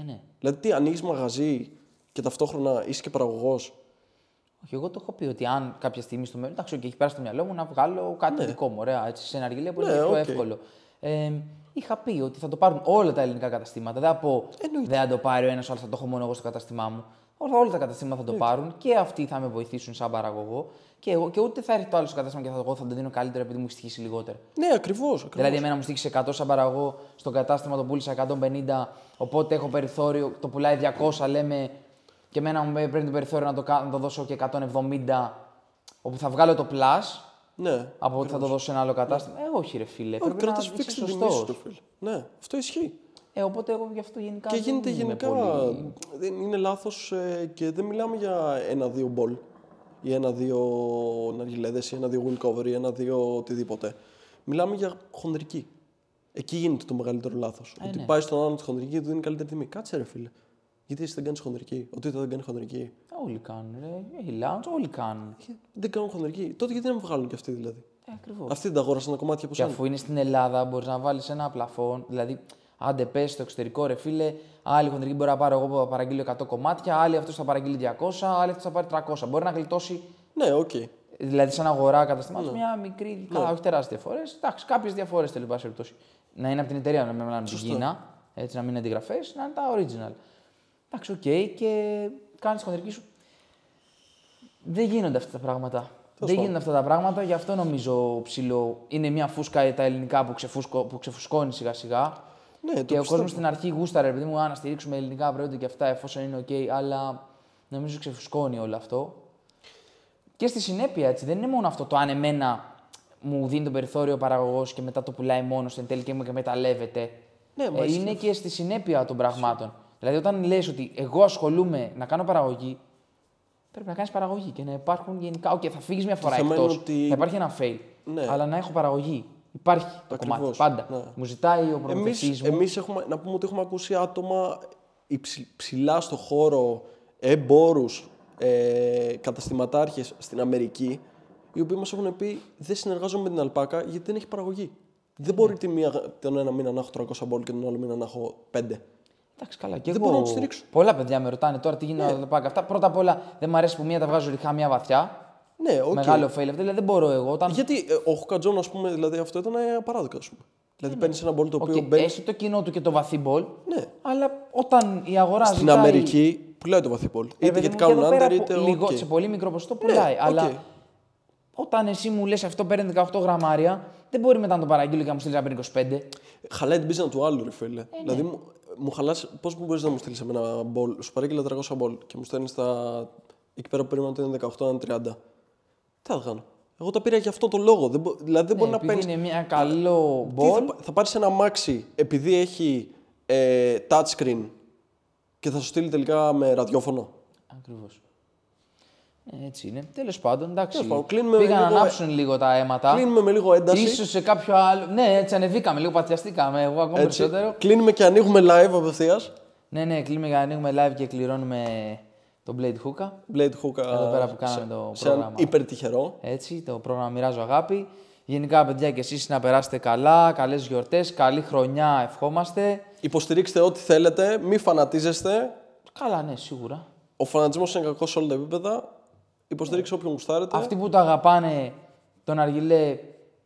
Ε, ναι. Δηλαδή, τι ανοίγεις μαγαζί και ταυτόχρονα είσαι και παραγωγός. Όχι, εγώ το έχω πει ότι αν κάποια στιγμή στο μέλλον, εντάξει, και έχει περάσει στο μυαλό μου να βγάλω κάτι δικό μου, ωραία, έτσι, σε ναργιλέ που είναι Ναι, πιο οκ. εύκολο. Ε, είχα πει ότι θα το πάρουν όλα τα ελληνικά καταστήματα. Δεν θα πω, Εννοείται. δεν θα το πάρει ο ένας, αλλά θα το έχω μόνο εγώ στο κατάστημά μου. Όλα όλα τα καταστήματα θα το πάρουν και αυτοί θα με βοηθήσουν σαν παραγωγό. Και, εγώ, και ούτε θα έρθει το άλλο στο κατάστημα και θα, εγώ θα το δίνω καλύτερο επειδή μου έχει στοιχίσει λιγότερο. Ναι, ακριβώς. Δηλαδή, εμένα μου στοίχισε 100 σαν παραγωγό, στο κατάστημα το πούλησα 150, οπότε έχω περιθώριο, το πουλάει 200, λέμε, και εμένα μου πρέπει το περιθώριο να το, κα- να το δώσω και 170, όπου θα βγάλω το plus, Ναι. από ότι θα το δώσω σε ένα άλλο κατάστημα. Ε, όχι, ρε φίλε. Όχι, πρέπει κρατά να φίξ είσαι την τιμή σου, σωστός. ρε φίλε. Ναι, αυτό ισχύει. Ε, οπότε εγώ γι' αυτό γενικά. Και δεν γίνεται είμαι γενικά. Πολύ... Δεν είναι λάθος και δεν μιλάμε για ένα-δύο μπολ ή ένα-δύο ναργιλέδες ή ένα-δύο win cover ή ένα-δύο οτιδήποτε. Μιλάμε για χονδρική. Εκεί γίνεται το μεγαλύτερο λάθος. ότι ναι. πάει στον άλλον της χονδρικής και του δίνει καλύτερη τιμή. Κάτσε ρε φίλε. Γιατί εσύ δεν κάνεις χονδρική; Ο Τίτο δεν κάνει χονδρική. Όλοι κάνουν, ρε. Έχει lounge, όλοι κάνουν. Ε, Δεν κάνουν χονδρική. Τότε γιατί να μην βγάλουν κι αυτοί δηλαδή; Ε, ακριβώς. Αυτοί δεν τα αγόρασαν κομμάτια από Και σένα. αφού είναι στην Ελλάδα, μπορείς να βάλεις ένα πλαφόν. Δηλαδή, άντε πες στο εξωτερικό, ρε φίλε, άλλη χοντρική μπορεί να πάρω εγώ που θα παραγγείλω 100 κομμάτια, άλλη αυτός θα παραγγείλει 200, άλλη αυτός θα πάρει 300. Μπορεί να γλιτώσει, Ναι, οκ. δηλαδή, σαν αγορά καταστημάτων, Ναι. μια μικρή, καλά, όχι τεράστιες διαφορές. Εντάξει, κάποιες διαφορές τέλος πάσει περιπτώσει. Να είναι από την εταιρεία, να μην μιλάμε την Κίνα, έτσι να μην είναι αντιγραφές, να είναι τα original. Εντάξει, οκ, και κάνεις τη χοντρική σου. Δεν γίνονται αυτά τα πράγματα. Δεν γίνονται αυτά τα πράγματα, γι' αυτό νομίζω ψηλό. Είναι μια φούσκα τα ελληνικά που, ξεφούσκω, που ξεφουσκώνει σιγά σιγά. Ναι, το και ο πιστεύω. κόσμος στην αρχή γούσταρε, επειδή μου, «Α, να στηρίξουμε ελληνικά προϊόντα και αυτά, εφόσον είναι OK, αλλά νομίζω ξεφουσκώνει όλο αυτό. Και στη συνέπεια, έτσι, δεν είναι μόνο αυτό το αν εμένα μου δίνει το περιθώριο ο παραγωγός και μετά το πουλάει μόνος του εν τέλει και μου εκμεταλλεύεται. Ναι, μα ε, ισχύει είναι και στη συνέπεια των πραγμάτων. Δηλαδή, όταν λες ότι εγώ ασχολούμαι να κάνω παραγωγή, πρέπει να κάνεις παραγωγή και να υπάρχουν γενικά. Οκ, θα φύγεις μια φορά θέμα εκτός. είναι ότι- Θα υπάρχει ένα fail. Ναι. Αλλά να έχω παραγωγή. Υπάρχει το Ακριβώς, κομμάτι. Πάντα. ναι. Μου ζητάει ο Εμείς, προμηθευτής μου. εμείς έχουμε, να πούμε ότι έχουμε ακούσει άτομα υψη- ψηλά στο χώρο, εμπόρους, ε, καταστηματάρχες στην Αμερική, οι οποίοι μας έχουν πει δεν συνεργάζομαι με την Αλπάκα γιατί δεν έχει παραγωγή. Δεν μπορεί τη μία, τον ένα μήνα να έχω 300 μπολ και τον άλλο μήνα να έχω 5. Εντάξει, καλά. Και Δεν εγώ... μπορώ να τους στηρίξω. Πολλά παιδιά με ρωτάνε τώρα τι γίνεται να πάω αυτά. Πρώτα απ' όλα δεν μου αρέσει που μία τα βγάζω ρηχά, μία βαθιά. Ναι, οκ. Μεγάλο fail αυτό. Δηλαδή δεν μπορώ εγώ. Όταν... Γιατί ε, ο Hookah John, ας πούμε, δηλαδή αυτό ήταν ε, απαράδεκτο, ας πούμε. Δηλαδή παίρνεις ένα μπολ το Οκ, οποίο μπαίνει. Έχει το κοινό του και το βαθύ μπολ. Ναι. Αλλά όταν η αγορά Στην ζητάει... Αμερική πουλάει το βαθύ μπολ. Ρε Είτε παιδί γιατί μου, κάνουν και εδώ πέρα under, που- είτε λίγο, οκ. σε πολύ μικρό ποσοστό πουλάει. Ναι, αλλά οκ. όταν εσύ μου λες αυτό παίρνει 18 γραμμάρια, δεν μπορεί μετά να το παραγγείλω και να μου στείλει να παίρνει 25. Χαλάει την πίζα του άλλου, ρε φίλε. Ε, ναι. Δηλαδή, μου, μου χαλά. Πώς μπορείς να μου στείλεις ένα μπολ, σου παρήγγειλε 300 μπολ και μου στέλνεις τα. εκεί πέρα που περίμενα ότι είναι 18, είναι 30. Τι θα κάνω; Εγώ τα πήρα για αυτό το λόγο. Δεν, μπο- δηλαδή δεν μπορεί να Ναι, επειδή παίρνει. είναι μια καλό Τι θα, μπολ. πα- θα πάρεις ένα αμάξι επειδή έχει ε, touchscreen και θα σου στείλει τελικά με ραδιόφωνο; Ακριβώς. Ε, έτσι είναι. Τέλος πάντων, εντάξει. Τέλος πάντων, κλείνουμε Πήγαν να λίγο- ανάψουν λίγο τα αίματα. Κλείνουμε με λίγο ένταση. Ίσως σε κάποιο άλλο. Ναι, έτσι ανεβήκαμε, λίγο πατιαστήκαμε. Εγώ ακόμα έτσι. περισσότερο. Κλείνουμε και ανοίγουμε live απευθείας. Ναι, ναι, κλείνουμε για να ανοίγουμε live και κληρώνουμε τον Blade Hookah. Blade Hook Εδώ πέρα που κάναμε το σε έναν πρόγραμμα. υπερτυχερό. Έτσι, το πρόγραμμα Μοιράζω Αγάπη. Γενικά, παιδιά, και εσείς να περάσετε καλά, καλές γιορτές, καλή χρονιά ευχόμαστε. Υποστηρίξτε ό,τι θέλετε, μη φανατίζεστε. Καλά, ναι, σίγουρα. Ο φανατισμός είναι κακός σε όλα τα επίπεδα. Υποστηρίξτε όποιον γουστάρετε. Αυτοί που το αγαπάνε τον Αργιλέ,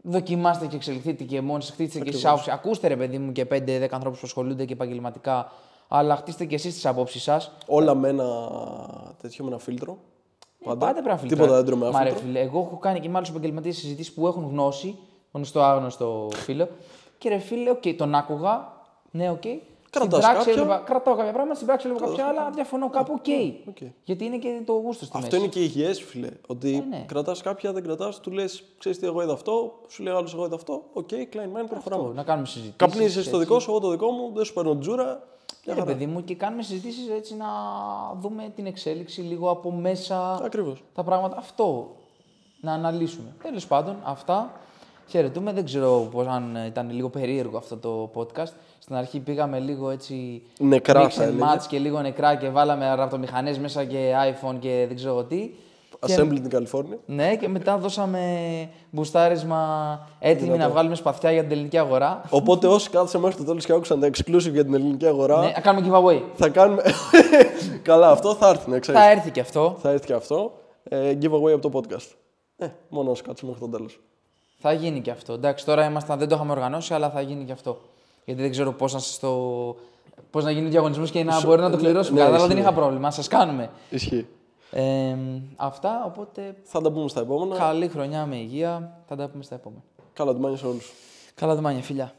δοκιμάστε και εξελιχθείτε και μόνοι σας, χτίστε και εσείς άποψη. Ακούστε ρε παιδί μου και 5-10 ανθρώπους που ασχολούνται και επαγγελματικά, αλλά χτίστε και εσείς τις απόψεις σας. Όλα με ένα τέτοιο, με ένα φίλτρο. Πάντα. Πάντα πρέπει να Τίποτα δεν τρώμε Μα ρε φίλτρο. φίλε, εγώ έχω κάνει και με άλλους επαγγελματίες συζητήσεις που έχουν γνώση, γνωστό άγνωστο φίλο. Και ρε φίλε, οκ, τον άκουγα. Ναι, οκ. Στην Κρατάς πράξη κάποια. έβλεπα, κρατάω κάποια πράγματα, στην πράξη έβλεπα κάποια άλλα, διαφωνώ κάπου, ok. ok. Γιατί είναι και το γούστο στη Αυτό μέση. είναι και υγιές, φίλε. Ότι ναι. κρατάς κάποια, δεν κρατάς, του λες: Ξέρεις τι, εγώ είδα αυτό, σου λέει άλλος: Εγώ είδα αυτό. Ok, keep in mind, προχωράμε. Αυτό, να κάνουμε συζητήσεις. Καπνίζει το δικό σου, εγώ το δικό μου, δεν σου παίρνω τζούρα. Ναι, ρε παιδί μου, και κάνουμε συζητήσεις έτσι να δούμε την εξέλιξη λίγο από μέσα. Ακριβώς. τα πράγματα. Αυτό να αναλύσουμε. Τέλος πάντων, αυτά. Χαιρετούμε. Δεν ξέρω πώς, αν ήταν λίγο περίεργο αυτό το podcast. Στην αρχή πήγαμε λίγο έτσι. Νεκρά, mix θα and έλεγε. match και λίγο νεκρά και βάλαμε ραπτομηχανές μέσα και iPhone και δεν ξέρω τι. Και, Assembly την Καλιφόρνια. ναι, και μετά δώσαμε μπουστάρισμα έτοιμοι να βγάλουμε σπαθιά για την ελληνική αγορά. Οπότε όσοι κάθισαν μέχρι το τέλος και άκουσαν τα exclusive για την ελληνική αγορά, ναι, να κάνουμε giveaway. θα κάνουμε. Καλά, αυτό θα έρθει, να ξέρεις. Θα έρθει και αυτό. Θα έρθει και αυτό. Ε, giveaway από το podcast. Ε, μόνο όσοι κάτσουν μέχρι το τέλος. Θα γίνει και αυτό. Εντάξει, τώρα ήμασταν, δεν το είχαμε οργανώσει, αλλά θα γίνει και αυτό. Γιατί δεν ξέρω πώς να σας το Πώς να γίνει διαγωνισμό και να μπορεί να το ναι, κληρώσουμε. ναι, Κατά, αλλά ισχύει. δεν είχα πρόβλημα. Σας κάνουμε. Ισχύει. Ε, αυτά, οπότε Θα τα πούμε στα επόμενα. καλή χρονιά με υγεία. Θα τα πούμε στα επόμενα. Καλά, του μάνια σε όλους. Καλά, Δουμάνια, φιλιά.